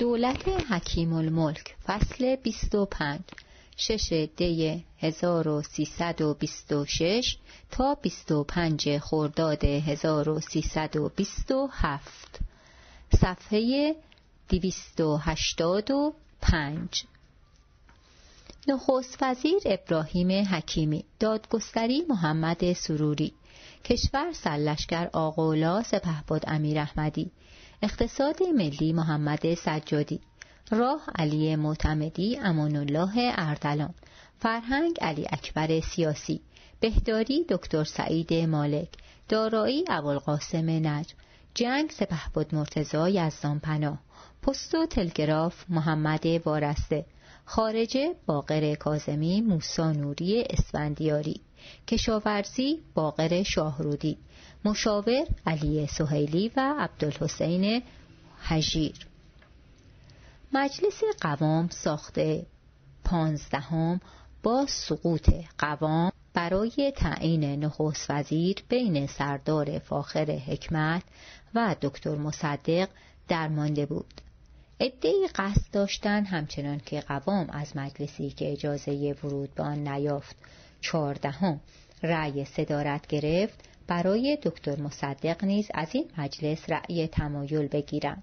دولت حکیم الملک فصل 25 شش دی 1326 تا 25 خرداد 1327 صفحه 285 نخست وزیر ابراهیم حکیمی دادگستری محمد سروری کشور سرلشکر آقولا سپهبد امیر احمدی اقتصاد ملی محمد سجادی راه علی معتمدی امان الله اردلان فرهنگ علی اکبر سیاسی بهداری دکتر سعید مالک دارایی ابوالقاسم نجم جنگ سپهبد مرتضی یزدان پناه پست و تلگراف محمد وارسته خارجه باقر کازمی موسا نوری اسفندیاری. کشاورزی باقر شاهرودی مشاور علی سهیلی و عبدالحسین حجیر. مجلس قوام ساخته. پانزدهم با سقوط قوام برای تعیین نخست وزیر بین سردار فاخر حکمت و دکتر مصدق درمانده بود. ادهی قصد داشتن همچنان که قوام از مجلسی که اجازه ورود به آن نیافت چهاردهم. رأی صدارت گرفت. برای دکتر مصدق نیز از این مجلس رأی تمایل بگیرند.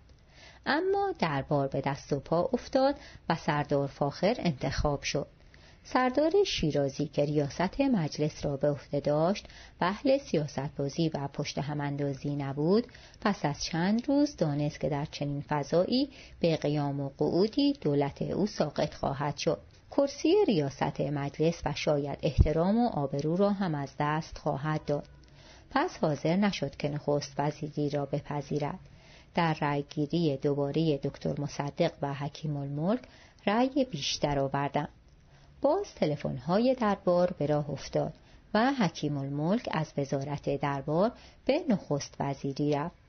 اما دربار به دست و پا افتاد و سردار فاخر انتخاب شد. سردار شیرازی که ریاست مجلس را به عهده داشت و اهل سیاست بازی و پشت هماندازی نبود پس از چند روز دانست که در چنین فضایی به قیام و قعودی دولت او ساقط خواهد شد. کرسی ریاست مجلس و شاید احترام و آبرو را هم از دست خواهد داد. پس حاضر نشد که نخست وزیری را بپذیرد. در رأیگیری دوباره دکتر مصدق و حکیم الملک رأی بیشتر آوردند باز تلفن‌های دربار به راه افتاد و حکیم الملک از وزارت دربار به نخست وزیری رفت.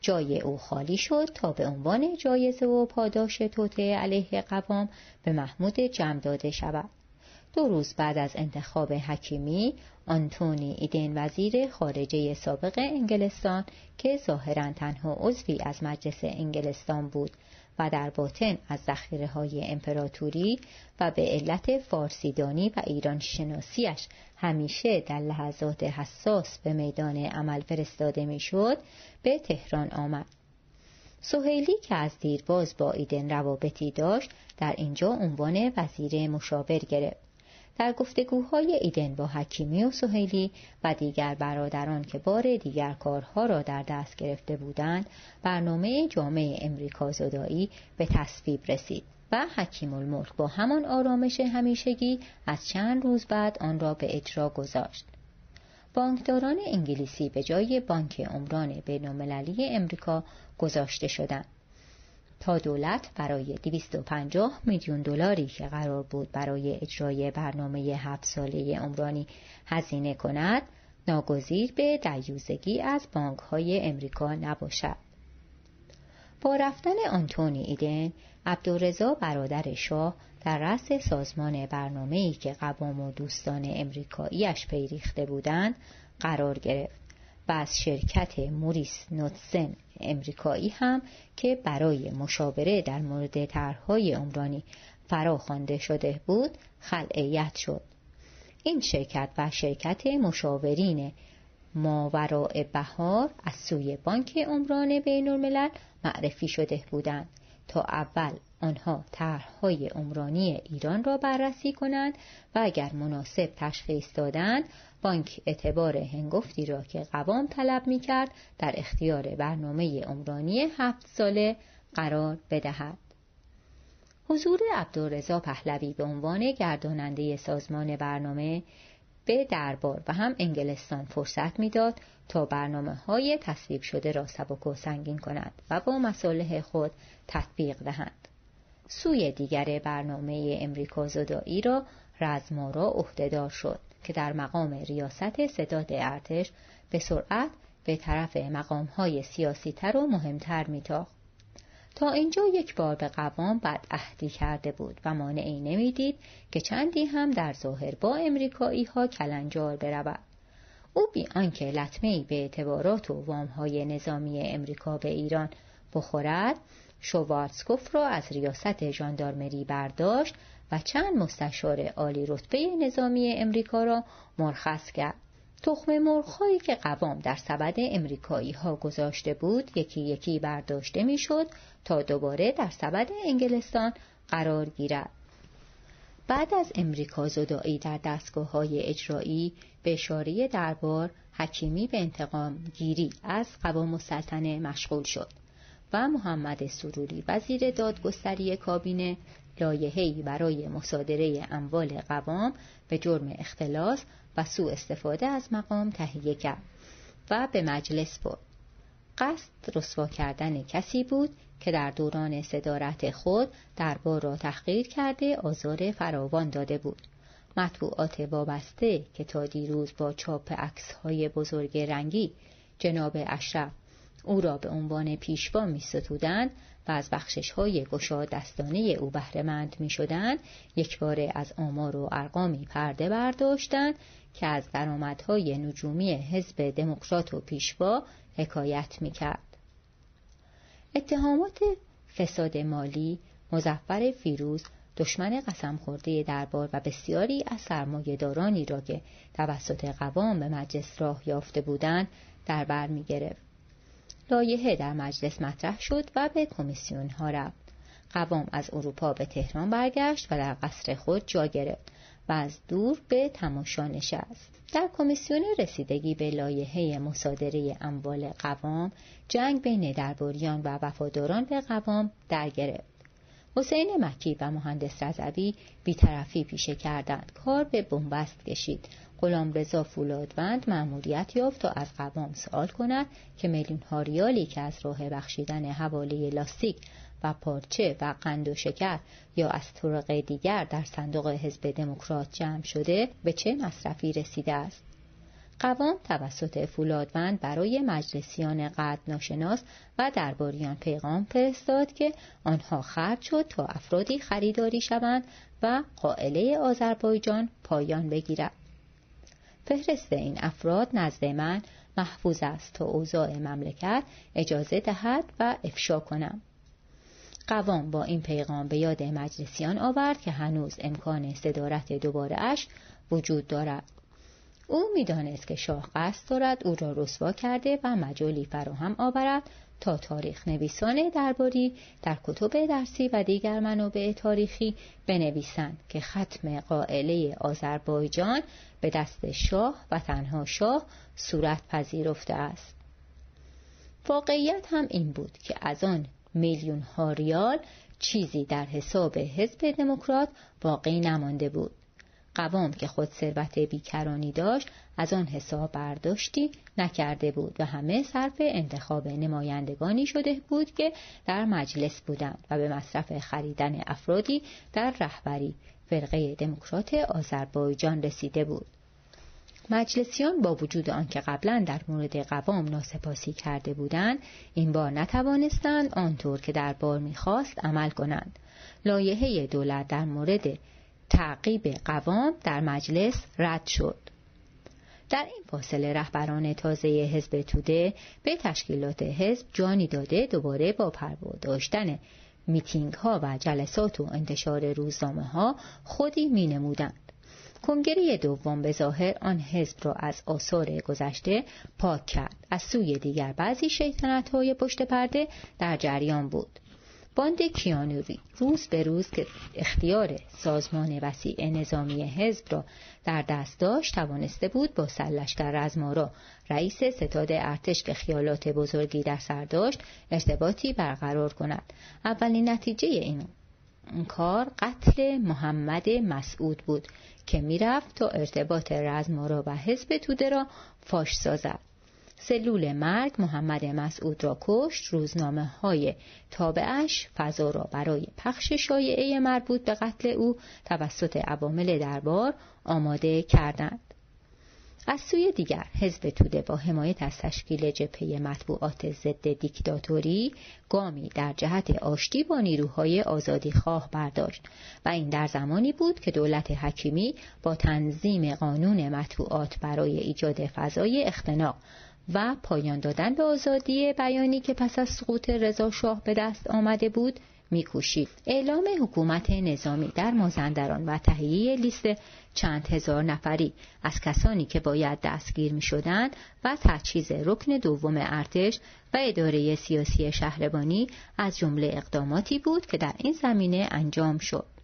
جای او خالی شد تا به عنوان جایزه و پاداش توطعه علیه قوام به محمود جمع داده شود. دو روز بعد از انتخاب حکیمی آنتونی ایدن وزیر خارجه سابق انگلستان که ظاهرا تنها عضوی از مجلس انگلستان بود و در باطن از ذخیره های امپراتوری و به علت فارسیدانی و ایران شناسیش همیشه در لحظات حساس به میدان عمل فرستاده می‌شد به تهران آمد. سهیلی که از دیرباز با ایدن روابطی داشت در اینجا عنوان وزیر مشاور گرفت. در گفتگوهای ایدن با حکیمی و سهیلی و دیگر برادران که بار دیگر کارها را در دست گرفته بودند برنامه جامعه امریکا زدایی به تصویب رسید و حکیم الملک با همان آرامش همیشگی از چند روز بعد آن را به اجرا گذاشت. بانکداران انگلیسی به جای بانک عمران بینالمللی امریکا گذاشته شدند. تا دولت برای 250 میلیون دلاری که قرار بود برای اجرای برنامه هفت ساله عمرانی هزینه کند ناگزیر به دیوزگی از بانک های امریکا نباشد. با رفتن آنتونی ایدن عبدالرضا برادر شاه در رأس سازمان برنامه‌ای که قوام و دوستان امریکاییش پیریخته بودند قرار گرفت. و از شرکت موریس نوتسن امریکایی هم که برای مشاوره در مورد طرحهای عمرانی فراخوانده شده بود خلعیت شد. این شرکت و شرکت مشاورین ماوراء بهار از سوی بانک عمران بین الملل معرفی شده بودند تا اول آنها طرحهای عمرانی ایران را بررسی کنند و اگر مناسب تشخیص دادند بانک اعتبار هنگفتی را که قوام طلب می کرد در اختیار برنامه عمرانی هفت ساله قرار بدهد. حضور عبدالرضا پهلوی به عنوان گرداننده سازمان برنامه به دربار و هم انگلستان فرصت می‌داد تا برنامه های تصویب شده را سبک و سنگین کنند و با مصالح خود تطبیق دهند. سوی دیگر برنامه امریکا زدایی را رزمارا عهدهدار شد که در مقام ریاست ستاد ارتش به سرعت به طرف مقامهای سیاسی تر و مهمتر میتاخت. تا اینجا یک بار به قوام بد عهدی کرده بود و مانعی نمی‌دید که چندی هم در ظاهر با امریکایی ها کلنجار برود. او بی آنکه لطمه به اعتبارات و وام های نظامی امریکا به ایران بخورد شوارتسکوف را از ریاست ژاندارمری برداشت و چند مستشار عالی رتبه نظامی امریکا را مرخص کرد. تخم مرغهایی که قوام در سبد امریکایی ها گذاشته بود یکی یکی برداشته می‌شد تا دوباره در سبد انگلستان قرار گیرد. بعد از امریکا زدایی در دستگاه های اجرایی به اشاره دربار حکیمی به انتقام گیری از قوام السلطنه مشغول شد و محمد سروری وزیر دادگستری کابینه لایحه‌ای برای مصادره اموال قوام به جرم اختلاس و سوء استفاده از مقام تهیه کرد و به مجلس برد. قصد رسوا کردن کسی بود که در دوران صدارت خود دربار را تحقیر کرده آزار فراوان داده بود. مطبوعات وابسته که تا دیروز با چاپ های بزرگ رنگی جناب اشرف او را به عنوان پیشوا می ستودند و از بخشش های گشا دستانه او بهرهمند می شدند یک باره از آمار و ارقامی پرده برداشتند که از درآمدهای نجومی حزب دموکرات و پیشوا حکایت می کرد. اتهامات فساد مالی مزفر فیروز دشمن قسم خورده دربار و بسیاری از سرمایهدارانی را که توسط قوام به مجلس راه یافته بودند در بر می گرفت. لایحه در مجلس مطرح شد و به کمیسیون ها رفت. قوام از اروپا به تهران برگشت و در قصر خود جا گرفت و از دور به تماشا نشست. در کمیسیون رسیدگی به لایحه مصادره اموال قوام جنگ بین درباریان و وفاداران به قوام در گرفت. حسین مکی و مهندس رضوی بیطرفی پیشه کردند کار به بنبست کشید غلام رضا فولادوند مأموریت یافت تا از قوام سوال کند که میلیون ها ریالی که از راه بخشیدن حواله لاستیک و پارچه و قند و شکر یا از طرق دیگر در صندوق حزب دموکرات جمع شده به چه مصرفی رسیده است؟ قوام توسط فولادوند برای مجلسیان قد ناشناس و درباریان پیغام فرستاد که آنها خرج شد تا افرادی خریداری شوند و قائله آذربایجان پایان بگیرد. فهرست این افراد نزد من محفوظ است تا اوضاع مملکت اجازه دهد و افشا کنم. قوام با این پیغام به یاد مجلسیان آورد که هنوز امکان صدارت دوباره اش وجود دارد. او می‌دانست که شاه قصد دارد او را رسوا کرده و مجالی فراهم آورد تا تاریخ نویسان درباری در کتب درسی و دیگر منابع تاریخی بنویسند که ختم قائله آذربایجان به دست شاه و تنها شاه صورت پذیرفته است. واقعیت هم این بود که از آن میلیون ها ریال چیزی در حساب حزب دموکرات باقی نمانده بود. قوام که خود ثروت بیکرانی داشت از آن حساب برداشتی نکرده بود و همه صرف انتخاب نمایندگانی شده بود که در مجلس بودند و به مصرف خریدن افرادی در رهبری فرقه دموکرات آذربایجان رسیده بود. مجلسیان با وجود آنکه قبلا در مورد قوام ناسپاسی کرده بودند این بار نتوانستند آنطور که در بار می‌خواست عمل کنند. لایحه دولت در مورد تعقیب قوام در مجلس رد شد. در این فاصله رهبران تازه حزب توده به تشکیلات حزب جانی داده دوباره با پروا داشتن. میتینگ ها و جلسات و انتشار روزنامه ها خودی می نمودند. کنگره دوم به ظاهر آن حزب را از آثار گذشته پاک کرد. از سوی دیگر بعضی شیطنت های پشت پرده در جریان بود. باند کیانوری روز به روز که اختیار سازمان وسیع نظامی حزب را در دست داشت توانسته بود با سلشتر رزمارا رئیس ستاد ارتش که خیالات بزرگی در سر داشت ارتباطی برقرار کند. اولین نتیجه این کار قتل محمد مسعود بود که می‌رفت تا ارتباط رزمارا و حزب توده را فاش سازد. سلول مرگ محمد مسعود را کشت. روزنامه های تابعش فضا را برای پخش شایعه مربوط به قتل او توسط عوامل دربار آماده کردند. از سوی دیگر حزب توده با حمایت از تشکیل جبهه مطبوعات ضد دیکتاتوری گامی در جهت آشتی با نیروهای آزادی خواه برداشت و این در زمانی بود که دولت حکیمی با تنظیم قانون مطبوعات برای ایجاد فضای اختناق و پایان دادن به آزادی بیانی که پس از سقوط رضا شاه به دست آمده بود میکوشید اعلام حکومت نظامی در مازندران و تهیه لیست چند هزار نفری از کسانی که باید دستگیر می شدند و تجهیز رکن دوم ارتش و اداره سیاسی شهربانی از جمله اقداماتی بود که در این زمینه انجام شد.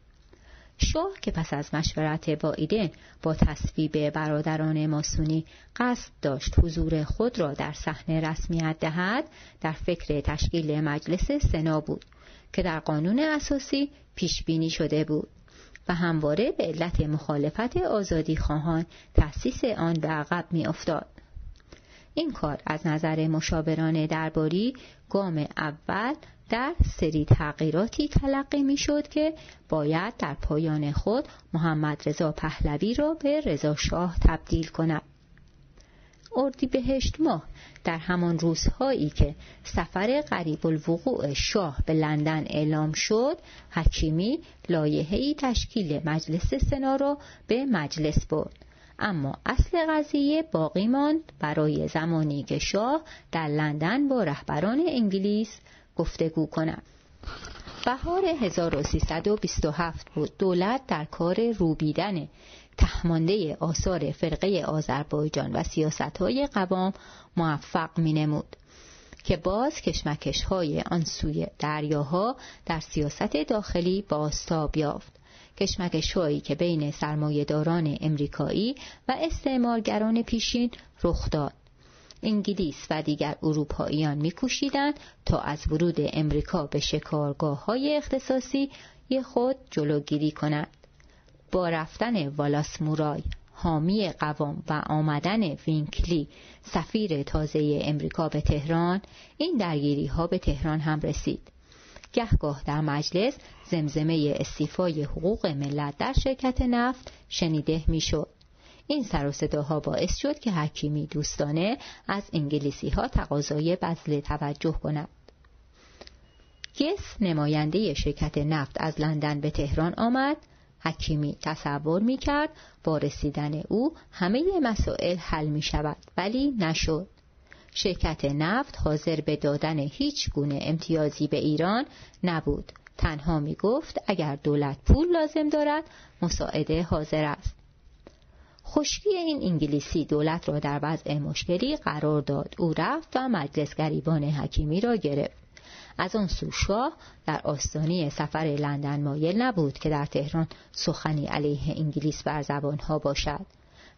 شاه که پس از مشورت با ایدن با تصویب برادران ماسونی قصد داشت حضور خود را در صحنه رسمیت دهد در فکر تشکیل مجلس سنا بود که در قانون اساسی پیش بینی شده بود و همواره به علت مخالفت آزادی خواهان تأسیس آن به عقب می افتاد. این کار از نظر مشاوران درباری گام اول در سری تغییراتی تلقی می شد که باید در پایان خود محمد رضا پهلوی را به رضا شاه تبدیل کند. بهشت ماه در همان روزهایی که سفر قریب الوقوع شاه به لندن اعلام شد حکیمی لایحه‌ای تشکیل مجلس سنا را به مجلس برد اما اصل قضیه باقی ماند برای زمانی که شاه در لندن با رهبران انگلیس گفتگو کند. بهار 1327 بود. دولت در کار روبیدن تهمانده آثار فرقه آذربایجان و سیاست های قوام موفق می نمود که باز کشمکش های آن سوی دریاها در سیاست داخلی باستاب یافت. کشمکش هایی که بین سرمایهداران امریکایی و استعمارگران پیشین رخ داد. انگلیس و دیگر اروپاییان میکوشیدند تا از ورود امریکا به شکارگاه های اختصاصی خود جلوگیری کنند. با رفتن والاس مورای حامی قوام و آمدن وینکلی سفیر تازه امریکا به تهران این درگیری ها به تهران هم رسید. گهگاه در مجلس زمزمه استیفای حقوق ملت در شرکت نفت شنیده می‌شد. این سر و صداها باعث شد که حکیمی دوستانه از انگلیسی ها تقاضای بذل توجه کند گس نماینده شرکت نفت از لندن به تهران آمد. حکیمی تصور می کرد با رسیدن او همه مسائل حل می شود ولی نشد. شرکت نفت حاضر به دادن هیچ گونه امتیازی به ایران نبود. تنها می گفت اگر دولت پول لازم دارد مساعده حاضر است. خشکی این انگلیسی دولت را در وضع مشکلی قرار داد. او رفت و مجلس گریبان حکیمی را گرفت. از آن سو شاه در آستانه سفر لندن مایل نبود که در تهران سخنی علیه انگلیس بر زبانها باشد.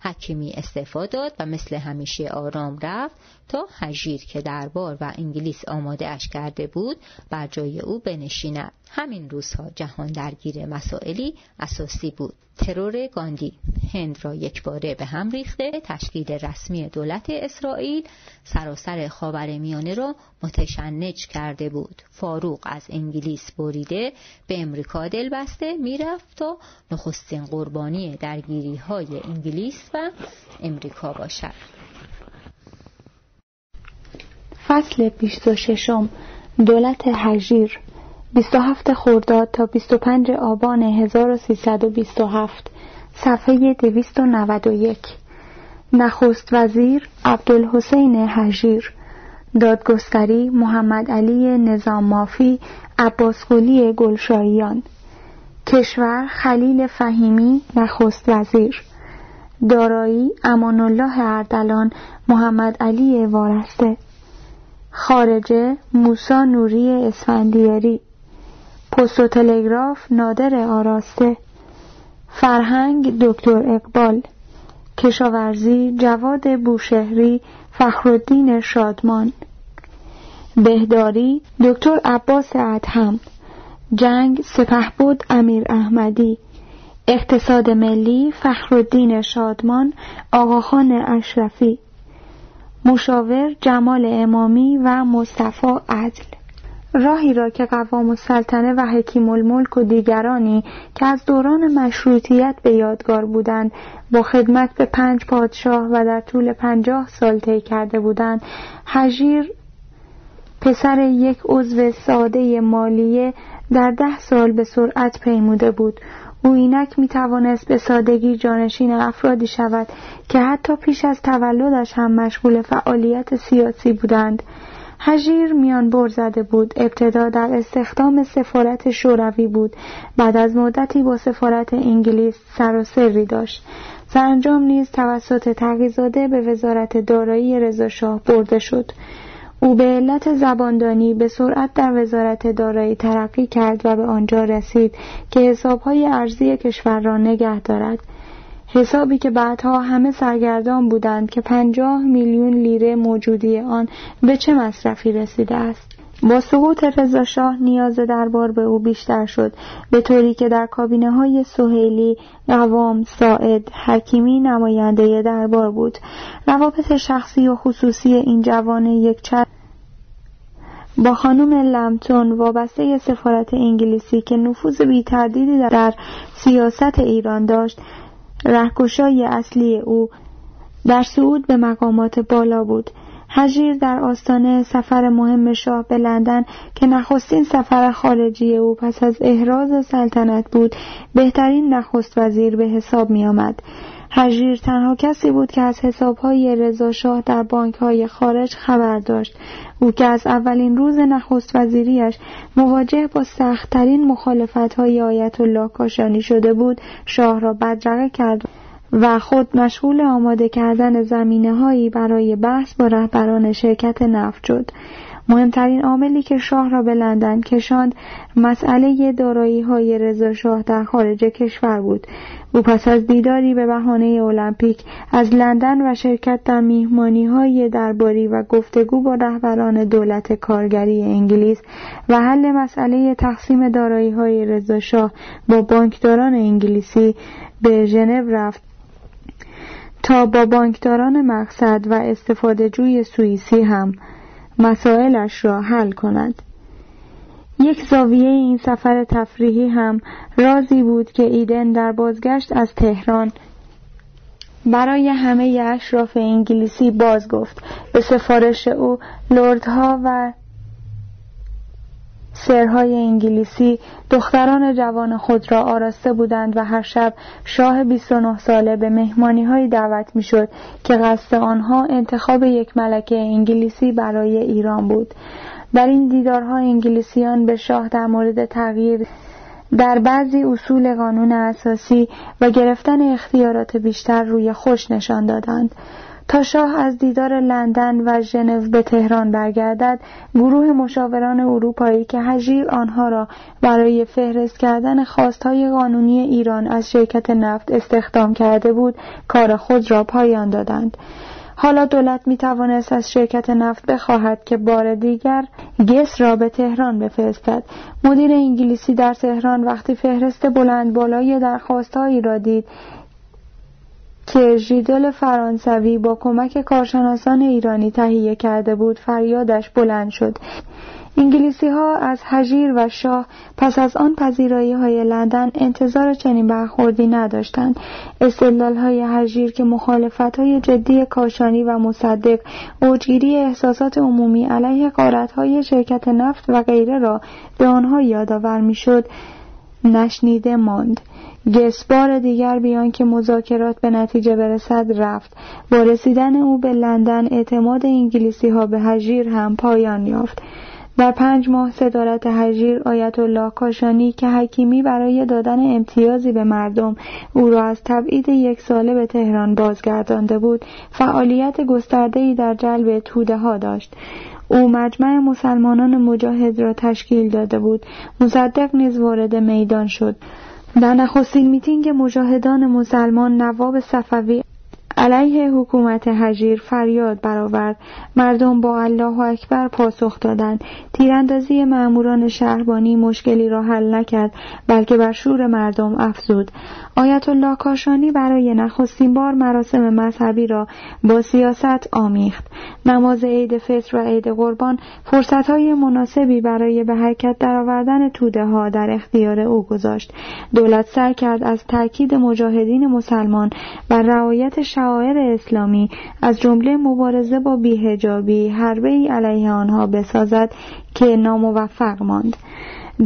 حکیمی استعفا داد و مثل همیشه آرام رفت تا هژیر که دربار و انگلیس آماده اش کرده بود بر جای او بنشیند. همین روزها جهان درگیر مسائلی اساسی بود. ترور گاندی هند را یکباره به هم ریخته تشکیل رسمی دولت اسرائیل سراسر خاور میانه را متشنج کرده بود. فاروق از انگلیس بریده به امریکا دل بسته می‌رفت تا نخستین قربانی درگیری های انگلیس و امریکا باشد. فصل 26 دولت هژیر 27 خرداد تا 25 آبان 1327 صفحه 291 نخست وزیر عبدالحسین هژیر. دادگستری محمد علی نظام مافی عباس گلشاییان. کشور خلیل فهیمی نخست وزیر. دارایی امان الله اردلان محمد علی وارسته. خارجه موسا نوری اسفندیاری. پست و تلگراف نادر آراسته. فرهنگ دکتر اقبال. کشاورزی جواد بوشهری فخرالدین شادمان. بهداری دکتر عباس ادهم. جنگ سپهبد امیر احمدی. اقتصاد ملی فخرالدین شادمان آقاخان اشرفی. مشاور جمال امامی و مصطفی عدل. راهی را که قوام السلطنه و حکیم الملک و دیگرانی که از دوران مشروطیت به یادگار بودند با خدمت به پنج پادشاه و در طول پنجاه سال طی کرده بودند حجیر پسر یک عضو ساده مالیه در ده سال به سرعت پیموده بود. او اینک می توانست به سادگی جانشین افرادی شود که حتی پیش از تولدش هم مشغول فعالیت سیاسی بودند. هژیر میان بر زده بود. ابتدا در استخدام سفارت شوروی بود. بعد از مدتی با سفارت انگلیس سر و سری داشت. سرانجام نیز توسط تقیزاده به وزارت دارایی رضاشاه برده شد. او به علت زباندانی به سرعت در وزارت دارایی ترقی کرد و به آنجا رسید که حسابهای ارزی کشور را نگه دارد. حسابی که بعدها همه سرگردان بودند که پنجاه میلیون لیره موجودی آن به چه مصرفی رسیده است. با سقوط رضاشاه نیاز دربار به او بیشتر شد به طوری که در کابینه های سهیلی قوام ساعد حکیمی نماینده دربار بود. روابط شخصی و خصوصی این جوان یک چر با خانم لمتون وابسته سفارت انگلیسی که نفوذ بی تردیدی در سیاست ایران داشت رهکشای اصلی او در صعود به مقامات بالا بود هجیر در آستانه سفر مهم شاه به لندن که نخستین سفر خارجی او پس از احراز سلطنت بود بهترین نخست وزیر به حساب می آمد. هجیر تنها کسی بود که از حسابهای رضاشاه در بانکهای خارج خبر داشت. او که از اولین روز نخست وزیریش مواجه با سختترین مخالفت های آیت الله کاشانی شده بود شاه را بدرقه کرد و خود مشغول آماده کردن زمینه هایی برای بحث با رهبران شرکت نفت شد. مهمترین عاملی که شاه را به لندن کشاند مسئله دارایی های رضا شاه در خارج کشور بود. او پس از دیداری به بهانه المپیک از لندن و شرکت در میهمانی های درباری و گفتگو با رهبران دولت کارگری انگلیس و حل مسئله تقسیم دارایی های رضا شاه با بانکداران انگلیسی به ژنو رفت تا با بانکداران مقصد و استفاده جوی سوئیسی هم. مسائلش را حل کند. یک زاویه این سفر تفریحی هم رازی بود که ایدن در بازگشت از تهران برای همه اشراف انگلیسی باز گفت به سفارش او لردها و سرهای انگلیسی دختران جوان خود را آراسته بودند و هر شب شاه 29 ساله به مهمانی های دعوت می‌شد که قصد آنها انتخاب یک ملکه انگلیسی برای ایران بود. در این دیدارها انگلیسیان به شاه در مورد تغییر در بعضی اصول قانون اساسی و گرفتن اختیارات بیشتر روی خوش نشان دادند. تا شاه از دیدار لندن و ژنو به تهران برگردد گروه مشاوران اروپایی که هژیر آنها را برای فهرست کردن خواستهای قانونی ایران از شرکت نفت استخدام کرده بود کار خود را پایان دادند. حالا دولت می توانست از شرکت نفت بخواهد که بار دیگر گس را به تهران بفرستد. مدیر انگلیسی در تهران وقتی فهرست بلند بالای درخواستهایی را دید که ژیدل فرانسوی با کمک کارشناسان ایرانی تهیه کرده بود فریادش بلند شد. انگلیسی ها از هژیر و شاه پس از آن پذیرایی های لندن انتظار چنین برخوردی نداشتند. استدلال های هژیر که مخالفت های جدی کاشانی و مصدق اوجگیری احساسات عمومی علیه قارت های شرکت نفت و غیره را به آنها یادآور می‌شد نشنیده ماند. گس بار دیگر بیان که مذاکرات به نتیجه برسد رفت. با رسیدن او به لندن اعتماد انگلیسی ها به هژیر هم پایان یافت. در پنج ماه صدارت هژیر آیت الله کاشانی که حکیمی برای دادن امتیازی به مردم او را از تبعید یک ساله به تهران بازگردانده بود فعالیت گسترده‌ای در جلب توده ها داشت. او مجمع مسلمانان مجاهد را تشکیل داده بود. مصدق نیز وارد میدان شد. در نخستین میتینگ مجاهدان مسلمان نواب صفوی علیه حکومت هجیر فریاد برآورد. مردم با الله اکبر پاسخ دادند. تیراندازی مأموران شهربانی مشکلی را حل نکرد بلکه بر شور مردم افزود. آیت الله کاشانی برای نخستین بار مراسم مذهبی را با سیاست آمیخت. نماز عید فطر و عید قربان فرصتهای مناسبی برای به حرکت درآوردن توده ها در اختیار او گذاشت. دولت سر کرد از تاکید مجاهدین مسلمان بر رعایت شعائر اسلامی از جمله مبارزه با بیهجابی حربه ای علیه آنها بسازد که ناموفق ماند.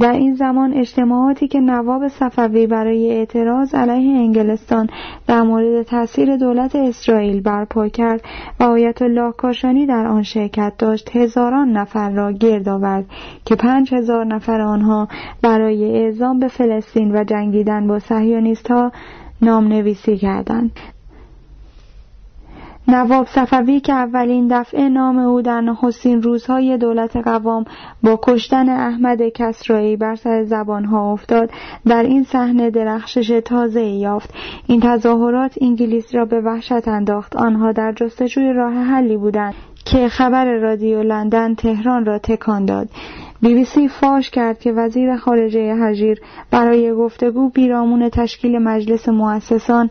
در این زمان اجتماعاتی که نواب صفوی برای اعتراض علیه انگلستان در مورد تاثیر دولت اسرائیل برپا کرد و آیت الله کاشانی در آن شرکت داشت هزاران نفر را گرد آورد که پنج هزار نفر آنها برای اعزام به فلسطین و جنگیدن با صهیونیست ها نام نویسی کردند. نواب صفوی که اولین دفعه نام او در نخستین روزهای دولت قوام با کشتن احمد کسرایی بر سر زبانها افتاد در این صحنه درخشش تازه یافت. این تظاهرات انگلیس را به وحشت انداخت. آنها در جستجوی راه حلی بودند که خبر رادیو لندن تهران را تکان داد. بی بی سی فاش کرد که وزیر خارجه هژیر برای گفتگو بیرامون تشکیل مجلس مؤسسان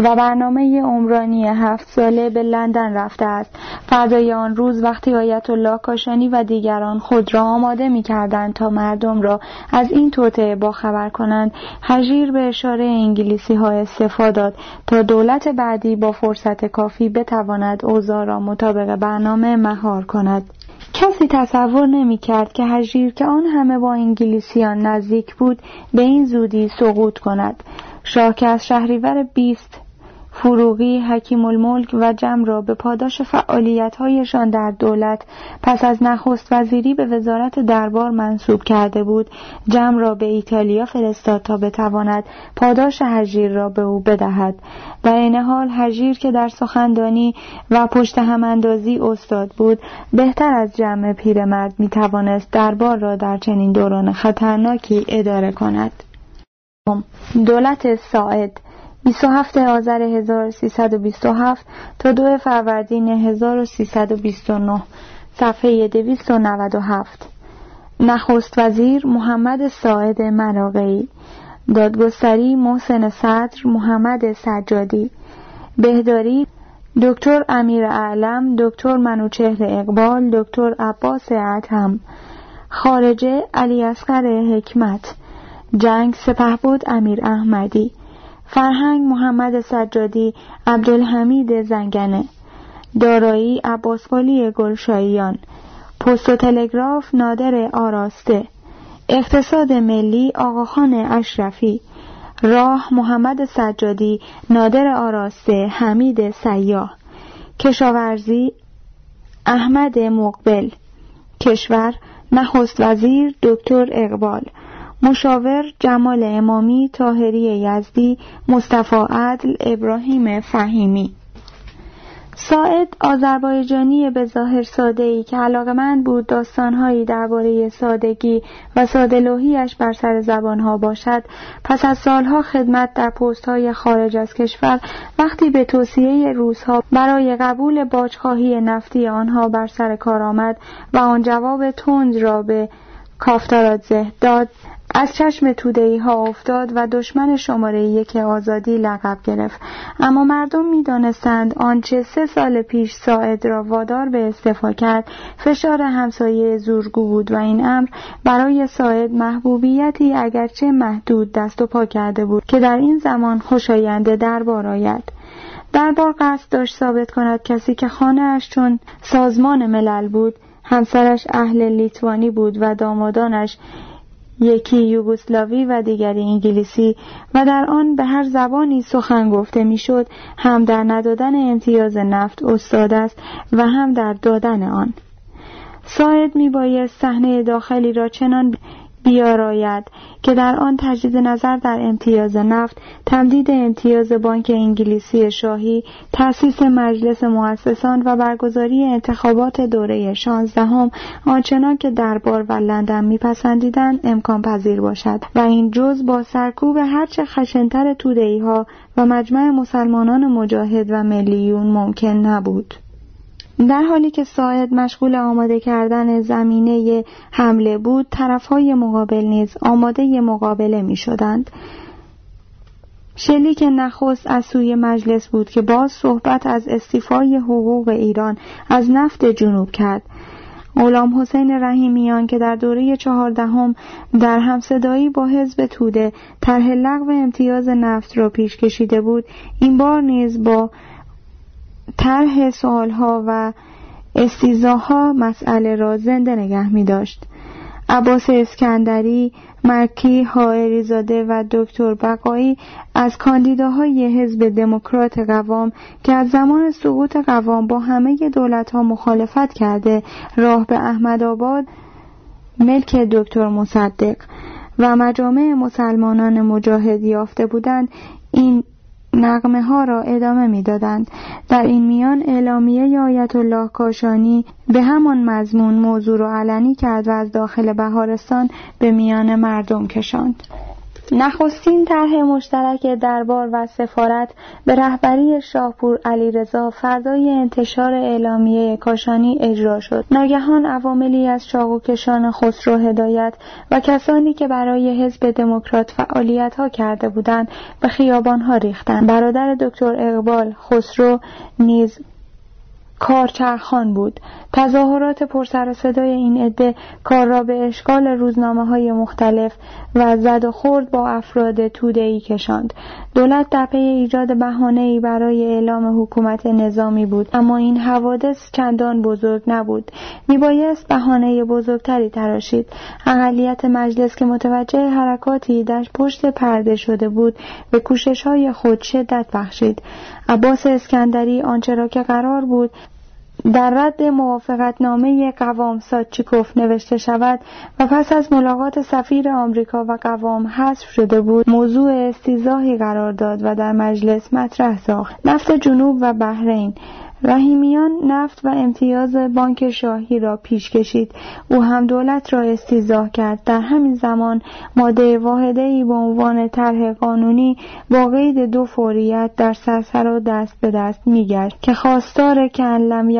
و برنامه عمرانی هفت ساله به لندن رفته است. فردای آن روز وقتی آیت الله کاشانی و دیگران خود را آماده می کردند تا مردم را از این توطعه باخبر کنند هژیر به اشاره انگلیسی ها داد تا دولت بعدی با فرصت کافی بتواند اوضاع را مطابق برنامه مهار کند. کسی تصور نمی کرد که هژیر که آن همه با انگلیسیان نزدیک بود به این زودی سقوط کند. شاه که از شهریور بیست فروغی حکیم الملک و جمع را به پاداش فعالیتهایشان در دولت پس از نخست وزیری به وزارت دربار منصوب کرده بود جمع را به ایتالیا فرستاد تا بتواند پاداش هژیر را به او بدهد. در این حال هژیر که در سخندانی و پشت هماندازی استاد بود بهتر از جمع پیرمرد می‌توانست دربار را در چنین دوران خطرناکی اداره کند. دولت ساعد 27 آذر 1327 تا 2 فروردین 1329 صفحه 297 نخست وزیر محمد ساعد مراقعی دادگستری محسن صدر محمد سجادی. بهداری دکتر امیر اعلم دکتر منوچهر اقبال دکتر عباس عتم خارجه علی اصغر حکمت. جنگ سپهبد امیر احمدی. فرهنگ محمد سجادی عبدالحمید زنگنه دارایی عباسقلی گلشاییان پست و تلگراف نادر آراسته اقتصاد ملی آقاخان اشرفی راه محمد سجادی نادر آراسته حمید سیاه کشاورزی احمد مقبل کشور نخست وزیر دکتر اقبال. مشاور جمال امامی تاهری یزدی مصطفی عدل ابراهیم فهیمی. ساعد آذربایجانی به ظاهر ساده ای که من بود داستانهایی درباره سادگی و سادلوهیش بر سر زبانها باشد پس از سالها خدمت در های خارج از کشور وقتی به توصیه روزها برای قبول باجخواهی نفتی آنها بر سر کار آمد و آن جواب تند را به کافتارادزه داد از چشم تودهی ها افتاد و دشمن شماره یک آزادی لقب گرفت. اما مردم می دانستند آنچه سه سال پیش ساعد را وادار به استفا کرد فشار همسایه زورگو بود و این امر برای ساعد محبوبیتی اگرچه محدود دست و پا کرده بود که در این زمان خوشاینده دربار آید. دربار قصد داشت ثابت کند کسی که خانه اش چون سازمان ملل بود همسرش اهل لیتوانی بود و دامادانش یکی یوگسلاوی و دیگری انگلیسی و در آن به هر زبانی سخن گفته می‌شد هم در ندادن امتیاز نفت استاد است و هم در دادن آن. ساعد میبایست صحنه داخلی را چنان بیاراید که در آن تجدید نظر در امتیاز نفت تمدید امتیاز بانک انگلیسی شاهی تأسیس مجلس مؤسسان و برگزاری انتخابات دوره شانزدهم آنچنان که دربار و لندن میپسندیدند امکان پذیر باشد و این جز با سرکوب هرچه خشنتر تودهی ها و مجمع مسلمانان مجاهد و ملیون ممکن نبود. در حالی که ساعد مشغول آماده کردن زمینه حمله بود طرفهای مقابل نیز آماده مقابله می شدند. شلیک نخست از سوی مجلس بود که باز صحبت از استیفای حقوق ایران از نفت جنوب کرد غلام حسین رحیمیان که در دوره چهاردهم در همصدایی با حزب توده طرح لغو امتیاز نفت را پیش کشیده بود این بار نیز با طرح سوالها و استیزاها مسئله را زنده نگه می داشت. عباس اسکندری مرکی زاده و دکتر بقایی از کاندیداهای حزب دموکرات قوام که از زمان سقوط قوام با همه دولت ها مخالفت کرده راه به احمد آباد ملک دکتر مصدق و مجامع مسلمانان مجاهد یافته بودند این نقمه ها را ادامه می‌دادند. در این میان اعلامیه آیت الله کاشانی به همان مضمون موضوع را علنی کرد و از داخل بهارستان به میان مردم کشاند. نخستین طرح مشترک دربار و سفارت به رهبری شاهپور علیرضا فردای انتشار اعلامیه کاشانی اجرا شد. ناگهان عواملی از چاقوکشان خسرو هدایت و کسانی که برای حزب دموکرات فعالیت ها کرده بودند به خیابان ها ریختند. برادر دکتر اقبال خسرو نیز کارچرخان بود. تظاهرات پرسر و صدای این عده کار را به اشکال روزنامه های مختلف و زد و خورد با افراد توده ای کشاند. دولت در پی ایجاد بهانه ای برای اعلام حکومت نظامی بود اما این حوادث چندان بزرگ نبود. میبایست بهانه بزرگتری تراشید. اقلیت مجلس که متوجه حرکاتی در پشت پرده شده بود به کوشش های خود شدت بخشید. عباس اسکندری آنچه را که قرار بود در رد نامه قوام سادچیکوف نوشته شود و پس از ملاقات سفیر آمریکا و قوام حذف شده بود موضوع استیزاهی قرار داد و در مجلس مطرح ساخت. نفت جنوب و بحرین. رحیمیان نفت و امتیاز بانک شاهی را پیش کشید. او هم دولت را استیزاه کرد. در همین زمان ماده واحده ای به عنوان طرح قانونی با قید دو فوریت در سرسر و دست به دست میگشت که خواستار که لم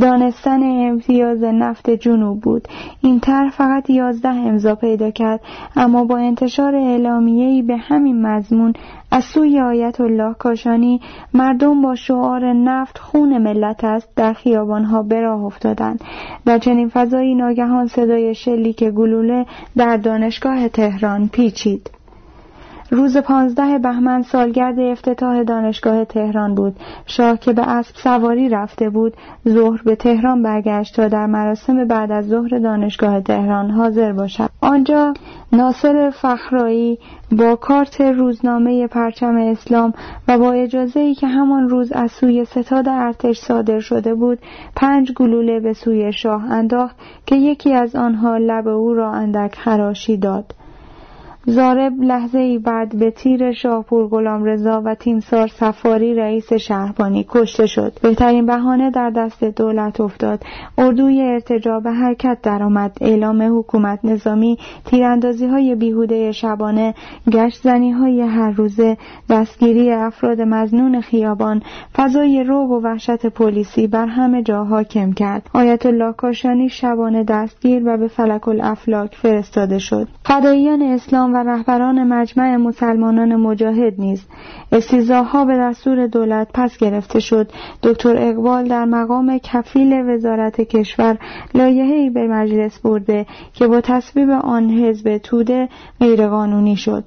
دانستن امتیاز نفت جنوب بود. این طرح فقط یازده امضا پیدا کرد اما با انتشار اعلامیه‌ای به همین مضمون از سوی آیت الله کاشانی مردم با شعار نفت خون ملت است در خیابانها به راه افتادند. در چنین فضایی ناگهان صدای شلیک گلوله در دانشگاه تهران پیچید. روز پانزده بهمن سالگرد افتتاح دانشگاه تهران بود. شاه که به اسب سواری رفته بود ظهر به تهران برگشت تا در مراسم بعد از ظهر دانشگاه تهران حاضر باشد. آنجا ناصر فخرایی با کارت روزنامه پرچم اسلام و با اجازه ای که همان روز از سوی ستاد ارتش صادر شده بود پنج گلوله به سوی شاه انداخت که یکی از آنها لب او را اندک خراشی داد. زارب لحظه ای بعد به تیر شاهپور غلام رضا و تیمسار سفاری رئیس شهربانی کشته شد. بهترین بهانه در دست دولت افتاد. اردوی ارتجا به حرکت درآمد. اعلام حکومت نظامی تیراندازی های بیهوده شبانه گشت زنی های هر روزه دستگیری افراد مزنون خیابان فضای روب و وحشت پلیسی بر همه جا حاکم کرد. آیت الله کاشانی شبانه دستگیر و به فلک الافلاک فرستاده شد. فداییان اسلام و رهبران مجمع مسلمانان مجاهد نیز استیزاها به دستور دولت پس گرفته شد. دکتر اقبال در مقام کفیل وزارت کشور لایحه‌ای به مجلس برده که با تصویب آن حزب توده غیرقانونی شد.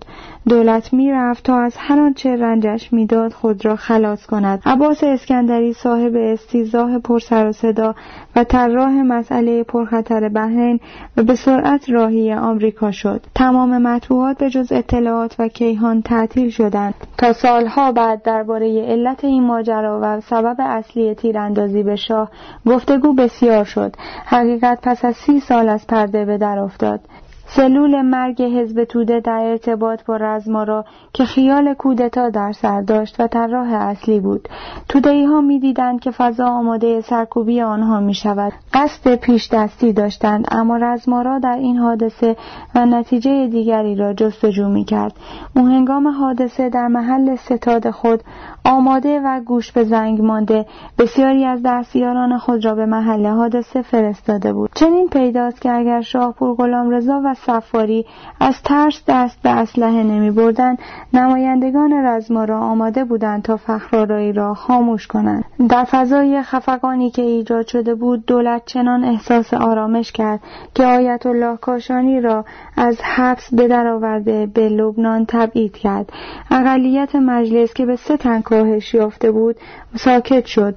دولت می‌رفت تا از هر آنچه رنجش می‌داد خود را خلاص کند. عباس اسکندری صاحب استیزاه پرسر و صدا و طراح مسئله پرخطر بحرین و به سرعت راهی آمریکا شد. تمام مطبوعات به جز اطلاعات و کیهان تعطیل شدند. تا سالها بعد درباره علت این ماجرا و سبب اصلی تیراندازی به شاه گفتگو بسیار شد. حقیقت پس از سی سال از پرده به در افتاد. سلول مرگ حزب توده در ارتباط با رزمارا که خیال کودتا در سر داشت و طراح اصلی بود. تودهی ها می دیدند که فضا آماده سرکوبی آنها می شود قصد پیش دستی داشتند اما رزمارا در این حادثه و نتیجه دیگری را جستجو می کرد او هنگام حادثه در محل ستاد خود آماده و گوش به زنگ مانده بسیاری از دستیاران خود را به محل حادثه فرستاده بود. چنین پیداست که اگر شاهپور غلام رضا و سفاری از ترس دست به اسلحه نمی بردن نمایندگان رزما را آماده بودند تا فخرارایی را خاموش کنند. در فضای خفقانی که ایجاد شده بود دولت چنان احساس آرامش کرد که آیت الله کاشانی را از حبس به درآورده به لبنان تبعید کرد. اقلیت مجلس که به سه تن کاهش یافته بود ساکت شد.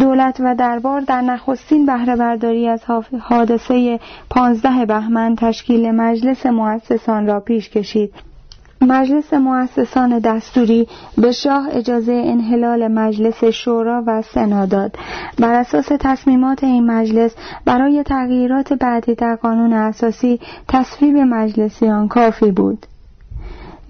دولت و دربار در نخستین بهره برداری از حادثه پانزده بهمن تشکیل مجلس مؤسسان را پیش کشید. مجلس مؤسسان دستوری به شاه اجازه انحلال مجلس شورا و سنا داد. بر اساس تصمیمات این مجلس برای تغییرات بعدی در قانون اساسی تصویب مجلسیان کافی بود.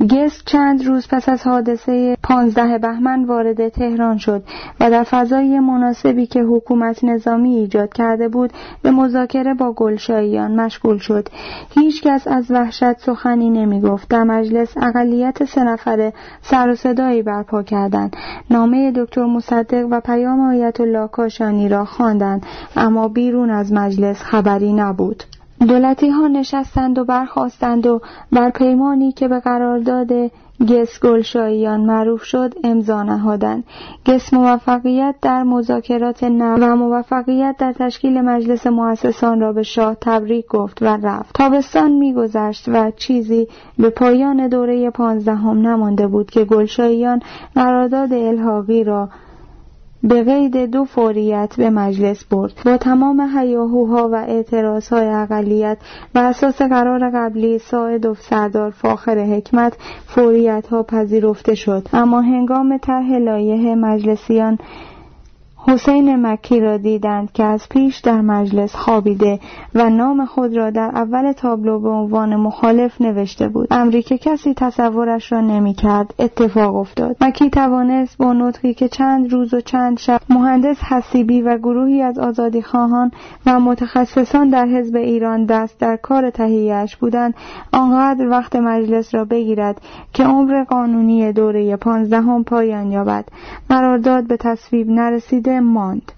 گس چند روز پس از حادثه پانزده بهمن وارد تهران شد و در فضای مناسبی که حکومت نظامی ایجاد کرده بود به مذاکره با گلشاییان مشغول شد. هیچ کس از وحشت سخنی نمی گفت در مجلس اقلیت سه نفره سر و صدایی برپا کردند. نامه دکتر مصدق و پیام آیت الله کاشانی را خواندند اما بیرون از مجلس خبری نبود. دولتی ها نشستند و برخواستند و بر پیمانی که به قرارداد گس گلشاییان معروف شد امضا نهادند. گس موفقیت در مذاکرات نو و موفقیت در تشکیل مجلس مؤسسان را به شاه تبریک گفت و رفت. تابستان میگذشت و چیزی به پایان دوره پانزدهم نمانده بود که گلشاییان قرارداد الحاقی را به قید دو فوریت به مجلس برد. با تمام هیاهوها و اعتراضهای اقلیت و اساس قرار قبلی ساعد و سردار فاخر حکمت فوریت ها پذیرفته شد. اما هنگام طرح لایحه مجلسیان حسین مکی را دیدند که از پیش در مجلس خوابیده و نام خود را در اول تابلو به عنوان مخالف نوشته بود. امری که کسی تصورش را نمی‌کرد اتفاق افتاد. مکی توانست با نطقی که چند روز و چند شب مهندس حسیبی و گروهی از آزادی خواهان و متخصصان در حزب ایران دست در کار تهیهش بودند آنقدر وقت مجلس را بگیرد که عمر قانونی دوره پانزدهم پایان یابد. قرارداد به تصویب نرسیده ماند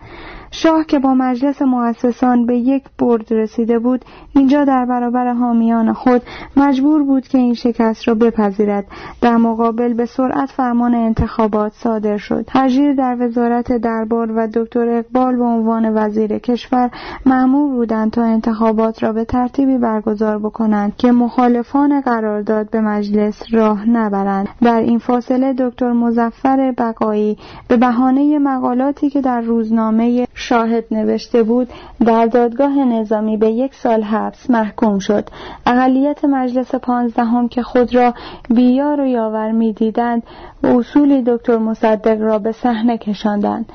شاه که با مجلس مؤسسان به یک برد رسیده بود اینجا در برابر حامیان خود مجبور بود که این شکست را بپذیرد. در مقابل به سرعت فرمان انتخابات صادر شد. هجیر در وزارت دربار و دکتر اقبال به عنوان وزیر کشور معمور بودند تا انتخابات را به ترتیبی برگزار بکنند که مخالفان قرارداد به مجلس راه نبرند. در این فاصله دکتر مزفر بقایی به بهانه مقالاتی که در روزنامه شاهد نوشته بود در دادگاه نظامی به یک سال حبس محکوم شد. اقلیت مجلس پانزدهم که خود را بیار و یاور می‌دیدند اصولی دکتر مصدق را به صحنه کشاندند.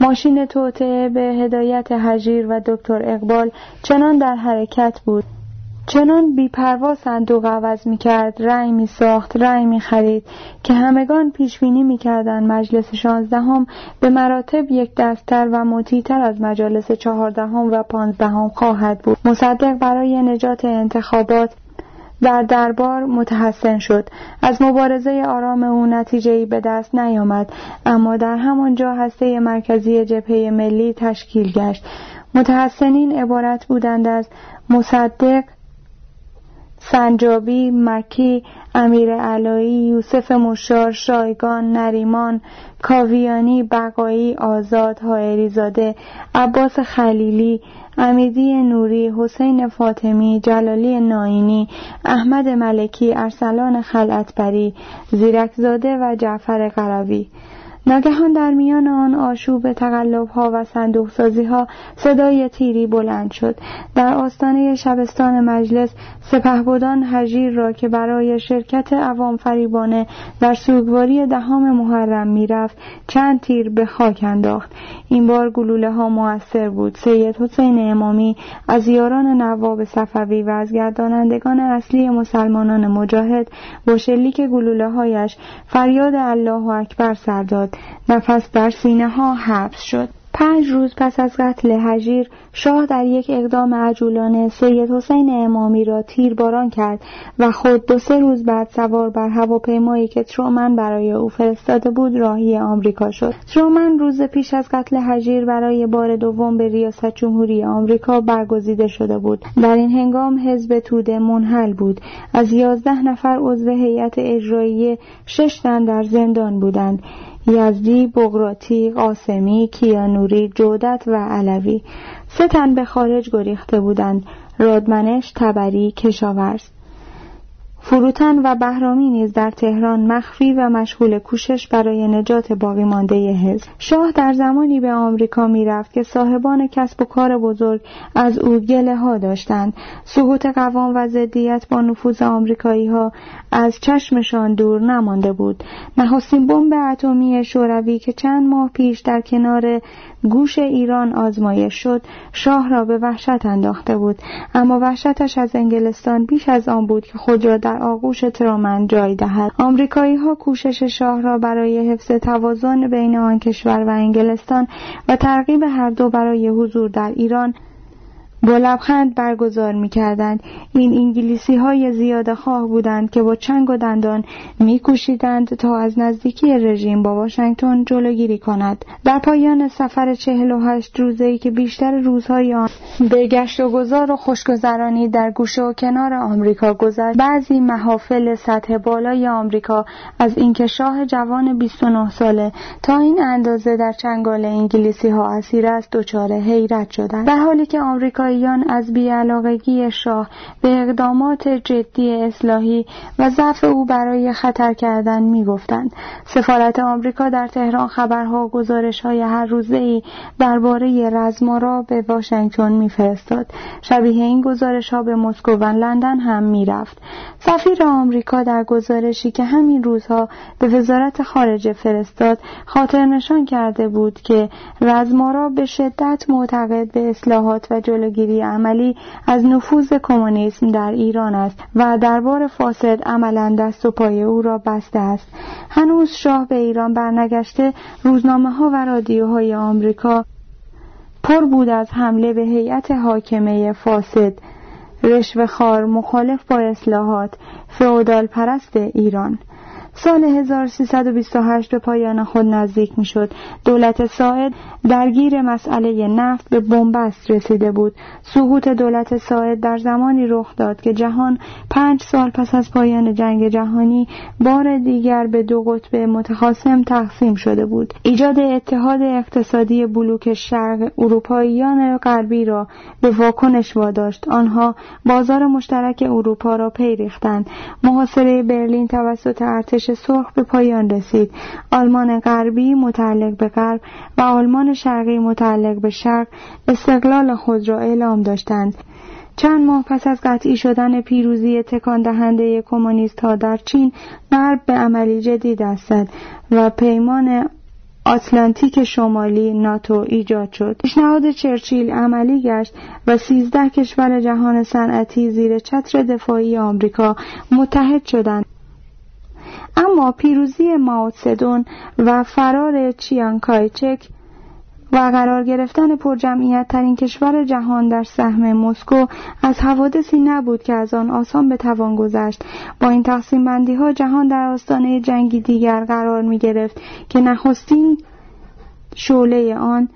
ماشین توطعه به هدایت هجیر و دکتر اقبال چنان در حرکت بود. چنان بیپروا صندوق عوض می کرد رأی می ساخت رأی می خرید که همگان پیش بینی می کردن مجلس شانزدهم به مراتب یک دستتر و مطیعتر از مجالس چهاردهم و پانزدهم خواهد بود. مصدق برای نجات انتخابات در دربار متحسن شد. از مبارزه آرام او نتیجه به دست نیامد اما در همانجا هسته مرکزی جبهه ملی تشکیل گشت. متحسنین عبارت بودند از مصدق سنجابی، مکی، امیر علایی، یوسف مشار، شایگان، نریمان، کاویانی، بقایی، آزاد، هایریزاده، عباس خلیلی، امیدی نوری، حسین فاطمی، جلالی ناینی، احمد ملکی، ارسلان خلعتبری، زیرکزاده و جعفر قروی ناگهان در میان آن آشوب تقلب ها و صندوق سازی ها صدای تیری بلند شد. در آستانه شبستان مجلس سپهبدان هجیر را که برای شرکت عوام فریبانه در سوگواری دهم محرم می‌رفت چند تیر به خاک انداخت. این بار گلوله ها موثر بود. سید حسین امامی از یاران نواب صفوی و از گردانندگان اصلی مسلمانان مجاهد با شلیک گلوله هایش فریاد الله اکبر سر داد. نفس در سینه ها حبس شد. پنج روز پس از قتل هجیر شاه در یک اقدام عجولانه سید حسین امامی را تیرباران کرد و خود دو سه روز بعد سوار بر هواپیمایی که ترومن برای او فرستاده بود راهی آمریکا شد. ترومن روز پیش از قتل هجیر برای بار دوم به ریاست جمهوری آمریکا برگزیده شده بود. در این هنگام حزب توده منحل بود. از یازده نفر عضو هیئت اجرایی شش تن در زندان بودند. یزدی، بغراتی، قاسمی، کیانوری، جودت و علوی. سه تن به خارج گریخته بودند. رادمنش، تبری، کشاورز. فروتن و بهرامی نیز در تهران مخفی و مشغول کوشش برای نجات باقی مانده حزب. شاه در زمانی به آمریکا می‌رفت که صاحبان کسب و کار بزرگ از او گله ها داشتند. سقوط قوام و ضدیت با نفوذ آمریکایی ها از چشمشان دور نمانده بود. نخستین بمب اتمی شوروی که چند ماه پیش در کنار گوش ایران آزمایش شد شاه را به وحشت انداخته بود. اما وحشتش از انگلستان بیش از آن بود که خود را در آغوش ترومن جای دهد. آمریکایی ها کوشش شاه را برای حفظ توازن بین آن کشور و انگلستان و ترغیب هر دو برای حضور در ایران با لبخند برگزار می کردند. این انگلیسی های زیاده خواه بودند که با چنگ و دندان می کوشیدند تا از نزدیکی رژیم با واشنگتن جلوگیری کند. در پایان سفر چهل و هشت روزه ای که بیشتر روزهای آن به گشت و گذار و خوشگذرانی در گوشه و کنار آمریکا گذشت بعضی محافل سطح بالای آمریکا از اینکه شاه جوان 29 ساله تا این اندازه در چنگال انگلیسی ها اسیر است دچار حیرت شدند در حالی که آمریکا آمریکاییان از بیعلاقگی شاه به اقدامات جدی اصلاحی و ضعف او برای خطر کردن می‌گفتند. سفارت آمریکا در تهران خبرها و گزارش های هر روزه ای درباره رزمارا به واشنگتن میفرستاد. شبیه این گزارش ها به مسکو و لندن هم می‌رفت. سفیر آمریکا در گزارشی که همین روزها به وزارت خارجه فرستاد خاطر نشان کرده بود که رزمارا به شدت معتقد به اصلاحات و جلوگیری جلوگیری عملی از نفوذ کمونیسم در ایران است و دربار فاسد عملا دست و پای او را بسته است. هنوز شاه به ایران برنگشته روزنامه ها و رادیوهای آمریکا پر بود از حمله به هیئت حاکمه فاسد. رشوه خار مخالف با اصلاحات فئودال پرست ایران. سال 1328 به پایان خود نزدیک می‌شد. دولت ساعد درگیر مسئله نفت به بنبست رسیده بود. سقوط دولت ساعد در زمانی رخ داد که جهان پنج سال پس از پایان جنگ جهانی بار دیگر به دو قطب متخاصم تقسیم شده بود. ایجاد اتحاد اقتصادی بلوک شرق اروپاییان غربی را به واکنش واداشت. آنها بازار مشترک اروپا را پی ریختند. محاصره برلین توسط ارتش سرخ به پایان رسید آلمان غربی متعلق به غرب و آلمان شرقی متعلق به شرق استقلال خود را اعلام داشتند چند ماه پس از قطعی شدن پیروزی تکان دهنده کمونیست ها در چین غرب به عملی جدی دست و پیمان آتلانتیک شمالی ناتو ایجاد شد. پیشنهاد چرچیل عملی گشت و سیزده کشور جهان صنعتی زیر چتر دفاعی آمریکا متحد شدند. اما پیروزی ماوتسدون و فرار چیانکایچک و قرار گرفتن پرجمعیت ترین کشور جهان در سهم مسکو از حوادثی نبود که از آن آسان به توان گذشت. با این تقسیم بندی ها جهان در آستانه جنگی دیگر قرار می گرفت که نخستین شعله آن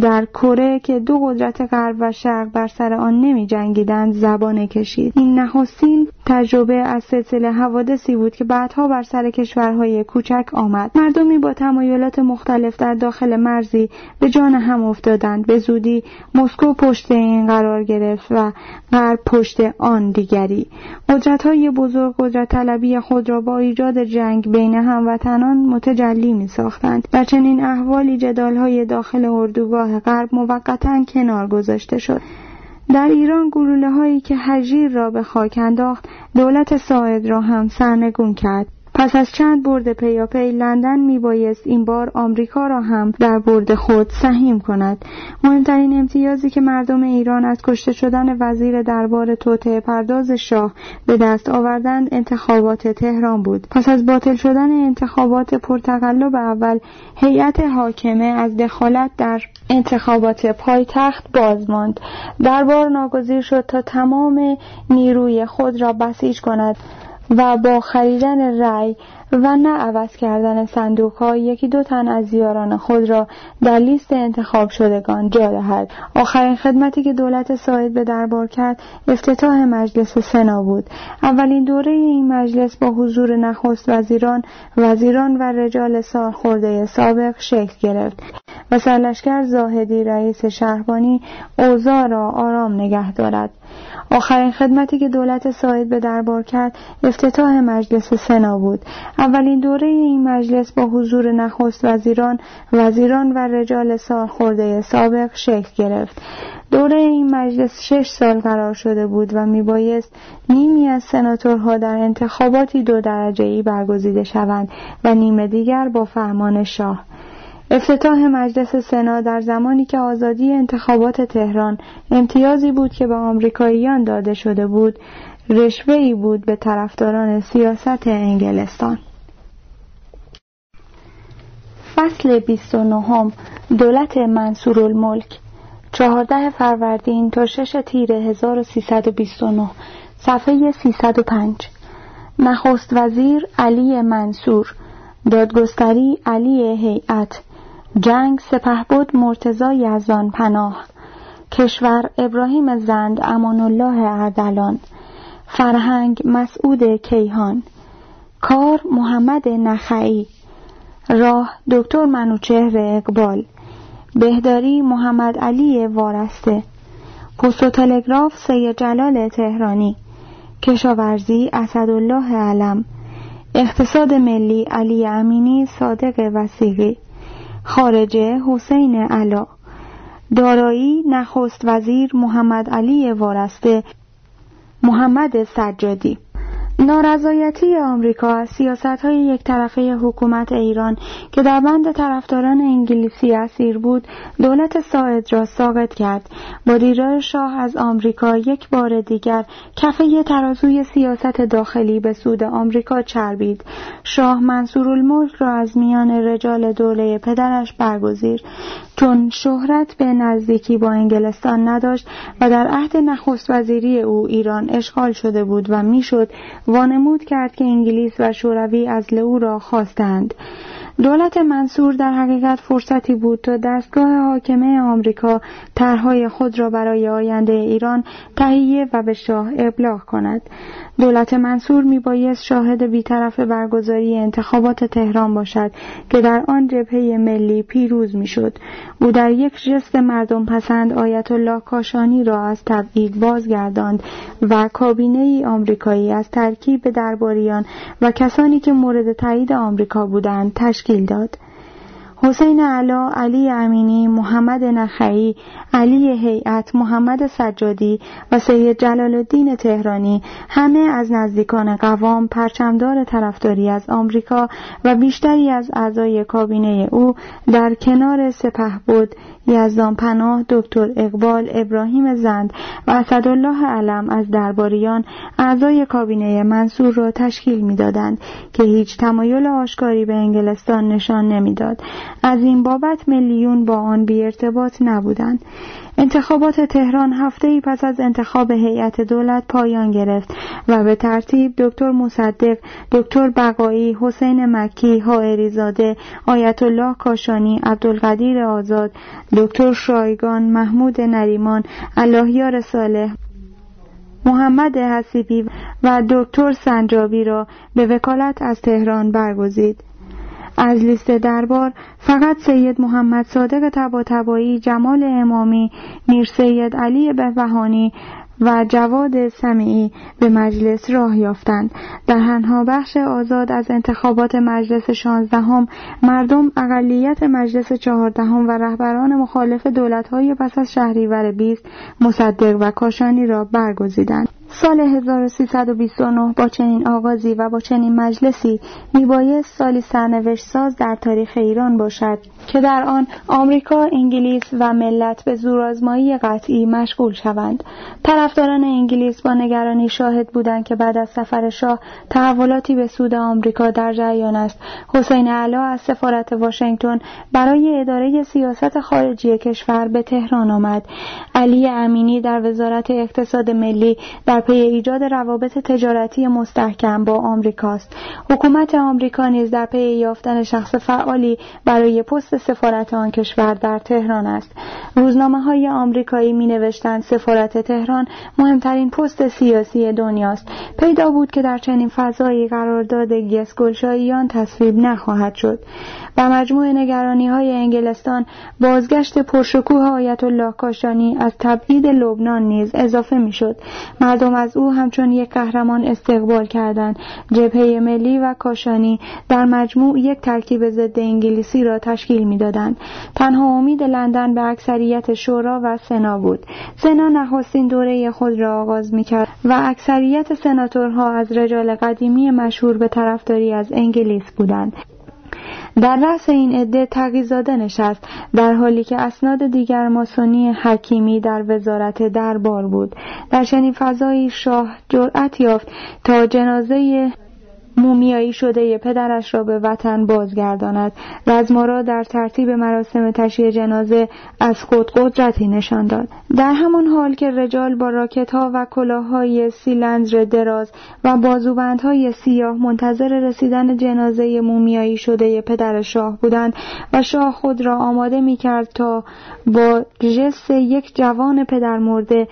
در کره که دو قدرت غرب و شرق بر سر آن نمی جنگیدند زبانه کشید. این نخستین تجربه از سلسله حوادثی بود که بعدها بر سر کشورهای کوچک آمد. مردمی با تمایلات مختلف در داخل مرزی به جان هم افتادند. به زودی مسکو پشت این قرار گرفت و غرب پشت آن دیگری. قدرت های بزرگ قدرت طلبی خود را با ایجاد جنگ بین هموطنان متجلی می ساختند در چنین احوالی جدال های داخل اردوگاه غرب موقتا کنار گذاشته شد. در ایران گلوله هایی که هجیر را به خاک انداخت دولت ساعد را هم سرنگون کرد. پس از چند برد پیاپی لندن میبایست این بار آمریکا را هم در برد خود سهیم کند. مهمترین امتیازی که مردم ایران از کشته شدن وزیر دربار توطعه پرداز شاه به دست آوردند انتخابات تهران بود. پس از باطل شدن انتخابات پرتقلب اول هیئت حاکمه از دخالت در انتخابات پایتخت باز ماند دربار ناگزیر شد تا تمام نیروی خود را بسیج کند. و با خریدن رأی و نه عوض کردن صندوق ها یکی دو تن از یاران خود را در لیست انتخاب شدگان جا دهد. آخرین خدمتی که دولت ساعد به دربار کرد افتتاح مجلس سنا بود. اولین دوره این مجلس با حضور نخست وزیران وزیران و رجال سالخورده سابق شکل گرفت و سرلشکر زاهدی رئیس شهربانی اوضاع را آرام نگه دارد. آخرین خدمتی که دولت ساید به دربار کرد افتتاح مجلس سنا بود. اولین دوره این مجلس با حضور نخست وزیران وزیران و رجال سالخورده سابق شکل گرفت. دوره این مجلس شش سال قرار شده بود و میبایست نیمی از سناتورها در انتخاباتی دو درجه ای برگزیده شوند و نیمه دیگر با فرمان شاه. افتتاح مجلس سنا در زمانی که آزادی انتخابات تهران امتیازی بود که به آمریکاییان داده شده بود رشوه بود به طرفداران سیاست انگلستان. فصل 29 دولت منصور الملک چهارده فروردین تا شش تیر 1329 صفحه 305 نخست وزیر علی منصور. دادگستری علی هیئت. جنگ سپهبد مرتضی یزدان پناه. کشور ابراهیم زند امان الله اردلان. فرهنگ مسعود کیهان. کار محمد نخعی. راه دکتر منوچهر اقبال. بهداری محمد علی وارسته. پست و تلگراف سید جلال تهرانی. کشاورزی اسدالله علم. اقتصاد ملی علی امینی صادق وسیقی. خارجه حسین علا. دارایی نخست وزیر محمد علی وارسته. محمد سجادی. نارضایتی آمریکا از سیاست های یک طرفه حکومت ایران که در بند طرفداران انگلیسی اسیر بود دولت ساعد را ساقط کرد. با دیدار شاه از آمریکا یک بار دیگر کفه ترازوی سیاست داخلی به سود آمریکا چربید. شاه منصور الملک را از میان رجال دوله پدرش برگزید چون شهرت به نزدیکی با انگلستان نداشت و در عهد نخست وزیری او ایران اشغال شده بود و می‌شد وانمود کرد که انگلیس و شوروی از او را خواستند. دولت منصور در حقیقت فرصتی بود تا دستگاه حاکمه آمریکا طرحهای خود را برای آینده ایران تهیه و به شاه ابلاغ کند. دولت منصور میبایست شاهد بیطرف برگزاری انتخابات تهران باشد که در آن جبهه ملی پیروز می‌شد. او در یک جست مردم پسند آیت الله کاشانی را از تبعید بازگرداند و کابینه ای آمریکایی از ترکیب درباریان و کسانی که مورد تایید آمریکا بودند تشکیل داد. حسین علا علی امینی محمد نخعی علی هیئت محمد سجادی و سید جلال الدین تهرانی همه از نزدیکان قوام پرچمدار طرفداری از آمریکا و بیشتری از اعضای کابینه او در کنار سپه بود. یزدان پناه دکتر اقبال ابراهیم زند و اسدالله علم از درباریان اعضای کابینه منصور را تشکیل می‌دادند که هیچ تمایل آشکاری به انگلستان نشان نمی‌داد. از این بابت میلیون با آن بی ارتباط نبودند انتخابات تهران هفته ای پس از انتخاب هیئت دولت پایان گرفت و به ترتیب دکتر مصدق، دکتر بقایی، حسین مکی، حائریزاده، آیت الله کاشانی، عبدالقدیر آزاد، دکتر شایگان، محمود نریمان، اللهیار صالح محمد حسیبی و دکتر سنجابی را به وکالت از تهران برگزید. از لیست دربار فقط سید محمد صادق تباتبایی جمال امامی میر سید علی بهبهانی و جواد سمیعی به مجلس راه یافتند در هنها بخش آزاد از انتخابات مجلس شانزدهم مردم اقلیت مجلس چهاردهم و رهبران مخالف دولتهای پس از شهریور بیست مصدق و کاشانی را برگزیدند سال 1329 با چنین آغازی و با چنین مجلسی میبایست سالی سرنوشت ساز در تاریخ ایران باشد که در آن آمریکا، انگلیس و ملت به زورآزمایی قطعی مشغول شوند. طرفداران انگلیس با نگرانی شاهد بودند که بعد از سفر شاه تحولاتی به سود آمریکا در جریان است. حسین علا از سفارت واشنگتن برای اداره سیاست خارجی کشور به تهران آمد. علی امینی در وزارت اقتصاد ملی در پی ایجاد روابط تجارتی مستحکم با آمریکاست. حکومت آمریکا نیز در پی یافتن شخص فعالی برای پست سفارت آن کشور در تهران است روزنامه های آمریکایی می نوشتند سفارت تهران مهمترین پست سیاسی دنیاست. پیدا بود که در چنین فضایی قرارداد گسگلشاییان تصویب نخواهد شد. و مجموع نگرانی های انگلستان بازگشت پرشکوه آیت الله کاشانی از تبعید لبنان نیز اضافه می‌شد. مردم از او همچون یک قهرمان استقبال کردند. جبهه ملی و کاشانی در مجموع یک ترکیب ضد انگلیسی را تشکیل می‌دادند. تنها امید لندن به اکثریت شورا و سنا بود. سنا نخستین دوره خود را آغاز می‌کرد و اکثریت سناتورها از رجال قدیمی مشهور به طرفداری از انگلیس بودند. در رأس این عده تقیزاده نشست در حالی که اسناد دیگر ماسونی حکیمی در وزارت دربار بود. در چنین فضایی شاه جرأت یافت تا جنازه مومیایی شده پدرش را به وطن بازگرداند رزمارا در ترتیب مراسم تشییع جنازه از خود قدرتی نشان داد. در همان حال که رجال با راکت ها و کلاههای سیلندر دراز و بازوبندهای سیاه منتظر رسیدن جنازه مومیایی شده پدر شاه بودند و شاه خود را آماده می کرد تا با جست یک جوان پدر مرده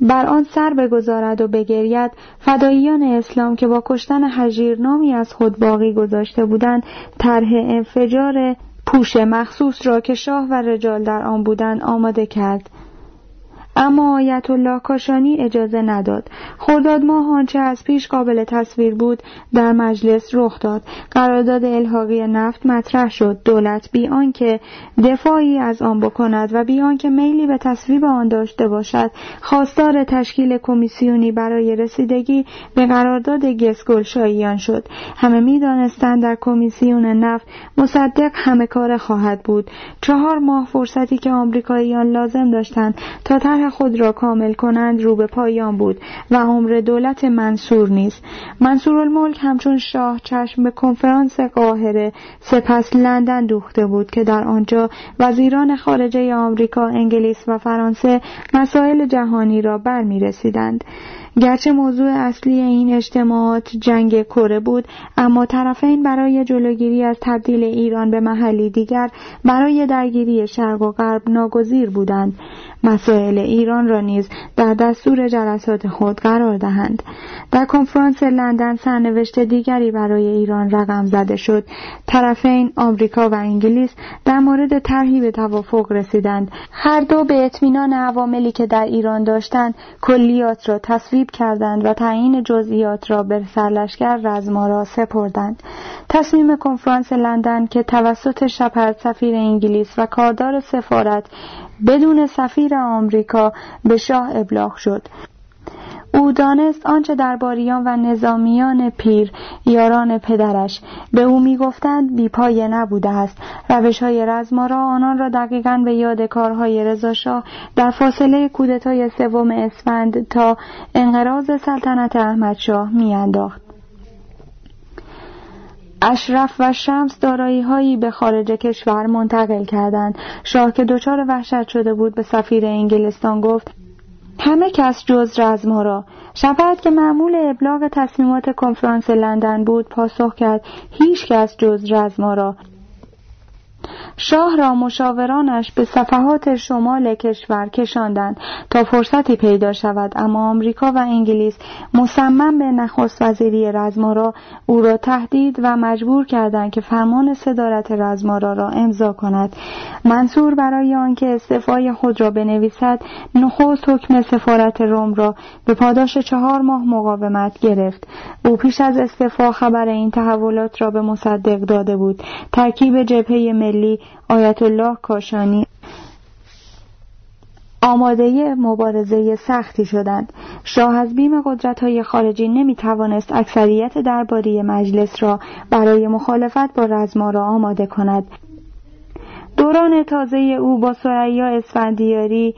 بر آن سر بگذارد و بگرید. فداییان اسلام که با کشتن حجیر نامی از خود باقی گذاشته بودند طرح انفجار پوش مخصوص را که شاه و رجال در آن بودند آماده کرد. اما آیت الله کاشانی اجازه نداد. خرداد ماه آنچه از پیش قابل تصویر بود در مجلس رخ داد. قرارداد الحاقی نفت مطرح شد. دولت بی آنکه دفاعی از آن بکند و بی آنکه میلی به تصویب آن داشته باشد خواستار تشکیل کمیسیونی برای رسیدگی به قرارداد گسگل شاییان شد. همه می‌دانستند در کمیسیون نفت مصدق همه کار خواهد بود. چهار ماه فرصتی که آمریکاییان لازم داشتند تا طرح خود را کامل کنند رو به پایان بود و عمر دولت منصور نیست منصور الملک همچون شاه چشم به کنفرانس قاهره سپس لندن دوخته بود که در آنجا وزیران خارجه آمریکا انگلیس و فرانسه مسائل جهانی را برمی رسیدند گرچه موضوع اصلی این اجتماعات جنگ کره بود اما طرفین برای جلوگیری از تبدیل ایران به محلی دیگر برای درگیری شرق و غرب ناگزیر بودند. مسائل ایران را نیز در دستور جلسات خود قرار دهند. در کنفرانس لندن سرنوشت دیگری برای ایران رقم زده شد. طرفین آمریکا و انگلیس در مورد طرحی به توافق رسیدند. هر دو به اطمینان عواملی که در ایران داشتند کلیات را تصویب کردند و تعیین جزئیات را به سرلشکر رزمارا سپردند. تصمیم کنفرانس لندن که توسط شپرد سفیر انگلیس و کاردار سفارت بدون سفیر آمریکا به شاه ابلاغ شد. او دانست آنچه درباریان و نظامیان پیر یاران پدرش به او می‌گفتند بیپایه نبوده است. روش های رزمارا آنان را دقیقا به یاد کارهای رضاشاه در فاصله کودتای سوم اسفند تا انقراض سلطنت احمدشاه میانداخت. اشرف و شمس دارایی هایی به خارج کشور منتقل کردند. شاه که دچار وحشت شده بود به سفیر انگلستان گفت همه کس جز رزمارا شبت که معمول ابلاغ تصمیمات کنفرانس لندن بود پاسخ کرد هیچ کس جز رزمارا شاه را مشاورانش به صفحات شمال کشور کشاندند تا فرصتی پیدا شود اما آمریکا و انگلیس مصمم به نخست وزیری رزمارا او را تهدید و مجبور کردند که فرمان صدارت رزمارا را امضا کند. منصور برای آنکه استعفای خود را بنویسد نخست حکم سفارت روم را به پاداش چهار ماه مقاومت گرفت. او پیش از استعفا خبر این تحولات را به مصدق داده بود. ترکیب جبهه ملی آیت الله کاشانی. آماده مبارزه سختی شدند. شاه از بیم قدرت های خارجی نمی توانست اکثریت درباری مجلس را برای مخالفت با رزمارا آماده کند. دوران تازه او با سریا اسفندیاری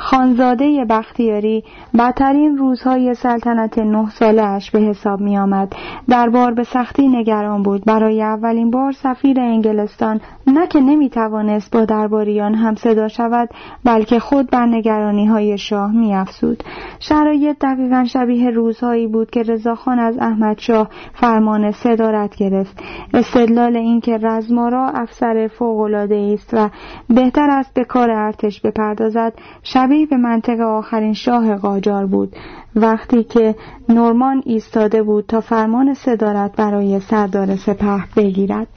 خانزاده بختیاری بدترین روزهای سلطنت نه ساله اش به حساب می آمد. دربار به سختی نگران بود برای اولین بار سفیر انگلستان نه که نمی توانست با درباریان هم صدا شود بلکه خود بر نگرانی های شاه می افسود. شرایط دقیقا شبیه روزهایی بود که رضاخان از احمد شاه فرمان صدارت گرفت استدلال اینکه رزمارا افسر فوقالعاده است و بهتر است به کار ارتش بپردازد شبیه به منطقه آخرین شاه قاجار بود. وقتی که نورمان ایستاده بود تا فرمان صدارت برای سردار سپه بگیرد.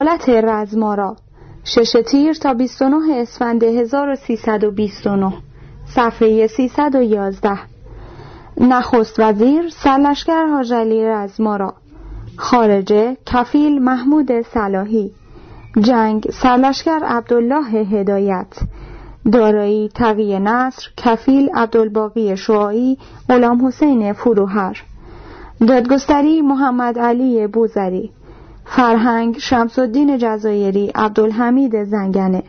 حالت رزمارا. شش تیر تا 29 اسفند 1329 صفحه 311 نخست وزیر سرلشکر حاجلی رزمارا. خارجه کفیل محمود صلاحی. جنگ سرلشکر عبدالله هدایت. دارایی تقی نصر کفیل عبدالباقی شعایی غلام حسین فروهر. دادگستری محمد علی بوزری فرهنگ شمس الدین جزایری عبدالحمید زنگنه.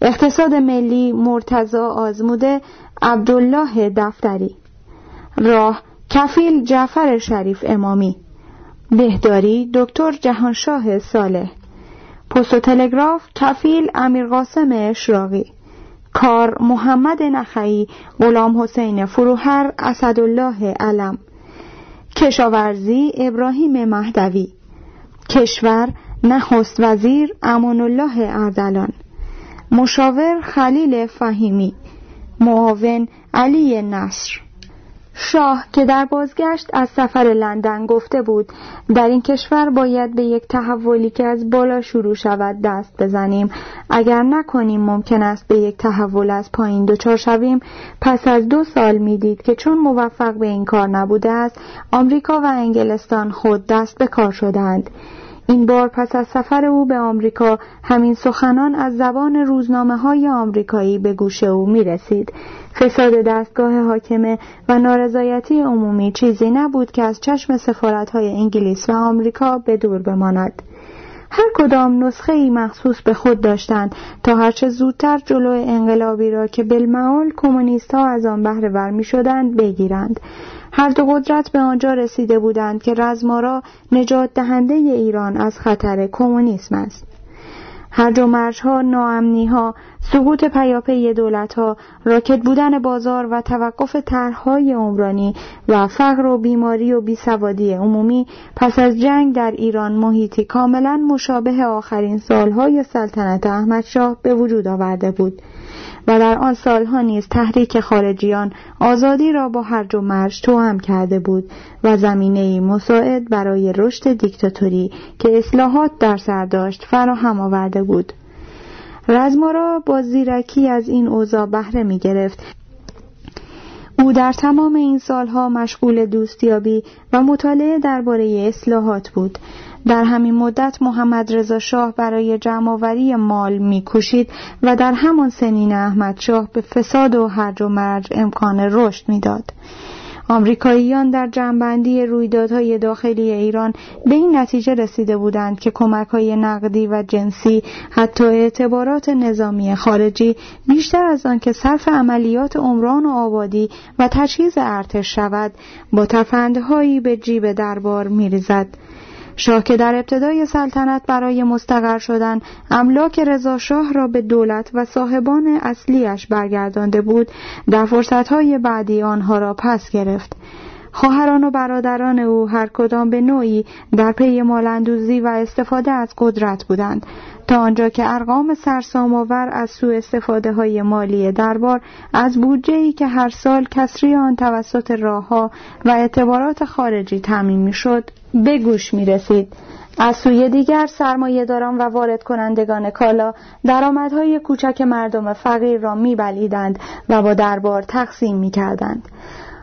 اقتصاد ملی مرتزا آزموده عبدالله دفتری. راه کفیل جعفر شریف امامی. بهداری دکتر جهانشاه صالح. پست و تلگراف کفیل امیر قاسم اشراقی. کار محمد نخعی غلام حسین فروهر اسدالله علم. کشاورزی ابراهیم مهدوی. کشور نخست وزیر امان الله اردلان. مشاور خلیل فهیمی. معاون علی نصر. شاه که در بازگشت از سفر لندن گفته بود در این کشور باید به یک تحولی که از بالا شروع شود دست بزنیم. اگر نکنیم ممکن است به یک تحول از پایین دچار شویم پس از دو سال می‌دید که چون موفق به این کار نبوده است آمریکا و انگلستان خود دست به کار شدند. این بار پس از سفر او به آمریکا همین سخنان از زبان روزنامه های آمریکایی به گوش او می رسید. فساد دستگاه حاکمه و نارضایتی عمومی چیزی نبود که از چشم سفارت های انگلیس و آمریکا به دور بماند. هر کدام نسخه ای مخصوص به خود داشتند تا هرچه زودتر جلو انقلابی را که بالمعال کمونیست ها از آن بهره ور می شدند بگیرند. هر دو قدرت به آنجا رسیده بودند که رزمارا نجات دهنده ایران از خطر کمونیسم است. هر و مرجها ها سقوط پیاپی دولت ها راکت بودن بازار و توقف طرحهای عمرانی و فقر و بیماری و بیسوادی عمومی پس از جنگ در ایران محیطی کاملا مشابه آخرین سالهای سلطنت احمدشاه به وجود آورده بود. و در آن سالها نیز تحریک خارجیان آزادی را با هرج و مرج توام کرده بود و زمینه مساعد برای رشد دیکتاتوری که اصلاحات در سر داشت فراهم آورده بود. رزمارا با زیرکی از این اوضاع بهره می گرفت او در تمام این سالها مشغول دوستیابی و مطالعه درباره اصلاحات بود. در همین مدت محمد رضا شاه برای جمعآوری مال میکوشید و در همان سنین احمد شاه به فساد و هرج و مرج امکان رشد می‌داد. آمریکاییان در جنبندی رویدادهای داخلی ایران به این نتیجه رسیده بودند که کمک های نقدی و جنسی حتی اعتبارات نظامی خارجی بیشتر از آن که صرف عملیات عمران و آبادی و تجهیز ارتش شود با تفندهایی به جیب دربار میریزد شاه که در ابتدای سلطنت برای مستقر شدن املاک رضا شاه را به دولت و صاحبان اصلیش برگردانده بود در فرصتهای بعدی آنها را پس گرفت. خواهران و برادران او هر کدام به نوعی در پی مالندوزی و استفاده از قدرت بودند. تا آنجا که ارقام سرسام آور از سوء استفاده های مالی دربار از بودجه ای که هر سال کسری آن توسط راهها و اعتبارات خارجی تعمین شد به گوش می رسید. از سوی دیگر سرمایه داران و وارد کنندگان کالا درآمدهای کوچک مردم فقیر را میبلیدند و با دربار تقسیم می‌کردند.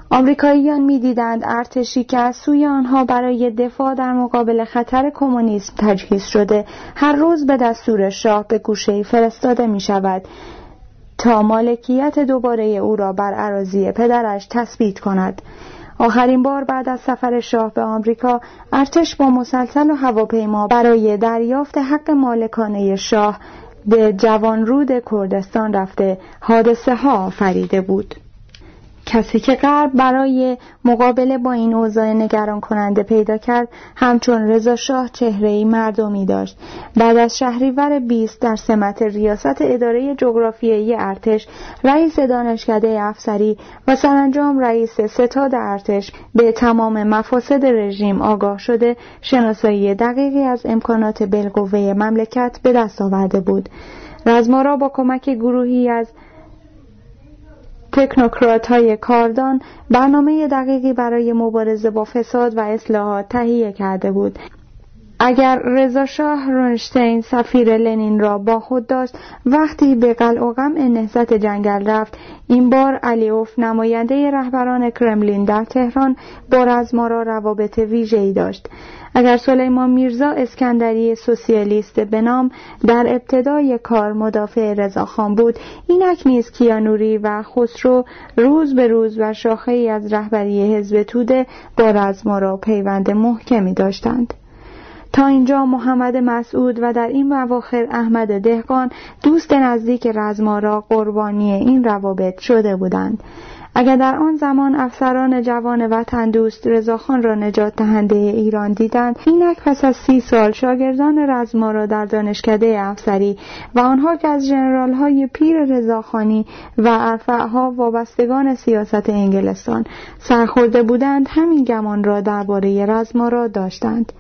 آمریکاییان می‌دیدند ارتشی که از سوی آنها برای دفاع در مقابل خطر کمونیسم تجهیز شده هر روز به دستور شاه به گوشه فرستاده می شود تا مالکیت دوباره او را بر عراضی پدرش تثبیت کند. آخرین بار بعد از سفر شاه به آمریکا ارتش با مسلسل و هواپیما برای دریافت حق مالکانه شاه به جوانرود کردستان رفته حادثه ها آفریده بود. کسی که غرب برای مقابله با این اوضاع نگران کننده پیدا کرد همچون رضا شاه چهره ای مردمی داشت. بعد از شهریور 20 در سمت ریاست اداره جغرافیایی ارتش رئیس دانشکده افسری و سرانجام رئیس ستاد ارتش به تمام مفاسد رژیم آگاه شده شناسایی دقیقی از امکانات بالقوه مملکت به دست آورده بود. رزمارا با کمک گروهی از تکنوکرات های کاردان برنامه دقیقی برای مبارزه با فساد و اصلاحات تهیه کرده بود. اگر رضاشاه رونشتین سفیر لنین را با خود داشت وقتی به قلع نهضت جنگل رفت این بار علیوف نماینده رهبران کرملین در تهران با رزمارا روابط ویژه‌ای داشت. اگر سلیمان میرزا اسکندری سوسیالیست به نام در ابتدای کار مدافع رضاخان بود اینک نیز کیانوری و خسرو روز به روز و شاخه ای از رهبری حزب توده با رزمارا پیوند محکمی داشتند. تا اینجا محمد مسعود و در این مواخر احمد دهقان دوست نزدیک رزمارا قربانی این روابط شده بودند. اگر در آن زمان افسران جوان وطن دوست رضاخان را نجات دهنده ایران دیدند اینک پس از سی سال شاگردان رزما را در دانشکده افسری و آنها که از جنرال های پیر رضاخانی و ارفعها وابستگان سیاست انگلستان سرخورده بودند همین گمان را درباره رزما را داشتند.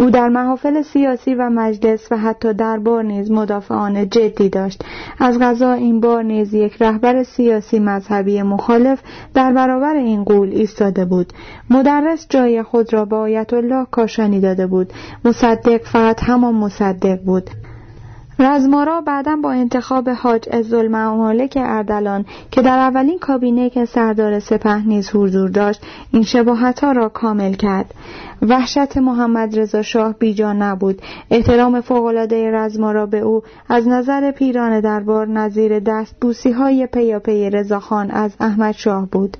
او در محافل سیاسی و مجلس و حتی دربار نیز مدافعان جدی داشت. از غذا این بار نیز یک رهبر سیاسی مذهبی مخالف در برابر این قول ایستاده بود. مدرس جای خود را به آیت الله کاشانی داده بود. مصدق فقط همان مصدق بود. رزمارا بعدا با انتخاب حاج عزالممالک اردلان که در اولین کابینه که سردار سپه نیز حضور داشت این شباهت ها را کامل کرد. وحشت محمد رضا شاه بیجا نبود. احترام فوقالعاده رزمارا به او از نظر پیران دربار نظیر دست بوسی های پیاپی رضاخان از احمد شاه بود.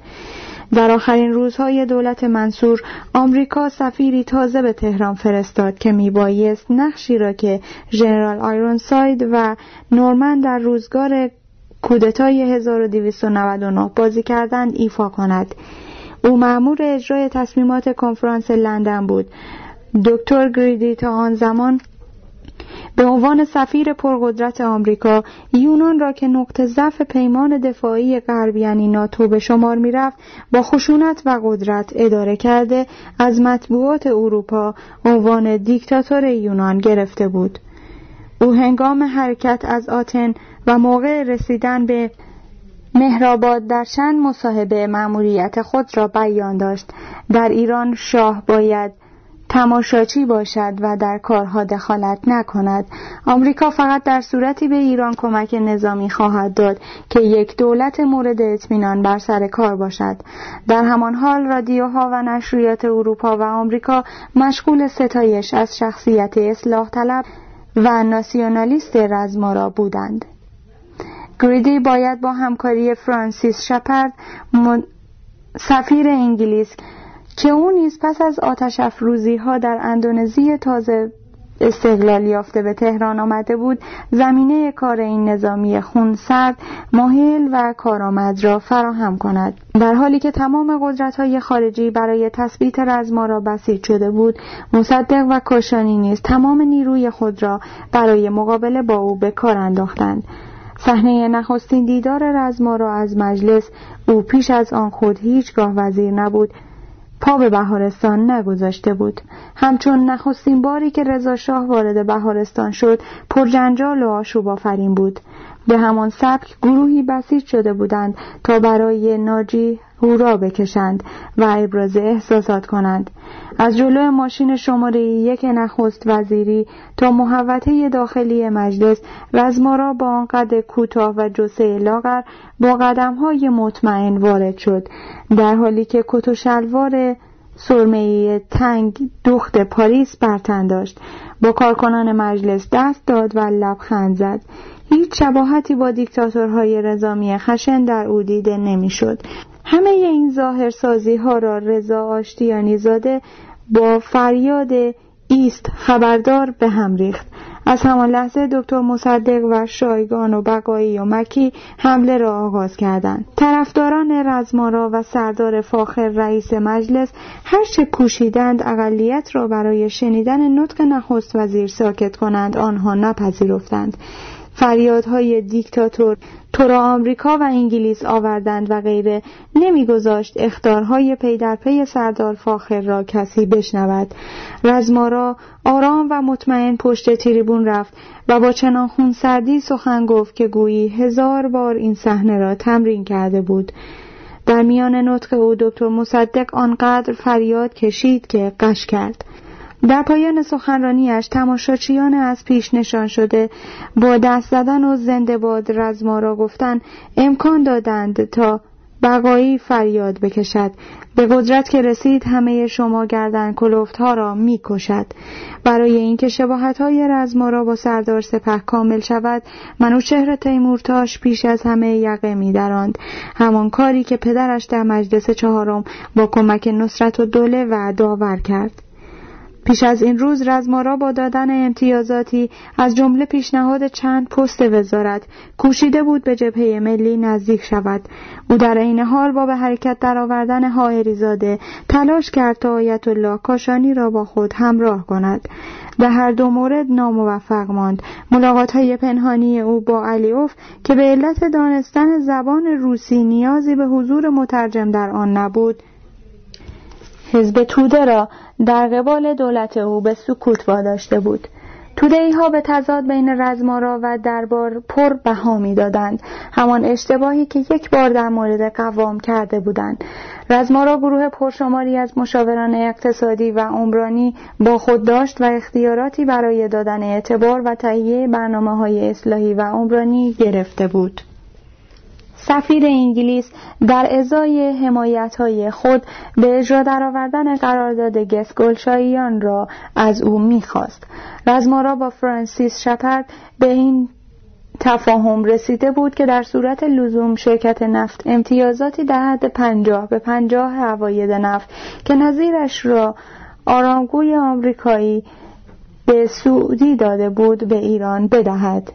در آخرین روزهای دولت منصور آمریکا سفیری تازه به تهران فرستاد که میبایست نقشی را که ژنرال آیرونساید و نورمن در روزگار کودتای 1299 بازی کردند ایفا کند. او مأمور اجرای تصمیمات کنفرانس لندن بود. دکتر گریدی تا آن زمان به عنوان سفیر پرقدرت آمریکا یونان را که نقطه ضعف پیمان دفاعی غرب یعنی ناتو به شمار می‌رفت با خشونت و قدرت اداره کرده از مطبوعات اروپا عنوان دیکتاتور یونان گرفته بود. او هنگام حرکت از آتن و موقع رسیدن به مهرآباد در چند مصاحبه مأموریت خود را بیان داشت. در ایران شاه باید تماشاچی باشد و در کارها دخالت نکند. آمریکا فقط در صورتی به ایران کمک نظامی خواهد داد که یک دولت مورد اطمینان بر سر کار باشد. در همان حال رادیوها و نشریات اروپا و آمریکا مشغول ستایش از شخصیت اصلاح طلب و ناسیونالیست رزمارا بودند. گریدی باید با همکاری فرانسیس شپرد سفیر انگلیس که او نیز پس از آتش افروزی ها در اندونزی تازه استقلال یافته به تهران آمده بود زمینه کار این نظامی خونسرد ماهل و کارآمد را فراهم کند. در حالی که تمام قدرت های خارجی برای تثبیت رزما را بسیج شده بود مصدق و کاشانی نیز تمام نیروی خود را برای مقابله با او به کار انداختند. صحنه نخستین دیدار رزما را از مجلس او پیش از آن خود هیچگاه وزیر نبود. پا به بهارستان نگذاشته بود. همچون نخستین باری که رضا شاه وارد بهارستان شد پرجنجال و آشوب آفرین بود. به همان سبک گروهی بسیج شده بودند تا برای ناجی هورا بکشند و ابراز احساسات کنند. از جلو ماشین شماره یک نخست وزیری تا محوطه داخلی مجلس رزمارا با آنقدر کوتاه و جسه لاغر با قدم های مطمئن وارد شد در حالی که کت و شلوار سرمهی تنگ دخت پاریس برتن داشت. با کارکنان مجلس دست داد و لبخند زد. هیچ شباهتی با دیکتاتورهای رزامی خشن در او دیده نمی‌شد. همه این ظاهرسازی ها را رضا آشتیانی زاده با فریاد ایست خبردار به هم ریخت. از همان لحظه دکتر مصدق و شایگان و بقایی و مکی حمله را آغاز کردند. طرفداران رزمارا و سردار فاخر رئیس مجلس هرچه کوشیدند اقلیت را برای شنیدن نطق نخست وزیر ساکت کنند آنها نپذیرفتند. فریادهای دیکتاتور. تو را آمریکا و انگلیس آوردند و غیره. نمیگذاشت اخطارهای پی در پی سردار فاخر را کسی بشنود. رزمارا آرام و مطمئن پشت تریبون رفت و با چنان خونسردی سخن گفت که گویی هزار بار این صحنه را تمرین کرده بود. در میان نطق او دکتر مصدق آنقدر فریاد کشید که قش کرد. در پایان سخنرانیش تماشاچیان از پیش نشان شده با دست زدن و زنده باد رزما را گفتن امکان دادند تا بقایی فریاد بکشد. به قدرت که رسید همه شما گردن کلوفت ها را می کشد برای اینکه شباهت های رزما را با سردار سپه کامل شود منوچهر تیمورتاش پیش از همه یقه می دراند. همان کاری که پدرش در مجلس چهارم با کمک نصرت و دوله و داور کرد. پیش از این روز رزمارا با دادن امتیازاتی از جمله پیشنهاد چند پست وزارت کوشیده بود به جبهه ملی نزدیک شود. او در عین حال با به حرکت درآوردن حائری زاده تلاش کرد تا آیت الله کاشانی را با خود همراه کند. به هر دو مورد ناموفق ماند. ملاقات های پنهانی او با علیوف که به علت دانستن زبان روسی نیازی به حضور مترجم در آن نبود. حزب توده را در قبال دولت او به سکوت واداشته بود. توده ها به تضاد بین رزمارا و دربار پر بها دادند همان اشتباهی که یک بار در مورد قوام کرده بودند. رزمارا گروه پرشماری از مشاوران اقتصادی و عمرانی با خود داشت و اختیاراتی برای دادن اعتبار و تهیه برنامه های اصلاحی و عمرانی گرفته بود. سفیر انگلیس در ازای حمایت های خود به اجرا درآوردن قرارداد گسگلشاییان را از او می‌خواست رزمارا با فرانسیس شپرد به این تفاهم رسیده بود که در صورت لزوم شرکت نفت امتیازاتی در حد پنجاه به پنجاه عواید نفت که نظیرش را آرامگوی آمریکایی به سعودی داده بود به ایران بدهد.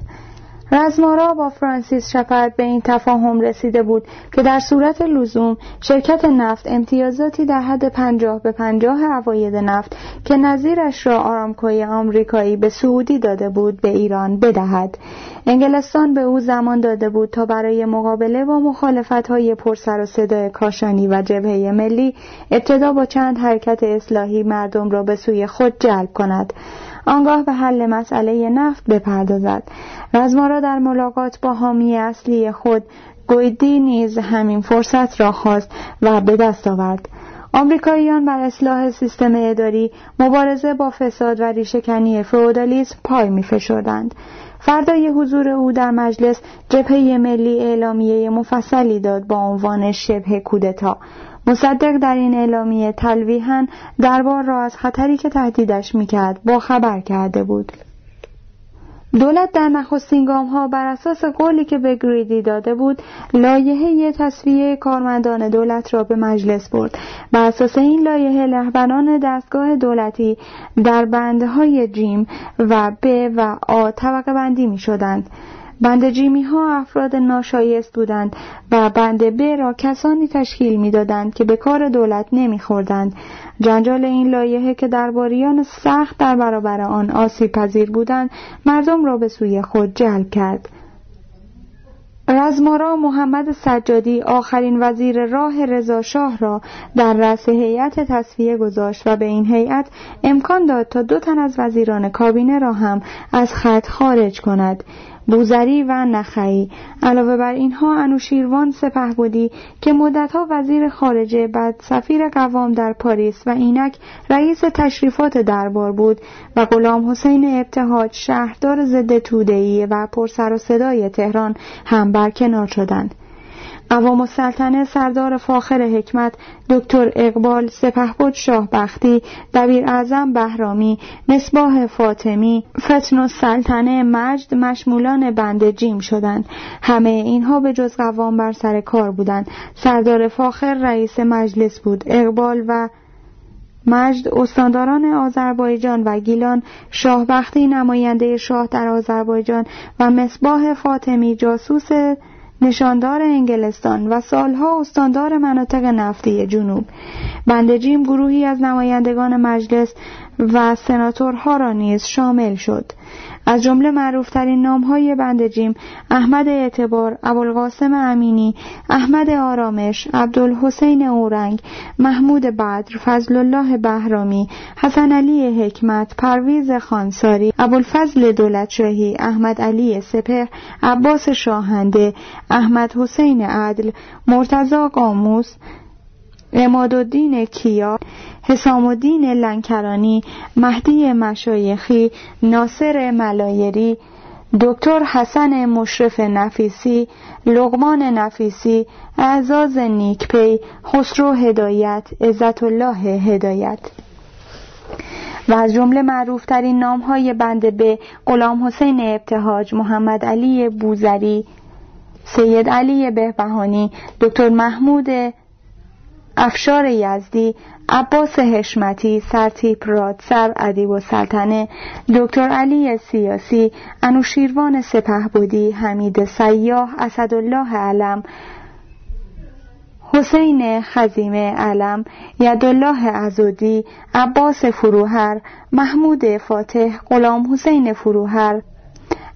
رزمارا با فرانسیس شپرد به این تفاهم رسیده بود که در صورت لزوم شرکت نفت امتیازاتی در حد پنجاه به پنجاه عواید نفت که نظیرش را آرامکوی آمریکایی به سعودی داده بود به ایران بدهد. انگلستان به او زمان داده بود تا برای مقابله با مخالفت های پرسر و صدای کاشانی و جبهه ملی ابتدا با چند حرکت اصلاحی مردم را به سوی خود جلب کند. آنگاه به حل مسئله نفت بپردازد رزمارا در ملاقات با حامی اصلی خود گویدی نیز همین فرصت را خواست و به دست آورد. آمریکاییان بر اصلاح سیستم اداری مبارزه با فساد و ریشهکنی فئودالیسم پای میفشردند. فردای حضور او در مجلس جبهه ملی اعلامیه مفصلی داد با عنوان شبه کودتا. مصدق در این اعلامیه تلویحا دربار را از خطری که تهدیدش می‌کرد با خبر کرده بود. دولت در نخستین گام ها بر اساس قولی که به گریدی داده بود لایحه تصفیه کارمندان دولت را به مجلس برد. بر اساس این لایحه رهبران دستگاه دولتی در بندهای جیم و ب و آ طبقه بندی می شدند بند جیمی ها افراد ناشایست بودند و بند ب را کسانی تشکیل می‌دادند که به کار دولت نمیخوردند. جنجال این لایحه که درباریان سخت در برابر آن آسیب پذیر بودند مردم را به سوی خود جلب کرد. رزمارا محمد سجادی آخرین وزیر راه رضا شاه را در رأس هیئت تصفیه گذاشت و به این هیئت امکان داد تا دو تن از وزیران کابینه را هم از خط خارج کند. بوزری و نخعی. علاوه بر اینها انوشیروان سپه بودی که مدتها وزیر خارجه بعد سفیر قوام در پاریس و اینک رئیس تشریفات دربار بود و غلام حسین ابتهاج شهردار ضد تودهی و پرسر و صدای تهران هم برکنار شدند. قوام السلطنه سردار فاخر حکمت دکتر اقبال سپهبد شاه بختی دبیر اعظم بهرامی مصباح فاطمی فتن السلطنه مجد مشمولان بند جیم شدند. همه اینها به جز قوام بر سر کار بودند. سردار فاخر رئیس مجلس بود. اقبال و مجد استانداران آذربایجان و گیلان شاهبختی نماینده شاه در آذربایجان و مصباح فاطمی جاسوس نشاندار انگلستان و سالها استاندار مناطق نفتی جنوب. بندجیم گروهی از نمایندگان مجلس و سناتورها را نیز شامل شد. از جمله معروفترین نامهای بند جیم احمد اعتبار ابوالقاسم امینی احمد آرامش عبدالحسین اورنگ محمود بدر فضل الله بهرامی حسن علی حکمت پرویز خانساری ابوالفضل دولتشاهی احمد علی سپر عباس شاهنده احمد حسین عدل مرتزا قاموس الدین کیا حسام الدین لنکرانی مهدی مشایخی ناصر ملایری دکتر حسن مشرف نفیسی لغمان نفیسی اعزاز نیکپی خسرو هدایت عزت الله هدایت. و از جمله معروفترین نام های بند به غلام حسین ابتهاج محمد علی بوزری سید علی بهبهانی دکتر محمود افشار یزدی عباس هشمتی سرتیپ رادسر ادیب و سلطنه دکتر علی سیاسی انوشیروان سپهبودی حمید سیاه اسدالله علم حسین خزیمه علم یدالله عزودی عباس فروهر محمود فاتح غلام حسین فروهر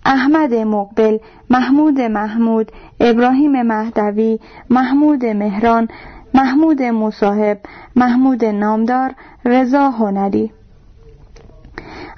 احمد مقبل محمود محمود ابراهیم مهدوی محمود مهران محمود مصاحب محمود نامدار رضا هنری.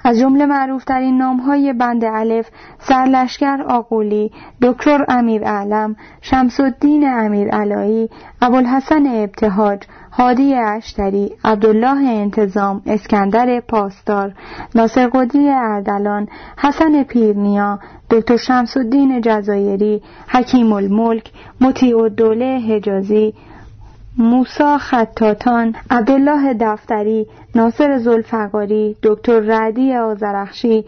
از جمله معروفترین نامهای بند الف سرلشکر آقولی دکتر امیر علم شمس الدین امیر علایی ابوالحسن ابتهاج هادی اشتری عبدالله انتظام اسکندر پاسدار ناصر قدی اردلان حسن پیرنیا دکتر شمس الدین جزایری حکیم الملک مطیع الدوله حجازی موسا خطاتان عبدالله دفتری ناصر زلفقاری دکتر رعدی آزرخشی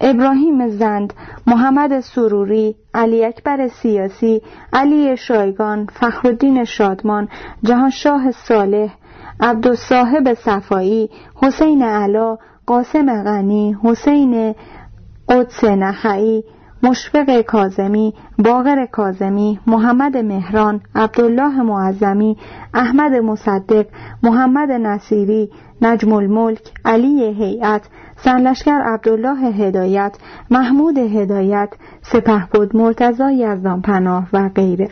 ابراهیم زند محمد سروری علی اکبر سیاسی علی شایگان فخرالدین شادمان جهانشاه صالح عبدالصاحب صفایی حسین علا قاسم غنی حسین قدس نخعی مشفق کازمی باغر کازمی محمد مهران عبدالله معظمی احمد مصدق محمد نصیری نجم الملک علی هیئت سرلشکر عبدالله هدایت محمود هدایت سپهبد مرتضی یزدان پناه و غیره.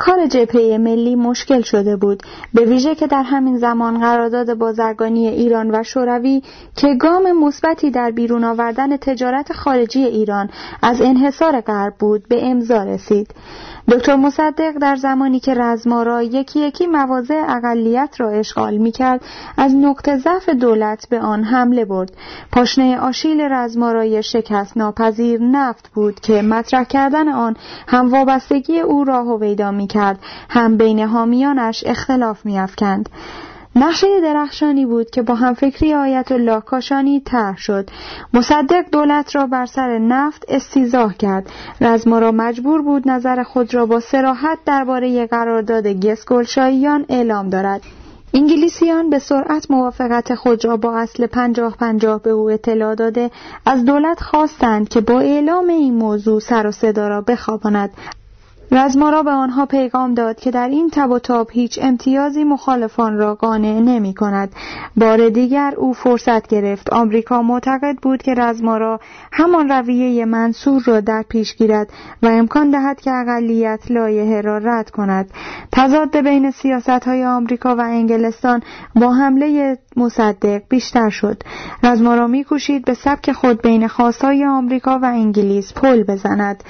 کار جبهه ملی مشکل شده بود. به ویژه که در همین زمان قرارداد بازرگانی ایران و شوروی که گام مثبتی در بیرون آوردن تجارت خارجی ایران از انحصار غرب بود به امضا رسید. دکتر مصدق در زمانی که رزمارا یکی یکی مواضع اقلیت را اشغال می کرد از نقطه ضعف دولت به آن حمله برد پاشنه آشیل رزمارای شکست ناپذیر نفت بود که مطرح کردن آن هم وابستگی او را هویدا می کرد هم بین حامیانش اختلاف می افکند. نقشه درخشانی بود که با همفکری آیت الله کاشانی طرح شد. مصدق دولت را بر سر نفت استیزاه کرد رزما را مجبور بود نظر خود را با سراحت درباره قرارداد گسگلشاییان اعلام دارد. انگلیسیان به سرعت موافقت خود را با اصل پنجاه پنجاه به او اطلاع داده از دولت خواستند که با اعلام این موضوع سر و صدا را بخواباند. رزمارا به آنها پیغام داد که در این تب و تاب هیچ امتیازی مخالفان را قانع نمی کند. بار دیگر او فرصت گرفت. آمریکا معتقد بود که رزمارا همان رویه منصور را در پیش گیرد و امکان دهد که اقلیت لایحه را رد کند. تضاد بین سیاست های آمریکا و انگلستان با حمله مصدق بیشتر شد. رزمارا میکوشید به سبک خود بین خواستهای آمریکا و انگلیس پل بزند.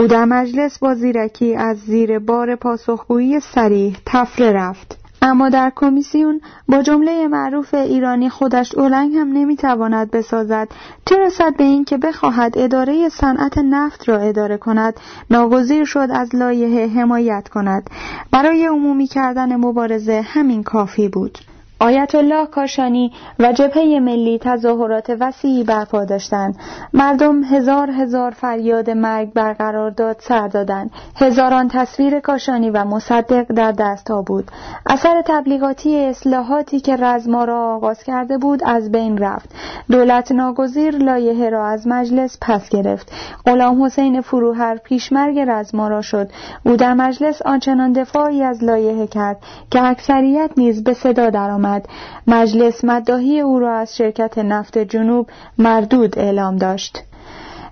او در مجلس با زیرکی از زیر بار پاسخگویی سریح تفره رفت. اما در کمیسیون با جمله معروف ایرانی خودش اولنگ هم نمی‌تواند بسازد. چه رسد به این که بخواهد اداره صنعت نفت را اداره کند ناگزیر شد از لایحه حمایت کند. برای عمومی کردن مبارزه همین کافی بود. آیت الله کاشانی و جبهه ملی تظاهرات وسیعی برپا داشتند. مردم هزار هزار فریاد مرگ برقرار داد سر دادند. هزاران تصویر کاشانی و مصدق در دستها بود. اثر تبلیغاتی اصلاحاتی که رزما را آغاز کرده بود از بین رفت. دولت ناگزیر لایحه را از مجلس پس گرفت. غلام حسین فروهر پیشمرگ رزما را شد. او در مجلس آنچنان دفاعی از لایحه کرد که اکثریت نیز به صدا درآمد. احمد مجلس مداهی او را از شرکت نفت جنوب مردود اعلام داشت.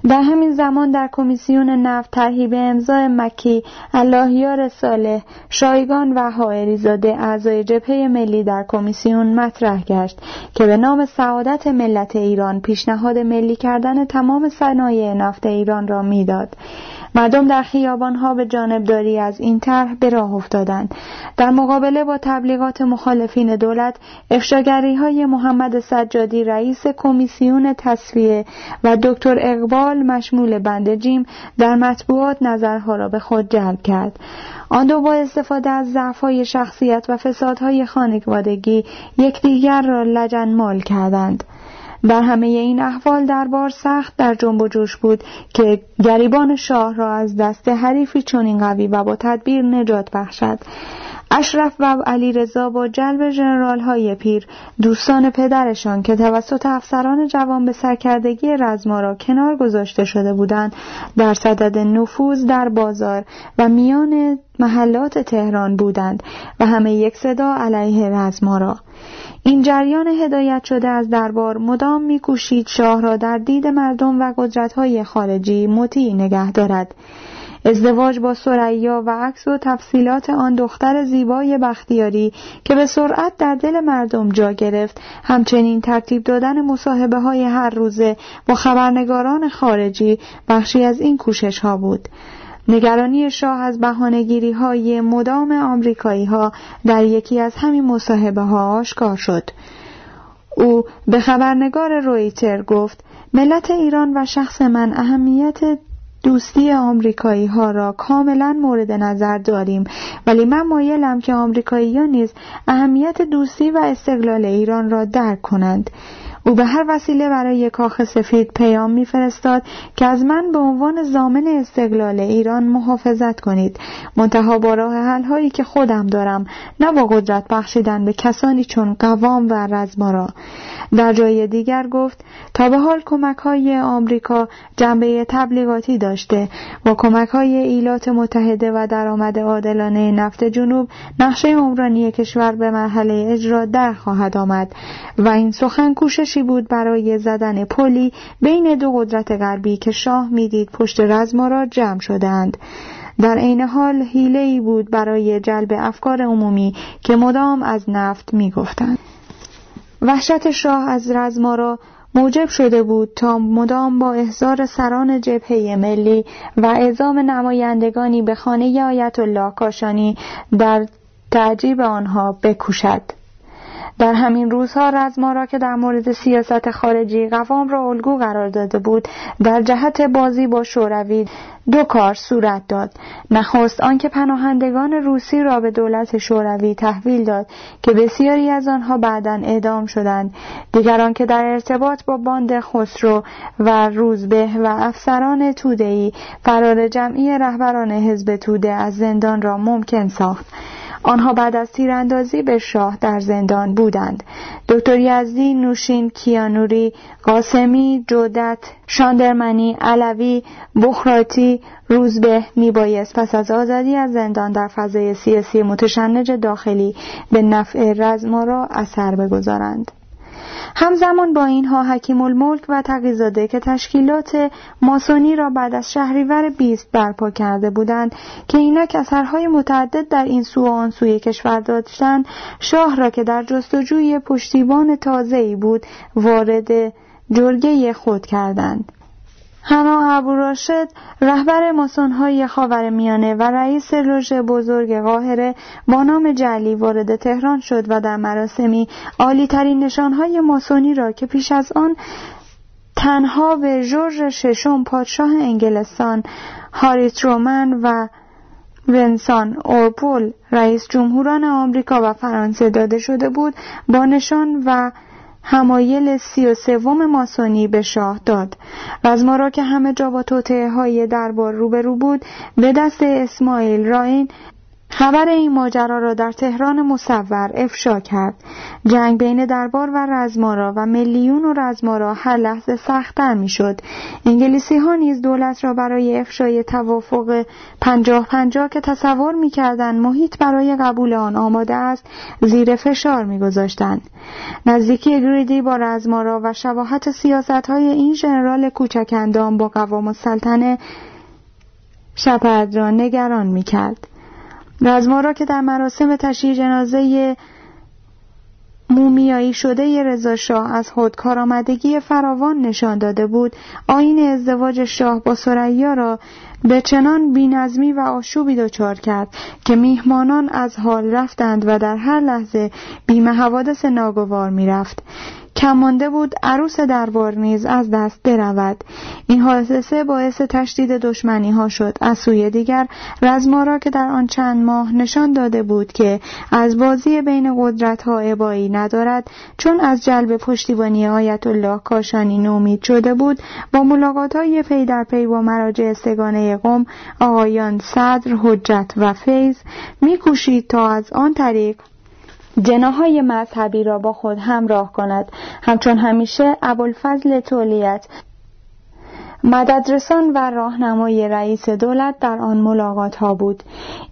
در همین زمان در کمیسیون نفت طرحی به امضای مکی اللهیار صالح شایگان و حائری زاده اعضای جبهه ملی در کمیسیون مطرح گشت که به نام سعادت ملت ایران پیشنهاد ملی کردن تمام صنایع نفت ایران را می‌داد. مردم در خیابانها به جانبداری از این طرح به راه افتادند. در مقابله با تبلیغات مخالفین دولت افشاگری های محمد سجادی رئیس کمیسیون تصفیه و دکتر اقبال مشمول بند جیم در مطبوعات نظرها را به خود جلب کرد. آن دو با استفاده از ضعفهای شخصیت و فسادهای خانوادگی یکدیگر را لجنمال کردند. در همه این احوال دربار سخت در جنب و جوش بود که گریبان شاه را از دست حریفی چنین قوی و با تدبیر نجات بخشد. اشرف و علی رضا با جلب جنرال های پیر دوستان پدرشان که توسط افسران جوان به سرکردگی رزما را کنار گذاشته شده بودند در صدد نفوذ در بازار و میان محلات تهران بودند و همه یک صدا علیه رزما را. این جریان هدایت شده از دربار مدام میکوشید شاه را در دید مردم و قدرت‌های خارجی مطیع نگه دارد. ازدواج با سریا و عکس و تفصیلات آن دختر زیبای بختیاری که به سرعت در دل مردم جا گرفت همچنین ترتیب دادن مصاحبه های هر روزه با خبرنگاران خارجی بخشی از این کوشش ها بود. نگرانی شاه از بهانهگیری های مدام آمریکایی ها در یکی از همین مصاحبه ها آشکار شد. او به خبرنگار رویتر گفت ملت ایران و شخص من اهمیت دوستی آمریکایی ها را کاملا مورد نظر داریم. ولی من مایلم که آمریکایی ها نیز اهمیت دوستی و استقلال ایران را درک کنند. او به هر وسیله برای کاخ سفید پیام میفرستاد که از من به عنوان زامن استقلال ایران محافظت کنید. منتها با راه حل هایی که خودم دارم نه با قدرت بخشیدن به کسانی چون قوام و رزمارا در جای دیگر گفت تا به حال کمک های آمریکا جنبه تبلیغاتی داشته. با کمک های ایلات متحده و درآمد عادلانه نفت جنوب نقشه عمرانی کشور به مرحله اجرا در خواهد آمد. و این سخن کوششی بود برای زدن پلی بین دو قدرت غربی که شاه می‌دید پشت رزما را جمع شدند. در عین حال حیله ای بود برای جلب افکار عمومی که مدام از نفت می‌گفتند. وحشت شاه از رزما را موجب شده بود تا مدام با احضار سران جبهه ملی و اعزام نمایندگانی به خانه آیت الله کاشانی در تعجیب آنها بکوشد. در همین روزها رزما را که در مورد سیاست خارجی قوام را الگو قرار داده بود در جهت بازی با شوروی دو کار صورت داد. نخست آنکه پناهندگان روسی را به دولت شوروی تحویل داد که بسیاری از آنها بعدا اعدام شدند. دیگران که در ارتباط با باند خسرو و روزبه و افسران توده‌ای فرار جمعی رهبران حزب توده از زندان را ممکن ساخت. آنها بعد از تیراندازی به شاه در زندان بودند. دکتر یزدی نوشین کیانوری قاسمی جودت شاندرمنی علوی بخراتی روزبه میبایست پس از آزادی از زندان در فضای سیاسی متشنج داخلی به نفع رزما را اثر بگذارند. همزمان با اینها حکیم الملک و تقیزاده که تشکیلات ماسونی را بعد از شهریور 20 برپا کرده بودند که اینک اثرهای متعدد در این سو و آن سوی کشور داشتند شاه را که در جستجوی پشتیبان تازه‌ای بود وارد جرگه خود کردند. هنا ابوراشد رهبر ماسونهای خاور میانه و رئیس لژ بزرگ قاهره با نام جلی وارد تهران شد و در مراسمی عالی ترین نشانهای ماسونی را که پیش از آن تنها به جورج ششم پادشاه انگلستان هاریت رومن و ونسان اورپول رئیس جمهوران آمریکا و فرانسه داده شده بود با نشان و همایل سی و سوم ماسونی به شاه داد. رزما را که همه جا با توطعه های دربار روبرو بود به دست اسماعیل راین خبر این ماجرا را در تهران مصور افشا کرد. جنگ بین دربار و رزمارا و میلیون و رزمارا هر لحظه سختتر می‌شد. انگلیسی ها نیز دولت را برای افشای توافق پنجاه پنجاه که تصور می‌کردند محیط برای قبول آن آماده است زیر فشار میگذاشتند. نزدیکی گریدی با رزمارا و شباهت سیاست های این ژنرال کوچکندان با قوام السلطنه شپرد را نگران می‌کرد. رزمارا که در مراسم تشییع جنازه مومیایی شده رضا شاه از خود کارآمدگی فراوان نشان داده بود آین ازدواج شاه با سریا را به چنان بینظمی و آشوبی دچار کرد که میهمانان از حال رفتند و در هر لحظه بیم حوادث ناگوار می‌رفت. کمانده بود عروس دربار نیز از دست برود. این حادثه باعث تشدید دشمنی ها شد. از سوی دیگر رزمارا که در آن چند ماه نشان داده بود که از بازی بین قدرت ها عبایی ندارد چون از جلب پشتیبانی آیت الله کاشانی نومید شده بود با ملاقات های پی در پی با مراجع سگانه قوم آقایان صدر حجت و فیض میکوشید تا از آن طریق جناهای مذهبی را با خود همراه کند. همچون همیشه ابوالفضل تولیت مددرسان و راهنمای رئیس دولت در آن ملاقات ها بود.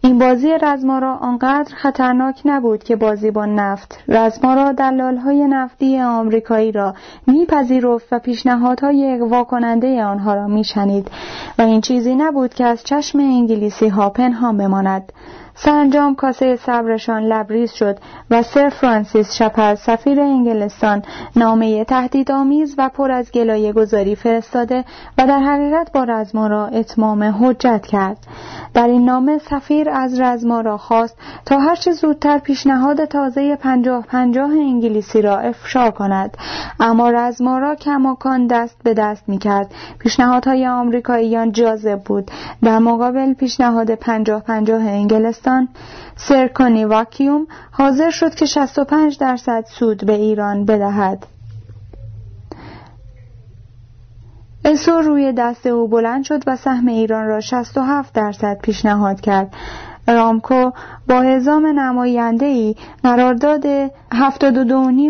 این بازی رزمارا آنقدر خطرناک نبود که بازی با نفت رزمارا دلال های نفتی آمریکایی را میپذیرفت و پیشنهادهای اقوا کننده آنها را میشنید. و این چیزی نبود که از چشم انگلیسی ها پنهان بماند. سرانجام کاسه صبرشان لبریز شد و سر فرانسیس شپر سفیر انگلستان نامه تهدیدآمیز و پر از گلایه گذاری فرستاده و در حقیقت با رزمارا اتمام حجت کرد. در این نامه سفیر از رزمارا خواست تا هرچه زودتر پیشنهاد تازه پنجاه پنجاه انگلیسی را افشا کند. اما رزمارا کماکان دست به دست می کرد پیشنهادهای آمریکاییان جاذب بود. در مقابل پیشنهاد پنجاه پنجاه انگلستان انگلستان سرکانی واکیوم حاضر شد که 65 درصد سود به ایران بدهد. اسو روی دست او بلند شد و سهم ایران را 67 درصد پیشنهاد کرد. رامکو با هزام نماینده ای قرارداد 72.5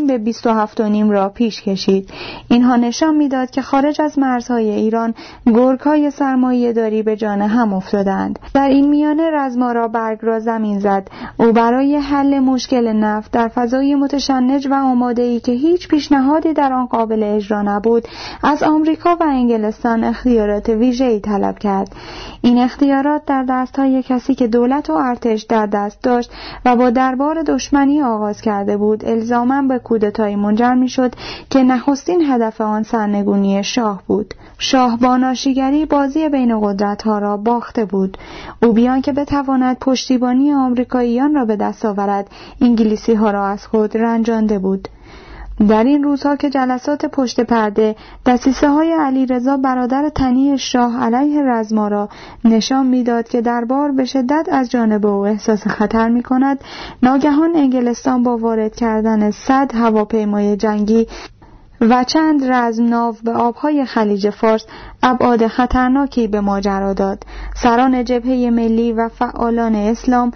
به 27.5 را پیش کشید. اینها نشان می‌داد که خارج از مرزهای ایران گرگهای سرمایه داری به جان هم افتادند. در این میانه رزمارا برگ را زمین زد. او برای حل مشکل نفت در فضای متشنج و آماده ای که هیچ پیشنهادی در آن قابل اجرا نبود از آمریکا و انگلستان اختیارات ویژه‌ای طلب کرد. این اختیارات در دستهای کسی که دولت و ارتش در دست داشت و با دربار دشمنی آغاز کرده بود. الزاما به کودتایی منجر می‌شد که نخستین هدف آن سرنگونی شاه بود. شاه با ناشیگری بازی بین قدرت ها را باخته بود. او بیان که بتواند پشتیبانی آمریکاییان را به دست آورد. انگلیسی ها را از خود رنجانده بود. در این روزها که جلسات پشت پرده دستیسه های علی رضا برادر تنی شاه علیه رزمارا نشان می‌داد که دربار به شدت از جانب او احساس خطر می کند ناگهان انگلستان با وارد کردن صد هواپیمای جنگی و چند رزمناو به آبهای خلیج فارس ابعاد خطرناکی به ماجرا داد. سران جبهه ملی و فعالان اسلام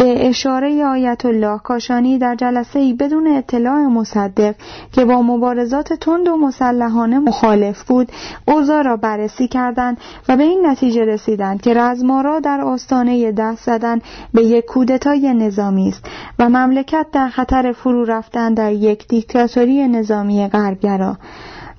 به اشاره آیت الله کاشانی در جلسه ای بدون اطلاع مصدق که با مبارزات تند و مسلحانه مخالف بود اوضاع را بررسی کردند و به این نتیجه رسیدند که رزمارا در آستانه دست زدن به یک کودتای نظامی است و مملکت در خطر فرو رفتن در یک دیکتاتوری نظامی غربگرا.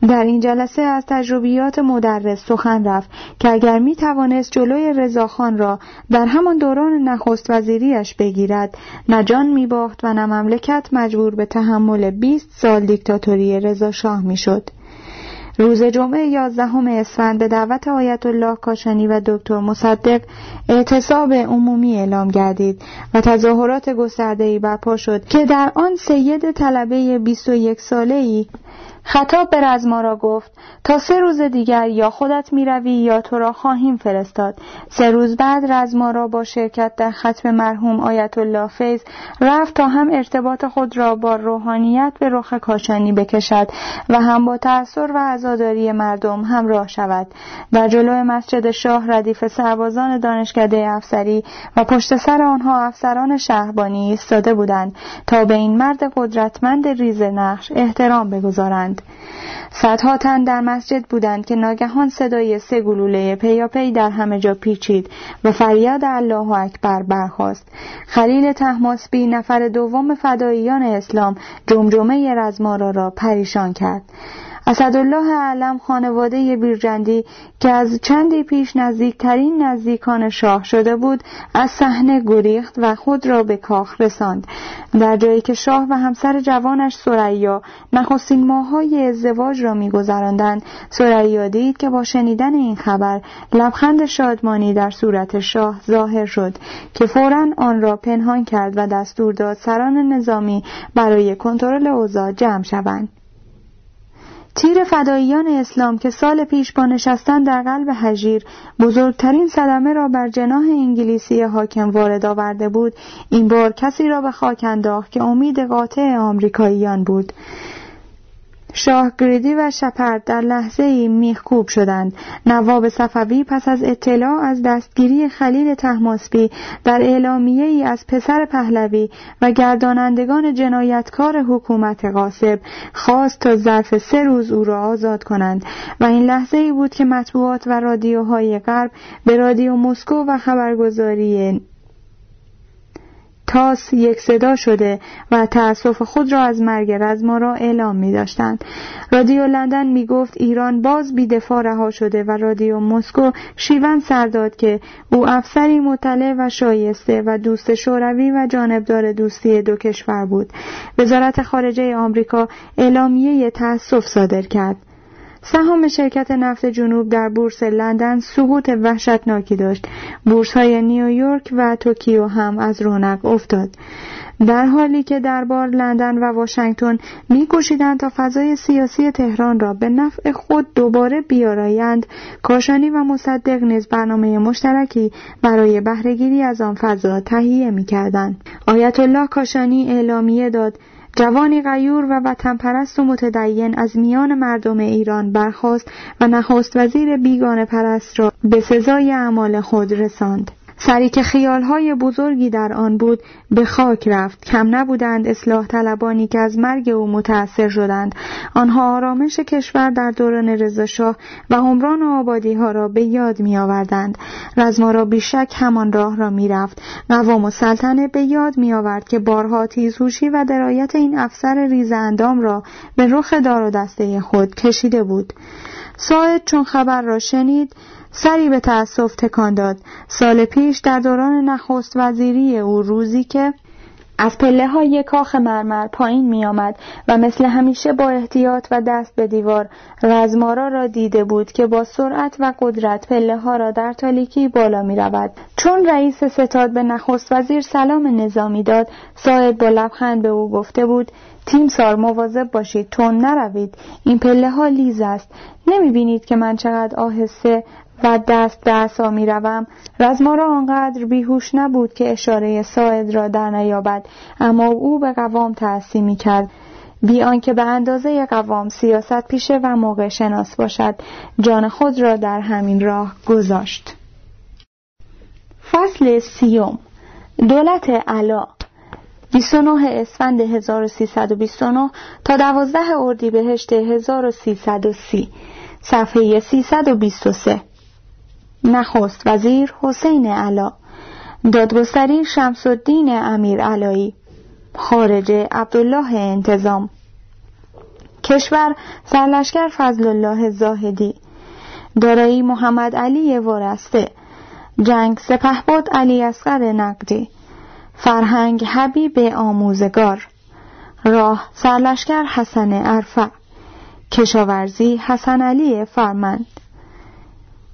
در این جلسه از تجربیات مدرس سخن رفت که اگر می توانست جلوی رضاخان را در همان دوران نخست وزیریش بگیرد نه جان می باخت و نه مملکت مجبور به تحمل 20 سال دیکتاتوری رضا شاه می شد. روز جمعه یازدهم اسفند به دعوت آیت الله کاشانی و دکتر مصدق اعتصاب عمومی اعلام گردید و تظاهرات گسترده‌ای برپا شد که در آن سید طلبه 21 ساله‌ای خطاب به رزمارا گفت تا سه روز دیگر یا خودت می‌روی یا تو را خواهیم فرستاد. سه روز بعد رزمارا با شرکت در ختم مرحوم آیت الله فیض رفت تا هم ارتباط خود را با روحانیت به رخ کاشانی بکشد و هم با تأثیر و عزاداری مردم همراه شود. در جلو مسجد شاه ردیف سربازان دانشکده افسری و پشت سر آنها افسران شهربانی ایستاده بودند تا به این مرد قدرتمند ریز نقش احترام بگذارند. صدها تن در مسجد بودند که ناگهان صدای سه گلوله پیاپی در همه جا پیچید و فریاد الله اکبر برخاست. خلیل تحماسبی نفر دوم فداییان اسلام جمجمه رزمارا را پریشان کرد. اسدالله علم خانواده بیرجندی که از چندی پیش نزدیکترین نزدیکان شاه شده بود از صحنه گریخت و خود را به کاخ رساند. در جایی که شاه و همسر جوانش سریا نخستین ماههای ازدواج را میگذراندند سریا دید که با شنیدن این خبر لبخند شادمانی در صورت شاه ظاهر شد که فورا آن را پنهان کرد و دستور داد سران نظامی برای کنترل اوضاع جمع شوند. تیر فداییان اسلام که سال پیش با نشستن در قلب هژیر بزرگترین صدمه را بر جناح انگلیسی حاکم وارد آورده بود این بار کسی را به خاک انداخت که امید قاطع آمریکاییان بود. شاه گریدی و شپرد در لحظه ای میخکوب شدند. نواب صفوی پس از اطلاع از دستگیری خلیل تحماسبی در اعلامیه ای از پسر پهلوی و گردانندگان جنایتکار حکومت غاصب خواست تا ظرف سه روز او را آزاد کنند و این لحظه ای بود که مطبوعات و رادیوهای غرب به رادیو مسکو و خبرگزاری تاس یک صدا شده و تأسف خود را از مرگ رزما را اعلام می داشتند. رادیو لندن می گفت ایران باز بیدفاع رها شده و رادیو مسکو شیون سرداد که او افسری مطلع و شایسته و دوست شوروی و جانبدار دوستی دو کشور بود. وزارت خارجه آمریکا اعلامیه تأسف صادر کرد. سهام شرکت نفت جنوب در بورس لندن سقوط وحشتناکی داشت. بورس های نیویورک و توکیو هم از رونق افتاد. در حالی که دربار لندن و واشنگتن میکوشیدند تا فضای سیاسی تهران را به نفع خود دوباره بیارایند کاشانی و مصدق نیز برنامه مشترکی برای بهرهگیری از آن فضا تهیه می‌کردند. آیت الله کاشانی اعلامیه داد جوانی غیور و وطن پرست و متدین از میان مردم ایران برخاست و نخست وزیر بیگان پرست را به سزای اعمال خود رساند. سری که خیالهای بزرگی در آن بود به خاک رفت. کم نبودند اصلاح طلبانی که از مرگ او متأثر شدند. آنها آرامش کشور در دوران رضاشاه و عمران و آبادی ها را به یاد می آوردند رزما را بیشک همان راه را می رفت قوام و سلطنه به یاد می آورد که بارها تیزهوشی و درایت این افسر ریز اندام را به رخ دار و دسته خود کشیده بود. ساعد چون خبر را شنید سری به تأسف تکان داد سال پیش در دوران نخست وزیری او روزی که از پله های کاخ مرمر پایین می آمد و مثل همیشه با احتیاط و دست به دیوار رزمارا را دیده بود که با سرعت و قدرت پله ها را در تالیکی بالا می رود. چون رئیس ستاد به نخست وزیر سلام نظامی داد ساید با لبخند به او گفته بود تیم سار مواظب باشید تون نروید این پله ها لیز است نمی بینید که من چقدر آهسته و دست به عصا می روم. رزمارا آنقدر بیهوش نبود که اشاره ساعد را در نیابد. اما او به قوام تأثیر می کرد. بی آنکه به اندازه قوام سیاست پیشه و موقع شناس باشد جان خود را در همین راه گذاشت. فصل سیوم. دولت علا. 29 اسفند 1329 تا 12 اردیبهشت 1330 صفحه 323 نخست وزیر حسین علا دادگستری شمس الدین امیر علایی خارجه عبدالله انتظام کشور سرلشکر فضل الله زاهدی دارایی محمد علی وارسته جنگ سپهبد علی اصغر نقدی فرهنگ حبیب آموزگار راه سرلشکر حسن عرفه کشاورزی حسن علی فرمند.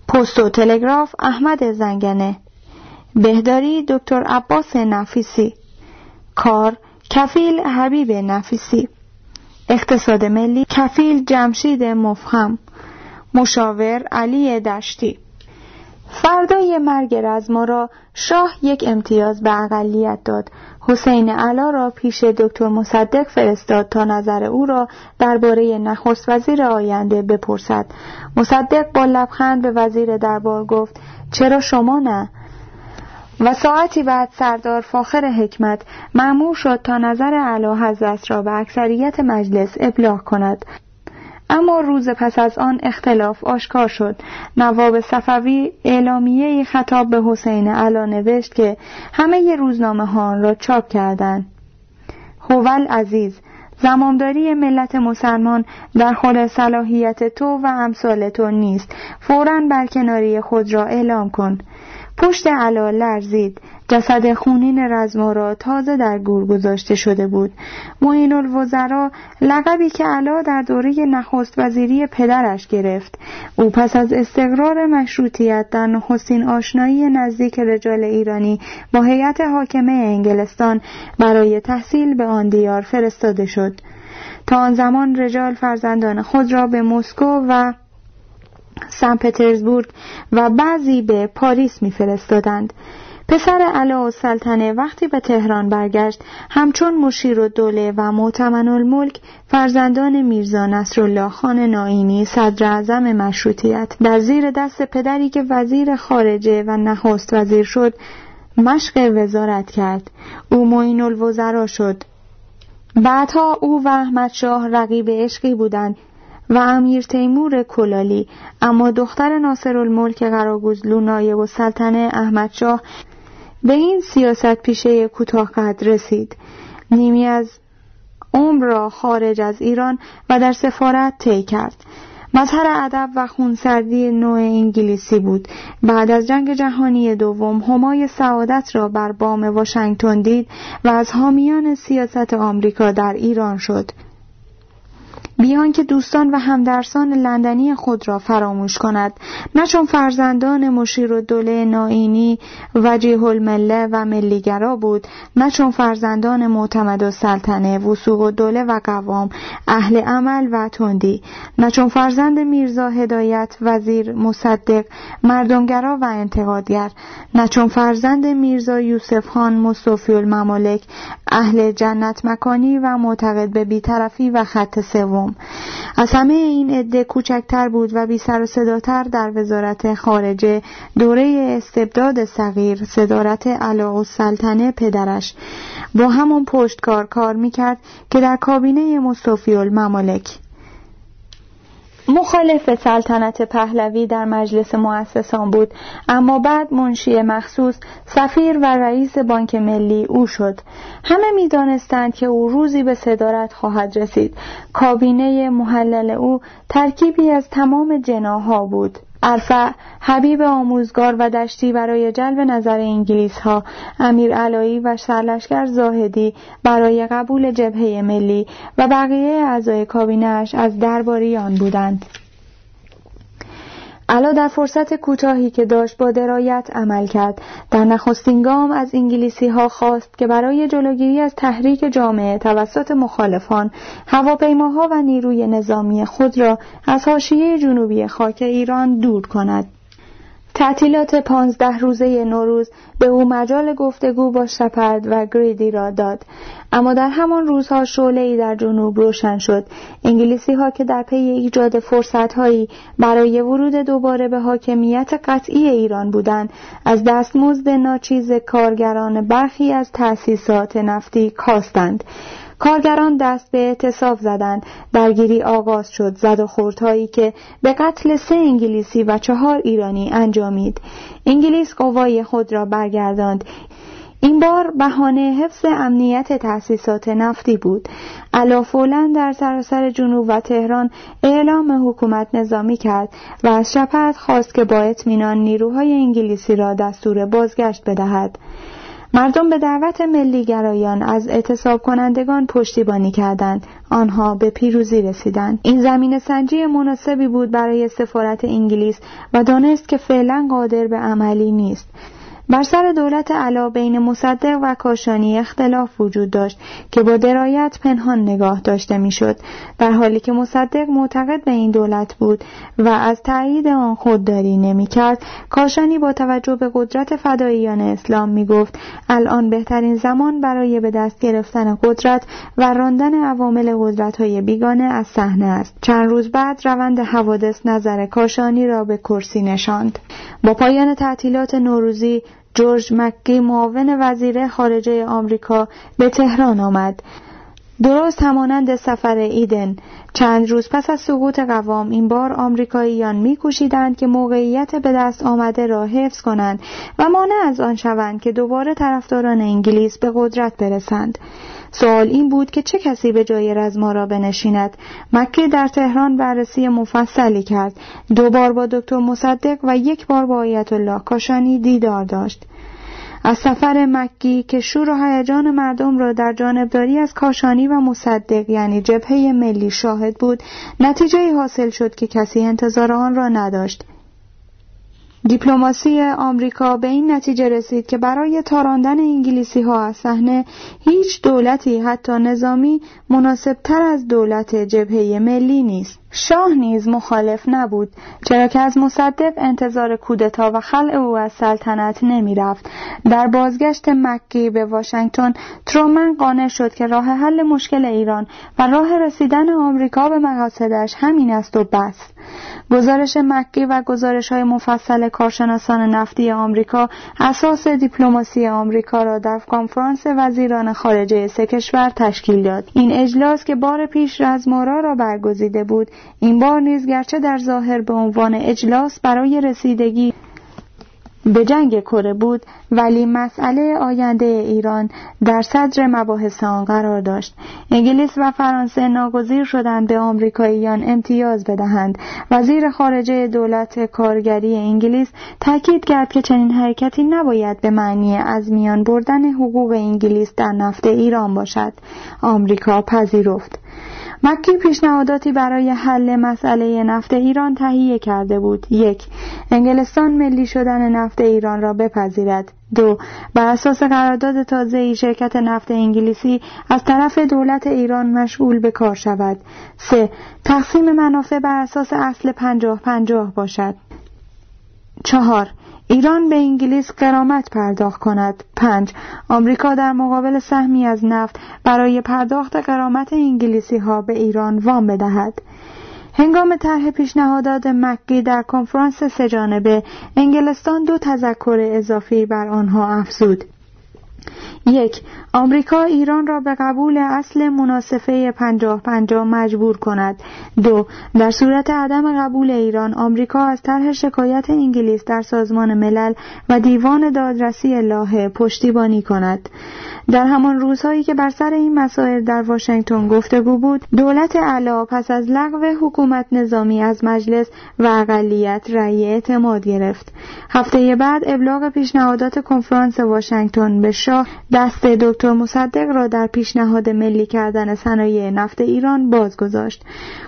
پست و تلگراف احمد زنگنه. بهداری دکتر عباس نفیسی. کار کفیل حبیب نفیسی. اقتصاد ملی کفیل جمشید مفهم. مشاور علی دشتی. فردای مرگ رزما را شاه یک امتیاز به اقلیت داد. حسین علا را پیش دکتر مصدق فرستاد تا نظر او را درباره نخست وزیر آینده بپرسد. مصدق با لبخند به وزیر دربار گفت چرا شما نه؟ و ساعتی بعد سردار فاخر حکمت معمور شد تا نظر علا حضرت را به اکثریت مجلس ابلاغ کند. اما روز پس از آن اختلاف آشکار شد. نواب صفوی اعلامیه خطاب به حسین علا نوشت که همه روزنامه ها را چاپ کردند. هوال عزیز زمامداری ملت مسلمان در حال صلاحیت تو و امثال تو نیست. فورا برکناری خود را اعلام کن. پشت علا لرزید. جسد خونین رزمارا تازه در گور گذاشته شده بود. معین الوزرا لقبی که علا در دوره نخست وزیری پدرش گرفت. او پس از استقرار مشروطیت در نخستین آشنایی نزدیک رجال ایرانی با هیئت حاکمه انگلستان برای تحصیل به آن دیار فرستاده شد. تا آن زمان رجال فرزندان خود را به مسکو و سن پترزبورگ و بعضی به پاریس میفرستادند. پسر علا و سلطنه وقتی به تهران برگشت همچون مشیر و دوله و معتمن الملک فرزندان میرزا نصرالله خان ناینی صدر اعظم مشروطیت. در زیر دست پدری که وزیر خارجه و نخست وزیر شد مشق وزارت کرد. او معین الوزرا شد. بعدها او و احمد شاه رقیب عشقی بودند و امیر تیمور کلالی. اما دختر ناصر الملک قراگوزلو نایب و سلطنه احمد شاه به این سیاست پیشه کوتاه قد رسید. نیمی از عمر را خارج از ایران و در سفارت طی کرد. مظهر ادب و خونسردی نوع انگلیسی بود. بعد از جنگ جهانی دوم همای سعادت را بر بام واشنگتن دید و از حامیان سیاست آمریکا در ایران شد. بیان که دوستان و همدرسان لندنی خود را فراموش کند. نه چون فرزندان مشیر و دوله نائینی وجیه المله و ملیگرا بود نه چون فرزندان معتمد و سلطنه وسوق و دوله و قوام اهل عمل و تندی نه چون فرزند میرزا هدایت وزیر مصدق مردمگرا و انتقادگر نه چون فرزند میرزا یوسف خان مصطفی الممالک اهل جنت مکانی و معتقد به بیطرفی و خط سوم. از همه این عده کوچکتر بود و بی سر و صداتر در وزارت خارجه دوره استبداد صغیر صدارت علا و سلطنه پدرش. با همون پشتکار کار می‌کرد که در کابینه مصطفی الممالک مخالف سلطنت پهلوی در مجلس مؤسسان بود. اما بعد منشی مخصوص سفیر و رئیس بانک ملی او شد. همه می‌دانستند که او روزی به صدارت خواهد رسید. کابینه محلل او ترکیبی از تمام جناها بود. ارفع حبیب آموزگار و دشتی برای جلب نظر انگلیس ها امیر علایی و سرلشکر زاهدی برای قبول جبهه ملی و بقیه اعضای کابینهاش از درباریان بودند. علا در فرصت کوتاهی که داشت با درایت عمل کرد. در نخستین گام از انگلیسی ها خواست که برای جلوگیری از تحریک جامعه توسط مخالفان هواپیماها و نیروی نظامی خود را از حاشیه جنوبی خاک ایران دور کند. تعطیلات پانزده روزه نوروز به او مجال گفتگو با شپرد و گریدی را داد. اما در همان روزها شعله در جنوب روشن شد. انگلیسی ها که در پی ایجاد فرصت هایی برای ورود دوباره به حاکمیت قطعی ایران بودند از دستمزد ناچیز کارگران برخی از تأسیسات نفتی کاستند کارگران دست به اعتصاب زدند. درگیری آغاز شد. زد و خوردهایی که به قتل سه انگلیسی و چهار ایرانی انجامید. انگلیس قوای خود را برگرداند. این بار بهانه حفظ امنیت تأسیسات نفتی بود. علافولا در سراسر جنوب و تهران اعلام حکومت نظامی کرد و از شپت خواست که با اطمینان نیروهای انگلیسی را دستور بازگشت بدهد. مردم به دعوت ملیگرایان از اعتصاب کنندگان پشتیبانی کردند. آنها به پیروزی رسیدند. این زمین سنجی مناسبی بود برای سفارت انگلیس و دانست که فعلا قادر به عملی نیست. بر سر دولت علا بین مصدق و کاشانی اختلاف وجود داشت که با درایت پنهان نگاه داشته می‌شد. در حالی که مصدق معتقد به این دولت بود و از تایید آن خودداری نمی‌کرد کاشانی با توجه به قدرت فداییان اسلام می گفت الان بهترین زمان برای به دست گرفتن قدرت و راندن عوامل قدرت های بیگانه از صحنه است. چند روز بعد روند حوادث نظر کاشانی را به کرسی نشاند. با پایان تعطیلات نوروزی جورج مکی معاون وزیر خارجه آمریکا به تهران آمد. درست همانند سفر ایدن. چند روز پس از سقوط قوام این بار آمریکاییان میکوشیدند که موقعیت به دست آمده را حفظ کنند و مانع از آن شوند که دوباره طرفداران انگلیس به قدرت برسند. سوال این بود که چه کسی به جای رزما را بنشیند؟ مکه در تهران بررسی مفصلی کرد. دو بار با دکتر مصدق و یک بار با آیت الله کاشانی دیدار داشت. از سفر مکی که شور و هیجان مردم را در جانبداری از کاشانی و مصدق یعنی جبهه ملی شاهد بود نتیجه حاصل شد که کسی انتظار آن را نداشت. دیپلماسی آمریکا به این نتیجه رسید که برای تاراندن انگلیسی ها از صحنه هیچ دولتی حتی نظامی مناسب تر از دولت جبهه ملی نیست. شاه نیز مخالف نبود چرا که از مصدق انتظار کودتا و خلع او از سلطنت نمی رفت. در بازگشت مکی به واشنگتن ترومن قانع شد که راه حل مشکل ایران و راه رسیدن آمریکا به مقاصدش همین است و بس گزارش مکی و گزارش های مفصل کارشناسان نفتی آمریکا اساس دیپلماسی آمریکا را در کنفرانس وزیران خارجه سه کشور تشکیل داد این اجلاس که بار پیش رزمارا را برگزیده بود این بار نیز گرچه در ظاهر به عنوان اجلاس برای رسیدگی به جنگ کره بود ولی مسئله آینده ایران در صدر مباحث آن قرار داشت. انگلیس و فرانسه ناگزیر شدند به آمریکاییان امتیاز بدهند. وزیر خارجه دولت کارگری انگلیس تاکید کرد که چنین حرکتی نباید به معنی از میان بردن حقوق انگلیس در نفت ایران باشد. آمریکا پذیرفت. مکی پیشنهاداتی برای حل مسئله نفت ایران تهیه کرده بود. یک انگلستان ملی شدن نفت ایران را بپذیرد. دو بر اساس قرارداد تازه ای شرکت نفت انگلیسی از طرف دولت ایران مشغول به کار شود. سه تقسیم منافع بر اساس اصل پنجاه پنجاه باشد. چهار ایران به انگلیس قرامت پرداخت کند. 5. آمریکا در مقابل سهمی از نفت برای پرداخت قرامت انگلیسی ها به ایران وام بدهد. هنگام طرح پیشنهادات مکی در کنفرانس سهجانبه انگلستان دو تذکر اضافی بر آنها افزود یک آمریکا ایران را به قبول اصل مناسفه پنجاه پنجاه مجبور کند. دو در صورت عدم قبول ایران آمریکا از طرح شکایت انگلیس در سازمان ملل و دیوان دادرسی لاهه پشتیبانی کند. در همان روزهایی که بر سر این مسائل در واشنگتن گفتگو بود دولت علا پس از لغو حکومت نظامی از مجلس و اقلیت رأی اعتماد گرفت. هفته بعد ابلاغ پیشنهادات کنفرانس واشنگتن به شاه دست دکتر مصدق را در پیشنهاد ملی کردن صنایع نفت ایران بازگذاشت.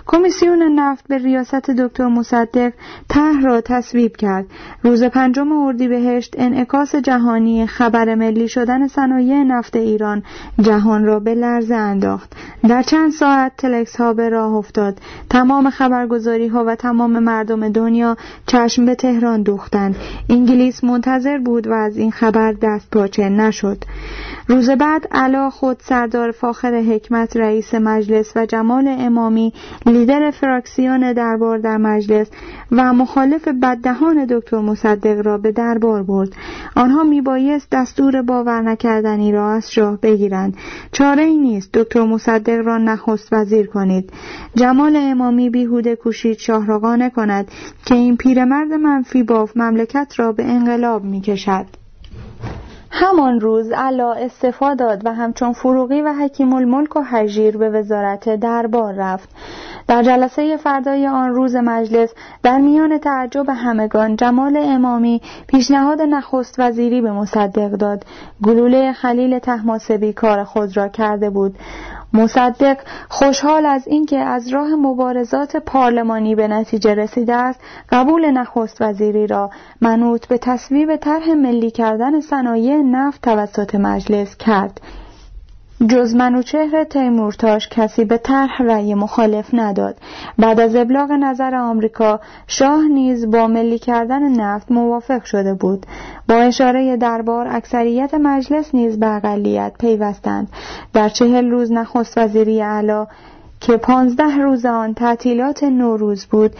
کمیسیون نفت به ریاست دکتر مصدق طرح را تصویب کرد. روز پنجم اردیبهشت انعکاس جهانی خبر ملی شدن صنایع نفت ایران جهان را به لرزه انداخت. در چند ساعت تلکس ها به راه افتاد. تمام خبرگزاری ها و تمام مردم دنیا چشم به تهران دوختند. انگلیس منتظر بود و از این خبر دست پاچه نشد. روز بعد علا خود سردار فاخر حکمت رئیس مجلس و جمال امامی لیدر فراکسیون دربار در مجلس و مخالف بددهان دکتر مصدق را به دربار برد. آنها میبایست دستور باور نکردنی را از شاه بگیرند. چاره ای نیست دکتر مصدق را نخست وزیر کنید. جمال امامی بیهوده کوشید شاه را قانع کند که این پیرمرد منفی باف مملکت را به انقلاب می‌کشد. همان روز علا استفا داد و همچون فروغی و حکیم الملک و حجیر به وزارت دربار رفت. در جلسه فردای آن روز مجلس در میان تعجب همگان جمال امامی پیشنهاد نخست وزیری به مصدق داد. گلوله خلیل تحماسبی کار خود را کرده بود. مصدق خوشحال از اینکه از راه مبارزات پارلمانی به نتیجه رسیده است قبول نخست وزیری را. منوط به تصویب طرح ملی کردن صنایع نفت توسط مجلس کرد. جز منوچهر تیمورتاش کسی به طرح رأی مخالف نداد. بعد از ابلاغ نظر آمریکا شاه نیز با ملی کردن نفت موافق شده بود. با اشاره دربار اکثریت مجلس نیز به اقلیت پیوستند. در چهل روز نخست وزیری علا که پانزده روز آن تعطیلات نوروز بود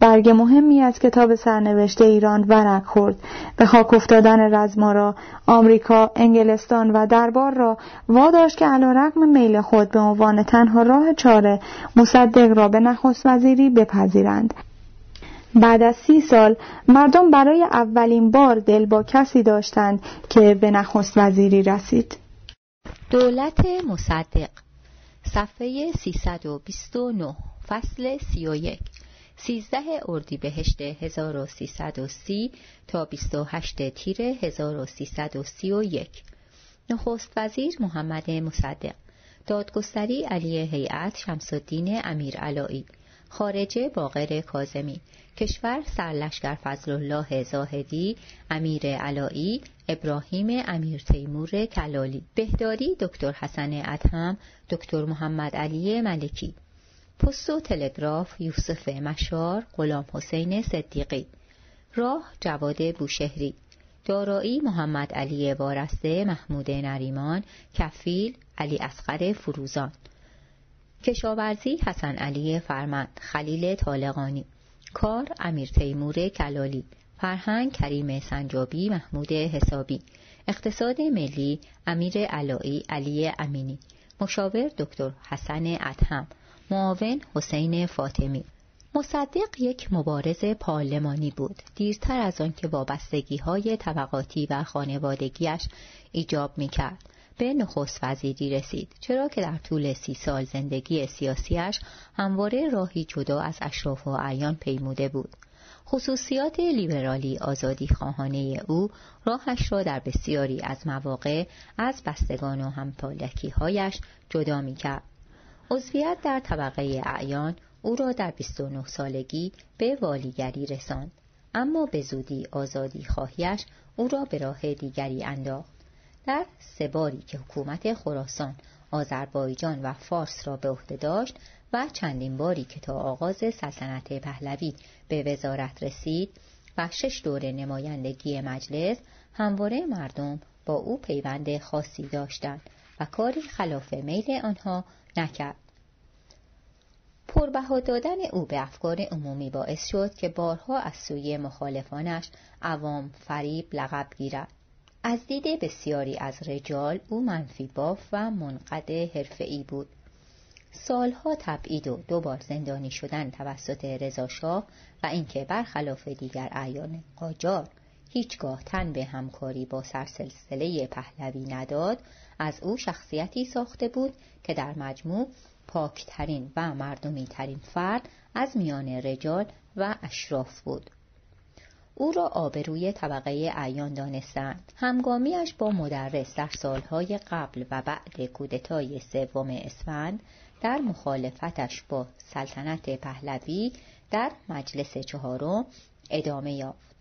برگ مهمی از کتاب سرنوشته ایران ورق خورد. به خاک افتادن رزمارا آمریکا انگلستان و دربار را واداشت که رقم میل خود به عنوان تنها راه چاره مصدق را به نخست وزیری بپذیرند. بعد از سی سال مردم برای اولین بار دل با کسی داشتند که به نخست وزیری رسید. دولت مصدق صفحه 329 فصل 31 13 اردیبهشت 1330 تا 28 تیر 1331 نخست وزیر محمد مصدق دادگستری علی هیئت شمس الدین امیر علایی خارجه باقر کازمی کشور سرلشکر فضل الله زاهدی امیر علایی ابراهیم امیر تیمور کلالی بهداری دکتر حسن ادهم دکتر محمد علی ملکی. پست و تلگراف یوسف مشار غلام حسین صدیقی. راه جواد بوشهری. دارایی محمد علی وارسته محمود نریمان کفیل علی اصغر فروزان. کشاورزی حسن علی فرمند خلیل طالقانی. کار امیر تیمور کلالی. فرهنگ کریم سنجابی محمود حسابی. اقتصاد ملی امیر علایی علی امینی. مشاور دکتر حسن ادهم. معاون حسین فاطمی. مصدق یک مبارز پارلمانی بود. دیرتر از آنکه وابستگی های طبقاتی و خانوادگیش ایجاب می کرد به نخست وزیری رسید. چرا که در طول سی سال زندگی سیاسیش همواره راهی جدا از اشراف و اعیان پیموده بود. خصوصیات لیبرالی آزادی خواهانه او راهش را در بسیاری از مواقع از بستگان و همپالکی هایش جدا می کرد. عضویت در طبقه اعیان او را در 29 سالگی به والیگری رساند. اما به زودی آزادی خواهیش او را به راه دیگری انداخت. در سه باری که حکومت خراسان آذربایجان و فارس را به عهده داشت و چندین باری که تا آغاز سلطنت پهلوی به وزارت رسید و شش دور نمایندگی مجلس همواره مردم با او پیوند خاصی داشتند و کاری خلاف میل آنها نکرد. پربها دادن او به افکار عمومی باعث شد که بارها از سوی مخالفانش عوام فریب لقب گیرد. از دید بسیاری از رجال او منفی باف و منقد حرفه‌ای بود. سالها تبعید و دوبار زندانی شدن توسط رضاشاه و اینکه برخلاف دیگر اعیان قاجار هیچگاه تن به همکاری با سرسلسله پهلوی نداد از او شخصیتی ساخته بود که در مجموع پاکترین و مردمی ترین فرد از میان رجال و اشراف بود. او را آبروی طبقه اعیان دانستند. همگامیش با مدرس در سالهای قبل و بعد کودتای سوم اسفند در مخالفتش با سلطنت پهلوی در مجلس چهارم ادامه یافت.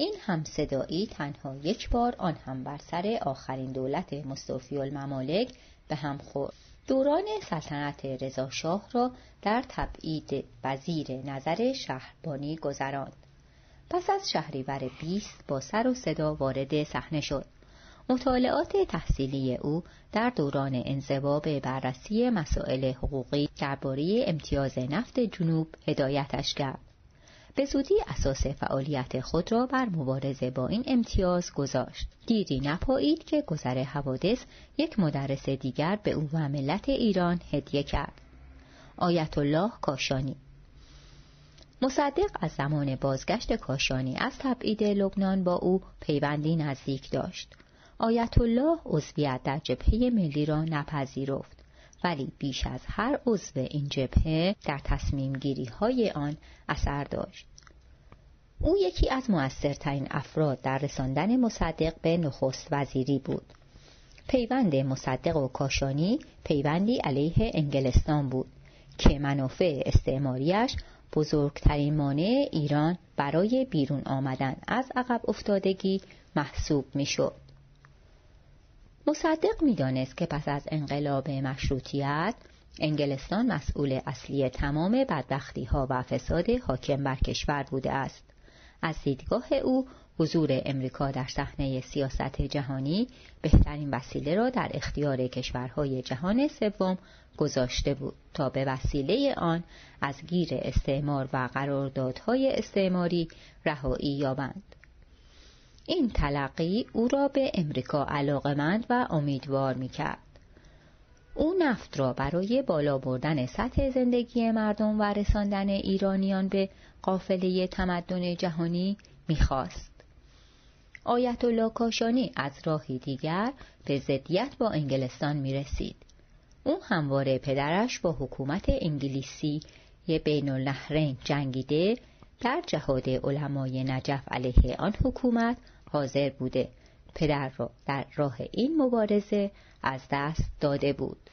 این همصدایی تنها یک بار آن هم بر سر آخرین دولت مصطفی الممالک به هم خورد. دوران سلطنت رضاشاه را در تبعید وزیر نظر شهربانی گذراند. پس از شهریور 20 با سر و صدا وارد صحنه شد. مطالعات تحصیلی او در دوران انزوا به بررسی مسائل حقوقی درباره امتیاز نفت جنوب هدایتش کرد به زودی اساس فعالیت خود را بر مبارزه با این امتیاز گذاشت. دیری نپایید که گذر حوادث یک مدرس دیگر به او و ملت ایران هدیه کرد. آیت الله کاشانی. مصدق از زمان بازگشت کاشانی از تبعید لبنان با او پیوندی نزدیک داشت. آیت الله عضویت در جبهه ملی را نپذیرفت. ولی بیش از هر عضو این جبهه در تصمیم گیری های آن اثر داشت. او یکی از موثرترین افراد در رساندن مصدق به نخست وزیری بود. پیوند مصدق و کاشانی پیوندی علیه انگلستان بود که منافع استعماریش بزرگترین مانع ایران برای بیرون آمدن از عقب افتادگی محسوب می‌شد. مصدق می‌دانست که پس از انقلاب مشروطیت انگلستان مسئول اصلی تمام بدبختی ها و فساد حاکم بر کشور بوده است. از دیدگاه او حضور امریکا در صحنه سیاست جهانی بهترین وسیله را در اختیار کشورهای جهان سوم گذاشته بود تا به وسیله آن از گیر استعمار و قراردادهای استعماری رهایی یابند این تلقی او را به امریکا علاقمند و امیدوار می کرد. او نفت را برای بالا بردن سطح زندگی مردم و رساندن ایرانیان به قافله تمدن جهانی می‌خواست. آیت الله کاشانی از راهی دیگر به ضدیت با انگلستان می رسید. او همواره پدرش با حکومت انگلیسی یه بین النهرین جنگیده در جهاد علمای نجف علیه آن حکومت حاضر بوده. پدر را در راه این مبارزه از دست داده بود.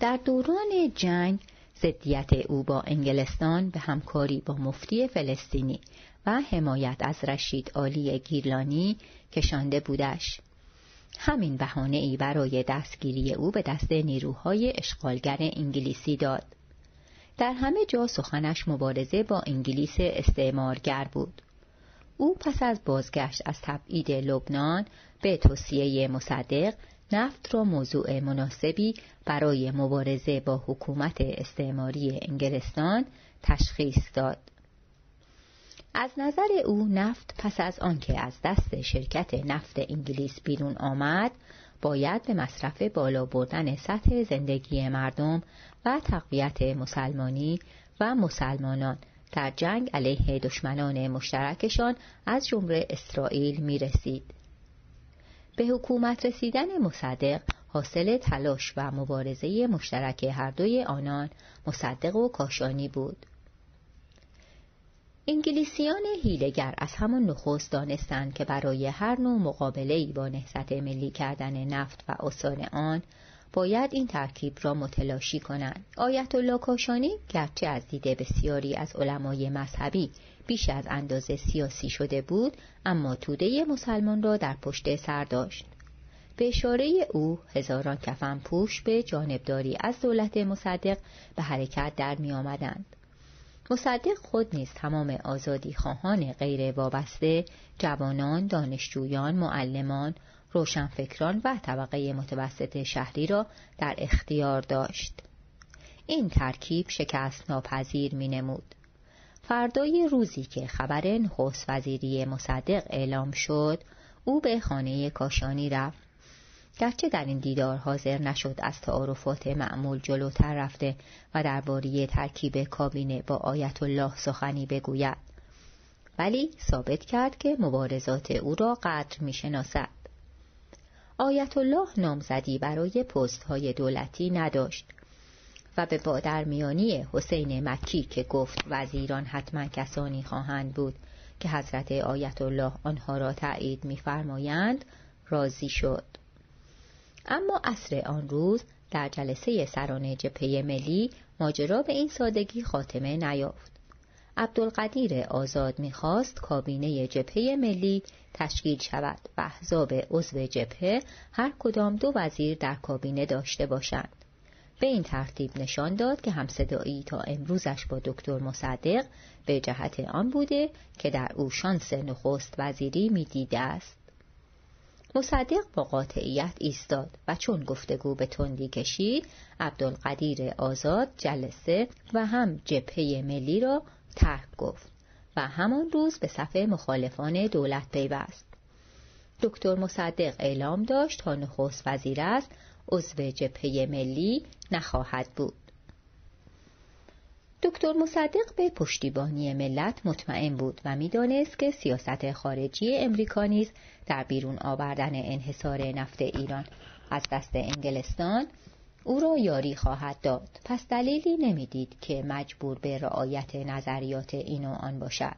در دوران جنگ ضدیت او با انگلستان به همکاری با مفتی فلسطینی و حمایت از رشید عالی گیرلانی کشانده بودش. همین بهانه ای برای دستگیری او به دست نیروهای اشغالگر انگلیسی داد. در همه جا سخنش مبارزه با انگلیس استعمارگر بود او پس از بازگشت از تبعید لبنان به توصیه مصدق نفت را موضوع مناسبی برای مبارزه با حکومت استعماری انگلستان تشخیص داد. از نظر او نفت پس از آنکه از دست شرکت نفت انگلیس بیرون آمد باید به مصرف بالا بردن سطح زندگی مردم و تقویت مسلمانی و مسلمانان در جنگ علیه دشمنان مشترکشان از جمله اسرائیل می رسید. به حکومت رسیدن مصدق حاصل تلاش و مبارزه مشترک هر دوی آنان مصدق و کاشانی بود. انگلیسیان هیلگر از همان نخست دانستند که برای هر نوع مقابله با نهضت ملی کردن نفت و آثار آن باید این ترکیب را متلاشی کنند آیت الله کاشانی گرچه از دیده بسیاری از علمای مذهبی بیش از اندازه سیاسی شده بود اما توده مسلمان را در پشت سر داشت به اشاره او هزاران کفن پوش به جانبداری از دولت مصدق به حرکت در می آمدند. مصدق خود نیز تمام آزادی خواهان غیر وابسته جوانان، دانشجویان، معلمان، روشنفکران و طبقه متوسط شهری را در اختیار داشت. این ترکیب شکست ناپذیر می نمود. فردای روزی که خبر نخست وزیری مصدق اعلام شد او به خانه کاشانی رفت گرچه در این دیدار حاضر نشد از تعارفات معمول جلوتر رفته و درباره ترکیب کابینه با آیت الله سخنی بگوید ولی ثابت کرد که مبارزات او را قدر می شناسد. آیت الله نامزدی برای پست های دولتی نداشت و به بادرمیانی حسین مکی که گفت وزیران حتما کسانی خواهند بود که حضرت آیت الله آنها را تایید می‌فرمایند راضی شد. اما عصر آن روز در جلسه سران جبهه ملی ماجرا به این سادگی خاتمه نیافت. عبدالقدیر آزاد می‌خواست کابینه جبهه ملی تشکیل شود و احزاب عضو جبهه هر کدام دو وزیر در کابینه داشته باشند. به این ترتیب نشان داد که همصدایی تا امروزش با دکتر مصدق به جهت آن بوده که در او شانس نخست وزیری می‌دیده است. مصدق با قاطعیت ایستاد و چون گفتگو به تندی کشید عبدالقدیر آزاد جلسه و هم جبهه ملی را ترک گفت و همان روز به صفحه مخالفان دولت پیوست. دکتر مصدق اعلام داشت تا نخست وزیر است عضو جبهه ملی نخواهد بود. دکتر مصدق به پشتیبانی ملت مطمئن بود و می‌دانست که سیاست خارجی امریکا نیز در بیرون آوردن انحصار نفت ایران از دست انگلستان او را یاری خواهد داد. پس دلیلی نمی‌دید که مجبور به رعایت نظریات این و آن باشد.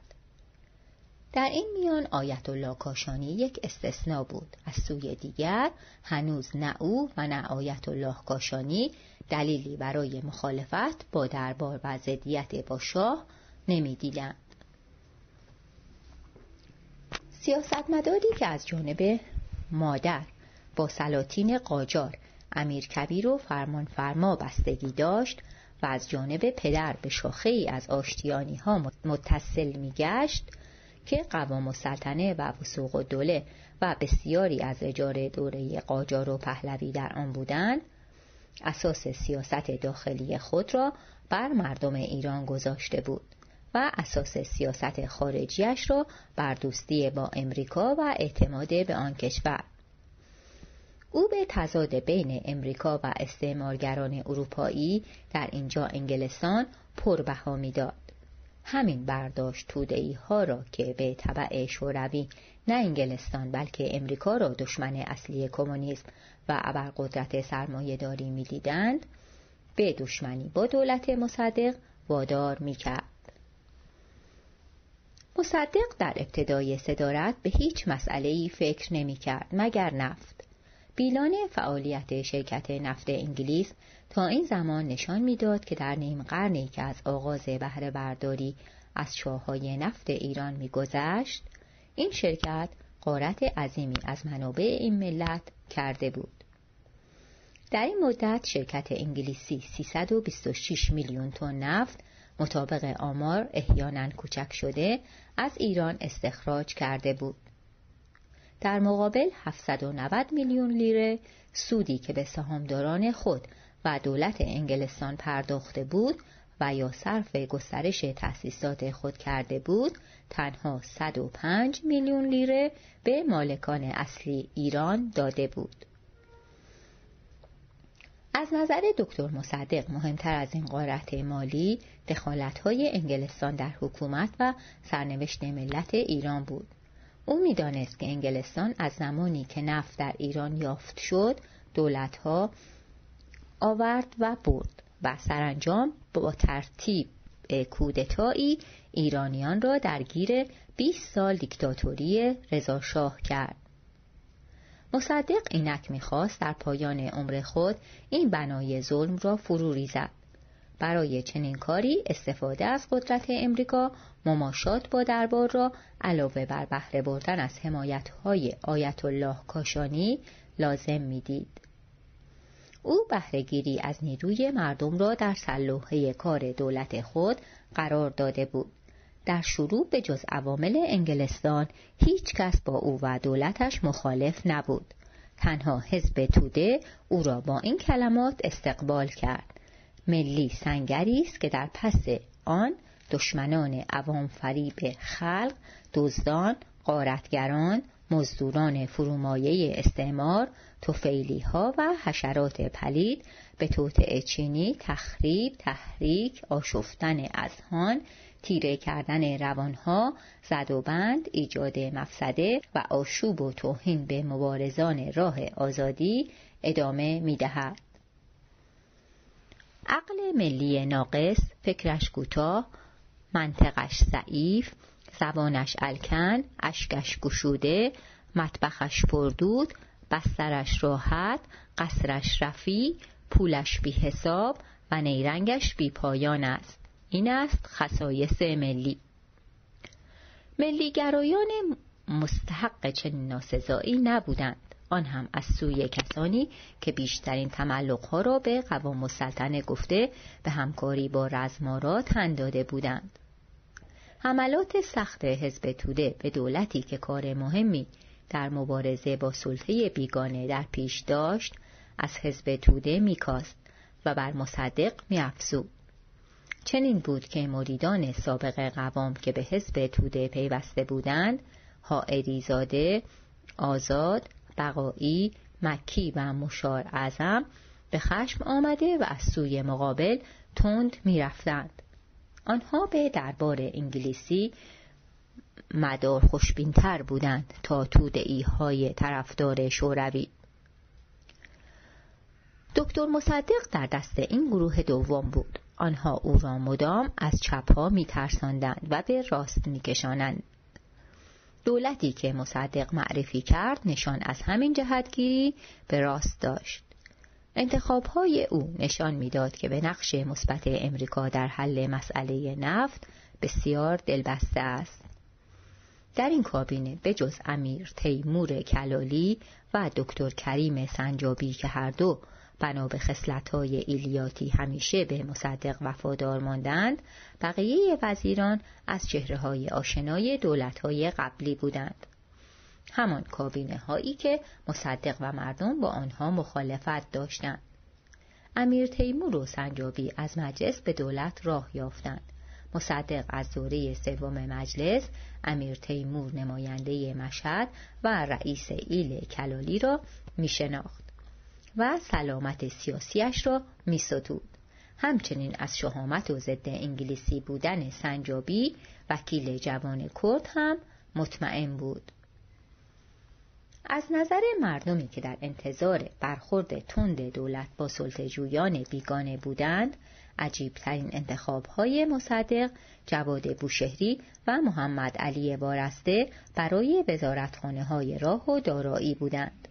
در این میان آیت الله کاشانی یک استثنا بود. از سوی دیگر هنوز نه او و نه آیت الله کاشانی دلیلی برای مخالفت با دربار و ضدیت با شاه نمی‌دیدند. سیاستمداری که از جانب مادر با سلاطین قاجار امیر کبیر و فرمان فرما بستگی داشت و از جانب پدر به شاخه ای از آشتیانی ها متصل می گشت که قوام و سلطنه و وسوق و دوله و بسیاری از اجاره دوره قاجار و پهلوی در آن بودند. اساس سیاست داخلی خود را بر مردم ایران گذاشته بود و اساس سیاست خارجیش را بر دوستی با امریکا و اعتماد به آن کشور. او به تضاد بین امریکا و استعمارگران اروپایی در اینجا انگلستان پربها می‌داد همین برداشت تودهی ها را که به طبع شوروی نه انگلستان بلکه امریکا را دشمن اصلی کمونیسم و ابرقدرت سرمایه داری می به دشمنی با دولت مصدق وادار می کرد. مصدق در ابتدای صدارت به هیچ مسئله فکر نمی کرد مگر نفت. بیلان فعالیت شرکت نفت انگلیس تا این زمان نشان می‌داد که در نیم قرنی که از آغاز بهره برداری از چاهای نفت ایران میگذشت این شرکت قارت عظیمی از منابع این ملت کرده بود. در این مدت شرکت انگلیسی 326 میلیون تن نفت مطابق آمار احیانا کوچک شده از ایران استخراج کرده بود. در مقابل 790 میلیون لیره سودی که به سهامداران خود و دولت انگلستان پرداخته بود و یا صرف گسترش تأسیسات خود کرده بود تنها 105 میلیون لیره به مالکان اصلی ایران داده بود. از نظر دکتر مصدق مهمتر از این قارت مالی های انگلستان در حکومت و سرنوشت ملت ایران بود. او می‌دانست که انگلستان از زمانی که نفت در ایران یافت شد دولتها آورد و برد و سرانجام با ترتیب کودتایی ایرانیان را درگیر 20 سال دیکتاتوری رضاشاه کرد. مصدق اینک می‌خواست در پایان عمر خود این بنای ظلم را فرو ریزد. برای چنین کاری استفاده از قدرت امریکا مماشات با دربار را علاوه بر بهره بردن از حمایت‌های آیت الله کاشانی لازم می‌دید. او بهرهگیری از نیروی مردم را در سلوحه کار دولت خود قرار داده بود. در شروع به جز عوامل انگلستان هیچ کس با او و دولتش مخالف نبود. تنها حزب توده او را با این کلمات استقبال کرد. ملی سنگری است که در پس آن دشمنان عوام فریب خلق دزدان قارتگران مزدوران فرومایه استعمار توفیلی ها و حشرات پلید به توطعه چینی تخریب تحریک آشفتن اذهان تیره کردن روانها زد و بند ایجاد مفسده و آشوب و توهین به مبارزان راه آزادی ادامه می‌دهد. عقل ملی ناقص فکرش کوتاه منطقش ضعیف زبانش الکن اشکش گشوده مطبخش پردود بسترش راحت قصرش رفی پولش بی حساب و نیرنگش بی پایان است. این است خصایص ملی. ملیگرایان مستحق چنین ناسزایی نبودند. آن هم از سوی کسانی که بیشترین تملقها را به قوام السلطنه گفته به همکاری با رزمارا تن داده بودند. حملات سخت حزب توده به دولتی که کار مهمی در مبارزه با سلطه بیگانه در پیش داشت از حزب توده میکاست و بر مصدق میافزود. چنین بود که مریدان سابق قوام که به حزب توده پیوسته بودند حائریزاده آزاد بقایی مکی و مشار اعظم به خشم آمده و از سوی مقابل تند می‌رفتند. آنها به دربار انگلیسی مدار خوشبینتر بودند تا تودعی های طرفدار شوروی. دکتر مصدق در دست این گروه دوم بود. آنها او را مدام از چپها می ترساندند و به راست می کشانند. دولتی که مصدق معرفی کرد نشان از همین جهتگیری به راست داشت. انتخاب های او نشان می‌داد که به نقش مثبت امریکا در حل مسئله نفت بسیار دلبسته است. در این کابینه به جز امیر تیمور کلالی و دکتر کریم سنجابی که هر دو بنا به های ایلیاتی همیشه به مصدق وفادار ماندند بقیه وزیران از چهره های آشنای دولت های قبلی بودند. همان کابینه هایی که مصدق و مردم با آنها مخالفت داشتند. امیر تیمور و سنجابی از مجلس به دولت راه یافتند. مصدق از دوره سوم مجلس امیر تیمور نماینده مشهد و رئیس ایل کلالی را می شناخت و سلامت سیاسیش را می ستود. همچنین از شهامت و ضد انگلیسی بودن سنجابی وکیل جوان کرد هم مطمئن بود. از نظر مردمی که در انتظار برخورد تند دولت با سلطجویان بیگانه بودند عجیبترین انتخاب های مصدق جواد بوشهری و محمد علی وارسته برای وزارتخانه های راه و دارایی بودند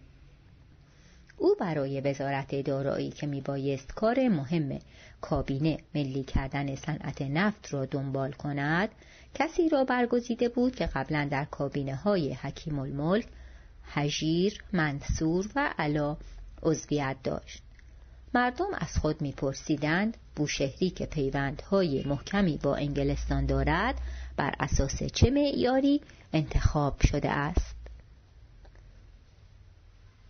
او برای وزارت دارایی که میبایست کار مهم کابینه ملی کردن صنعت نفت را دنبال کند کسی را برگزیده بود که قبلا در کابینه های حکیم الملک هجیر، منصور و علا عضویت داشت. مردم از خود میپرسیدند بوشهری که پیوندهای محکمی با انگلستان دارد بر اساس چه معیاری انتخاب شده است؟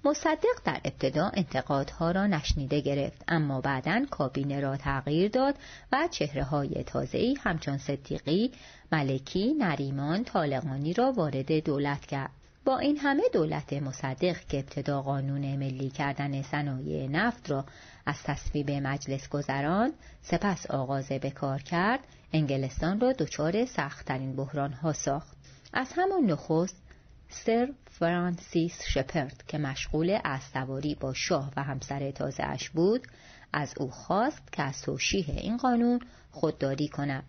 مصدق در ابتدا انتقادها را نشنیده گرفت اما بعدا کابینه را تغییر داد و چهره های تازه‌ای همچون صدیقی، ملکی، نریمان، طالقانی را وارد دولت کرد. با این همه دولت مصدق که ابتدا قانون ملی کردن صنایع نفت را از تصویب مجلس گذران سپس آغاز به کار کرد انگلستان را دچار سختترین بحران ها ساخت از همان نخست سر فرانسیس شپرد که مشغول استواری با شاه و همسر تازه اش بود از او خواست که از توشیح این قانون خودداری کند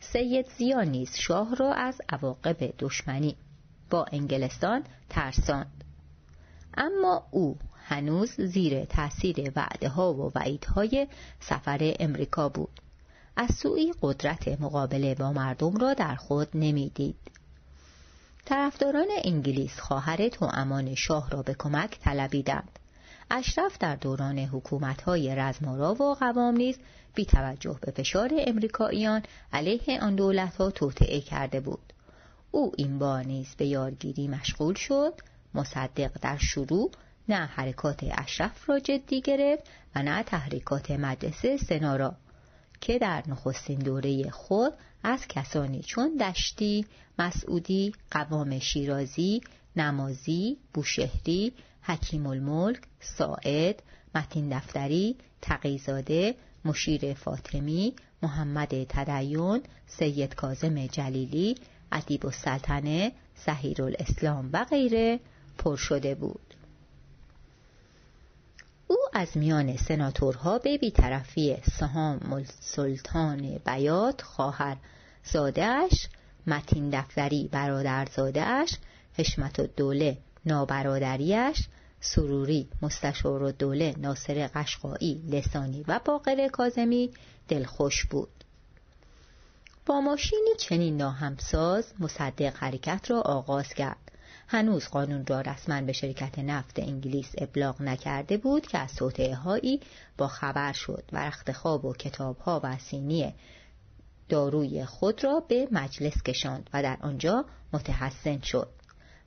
سید زیا نیز شاه را از عواقب دشمنی با انگلستان ترساند. اما او هنوز زیر تاثیر وعده ها و وعیدهای سفر امریکا بود. از سوی قدرت مقابله با مردم را در خود نمی‌دید. طرفداران انگلیس خواهر امان شاه را به کمک طلبیدند. اشرف در دوران حکومت‌های رزمارا و قوام نیز بی توجه به فشار امریکاییان علیه آن دولتها توطعه کرده بود. او این بار نیز به یارگیری مشغول شد مصدق در شروع نه حرکات اشرف را جدی گرفت و نه تحریکات مدرسه سنا را که در نخستین دوره خود از کسانی چون دشتی، مسعودی، قوام شیرازی، نمازی، بوشهری، حکیم الملک، ساعد، متین دفتری، تقیزاده، مشیر فاطمی، محمد تدیون، سید کازم جلیلی، ادیب السلطنه، سهیر الاسلام و غیره پر شده بود. او از میان سناتورها به بیطرفی سهام سلطان بیات خواهر زادهش متین دفتری برادرزادهش حشمت الدوله نابرادریش سروری مستشار و دوله ناصر قشقایی لسانی و باقر کازمی دلخوش بود. با ماشینی چنین ناهمساز مصدق حرکت را آغاز کرد. هنوز قانون را رسما به شرکت نفت انگلیس ابلاغ نکرده بود که از توطعه هایی با خبر شد. و رخت خواب و کتاب ها و سینی داروی خود را به مجلس کشاند و در آنجا متحسن شد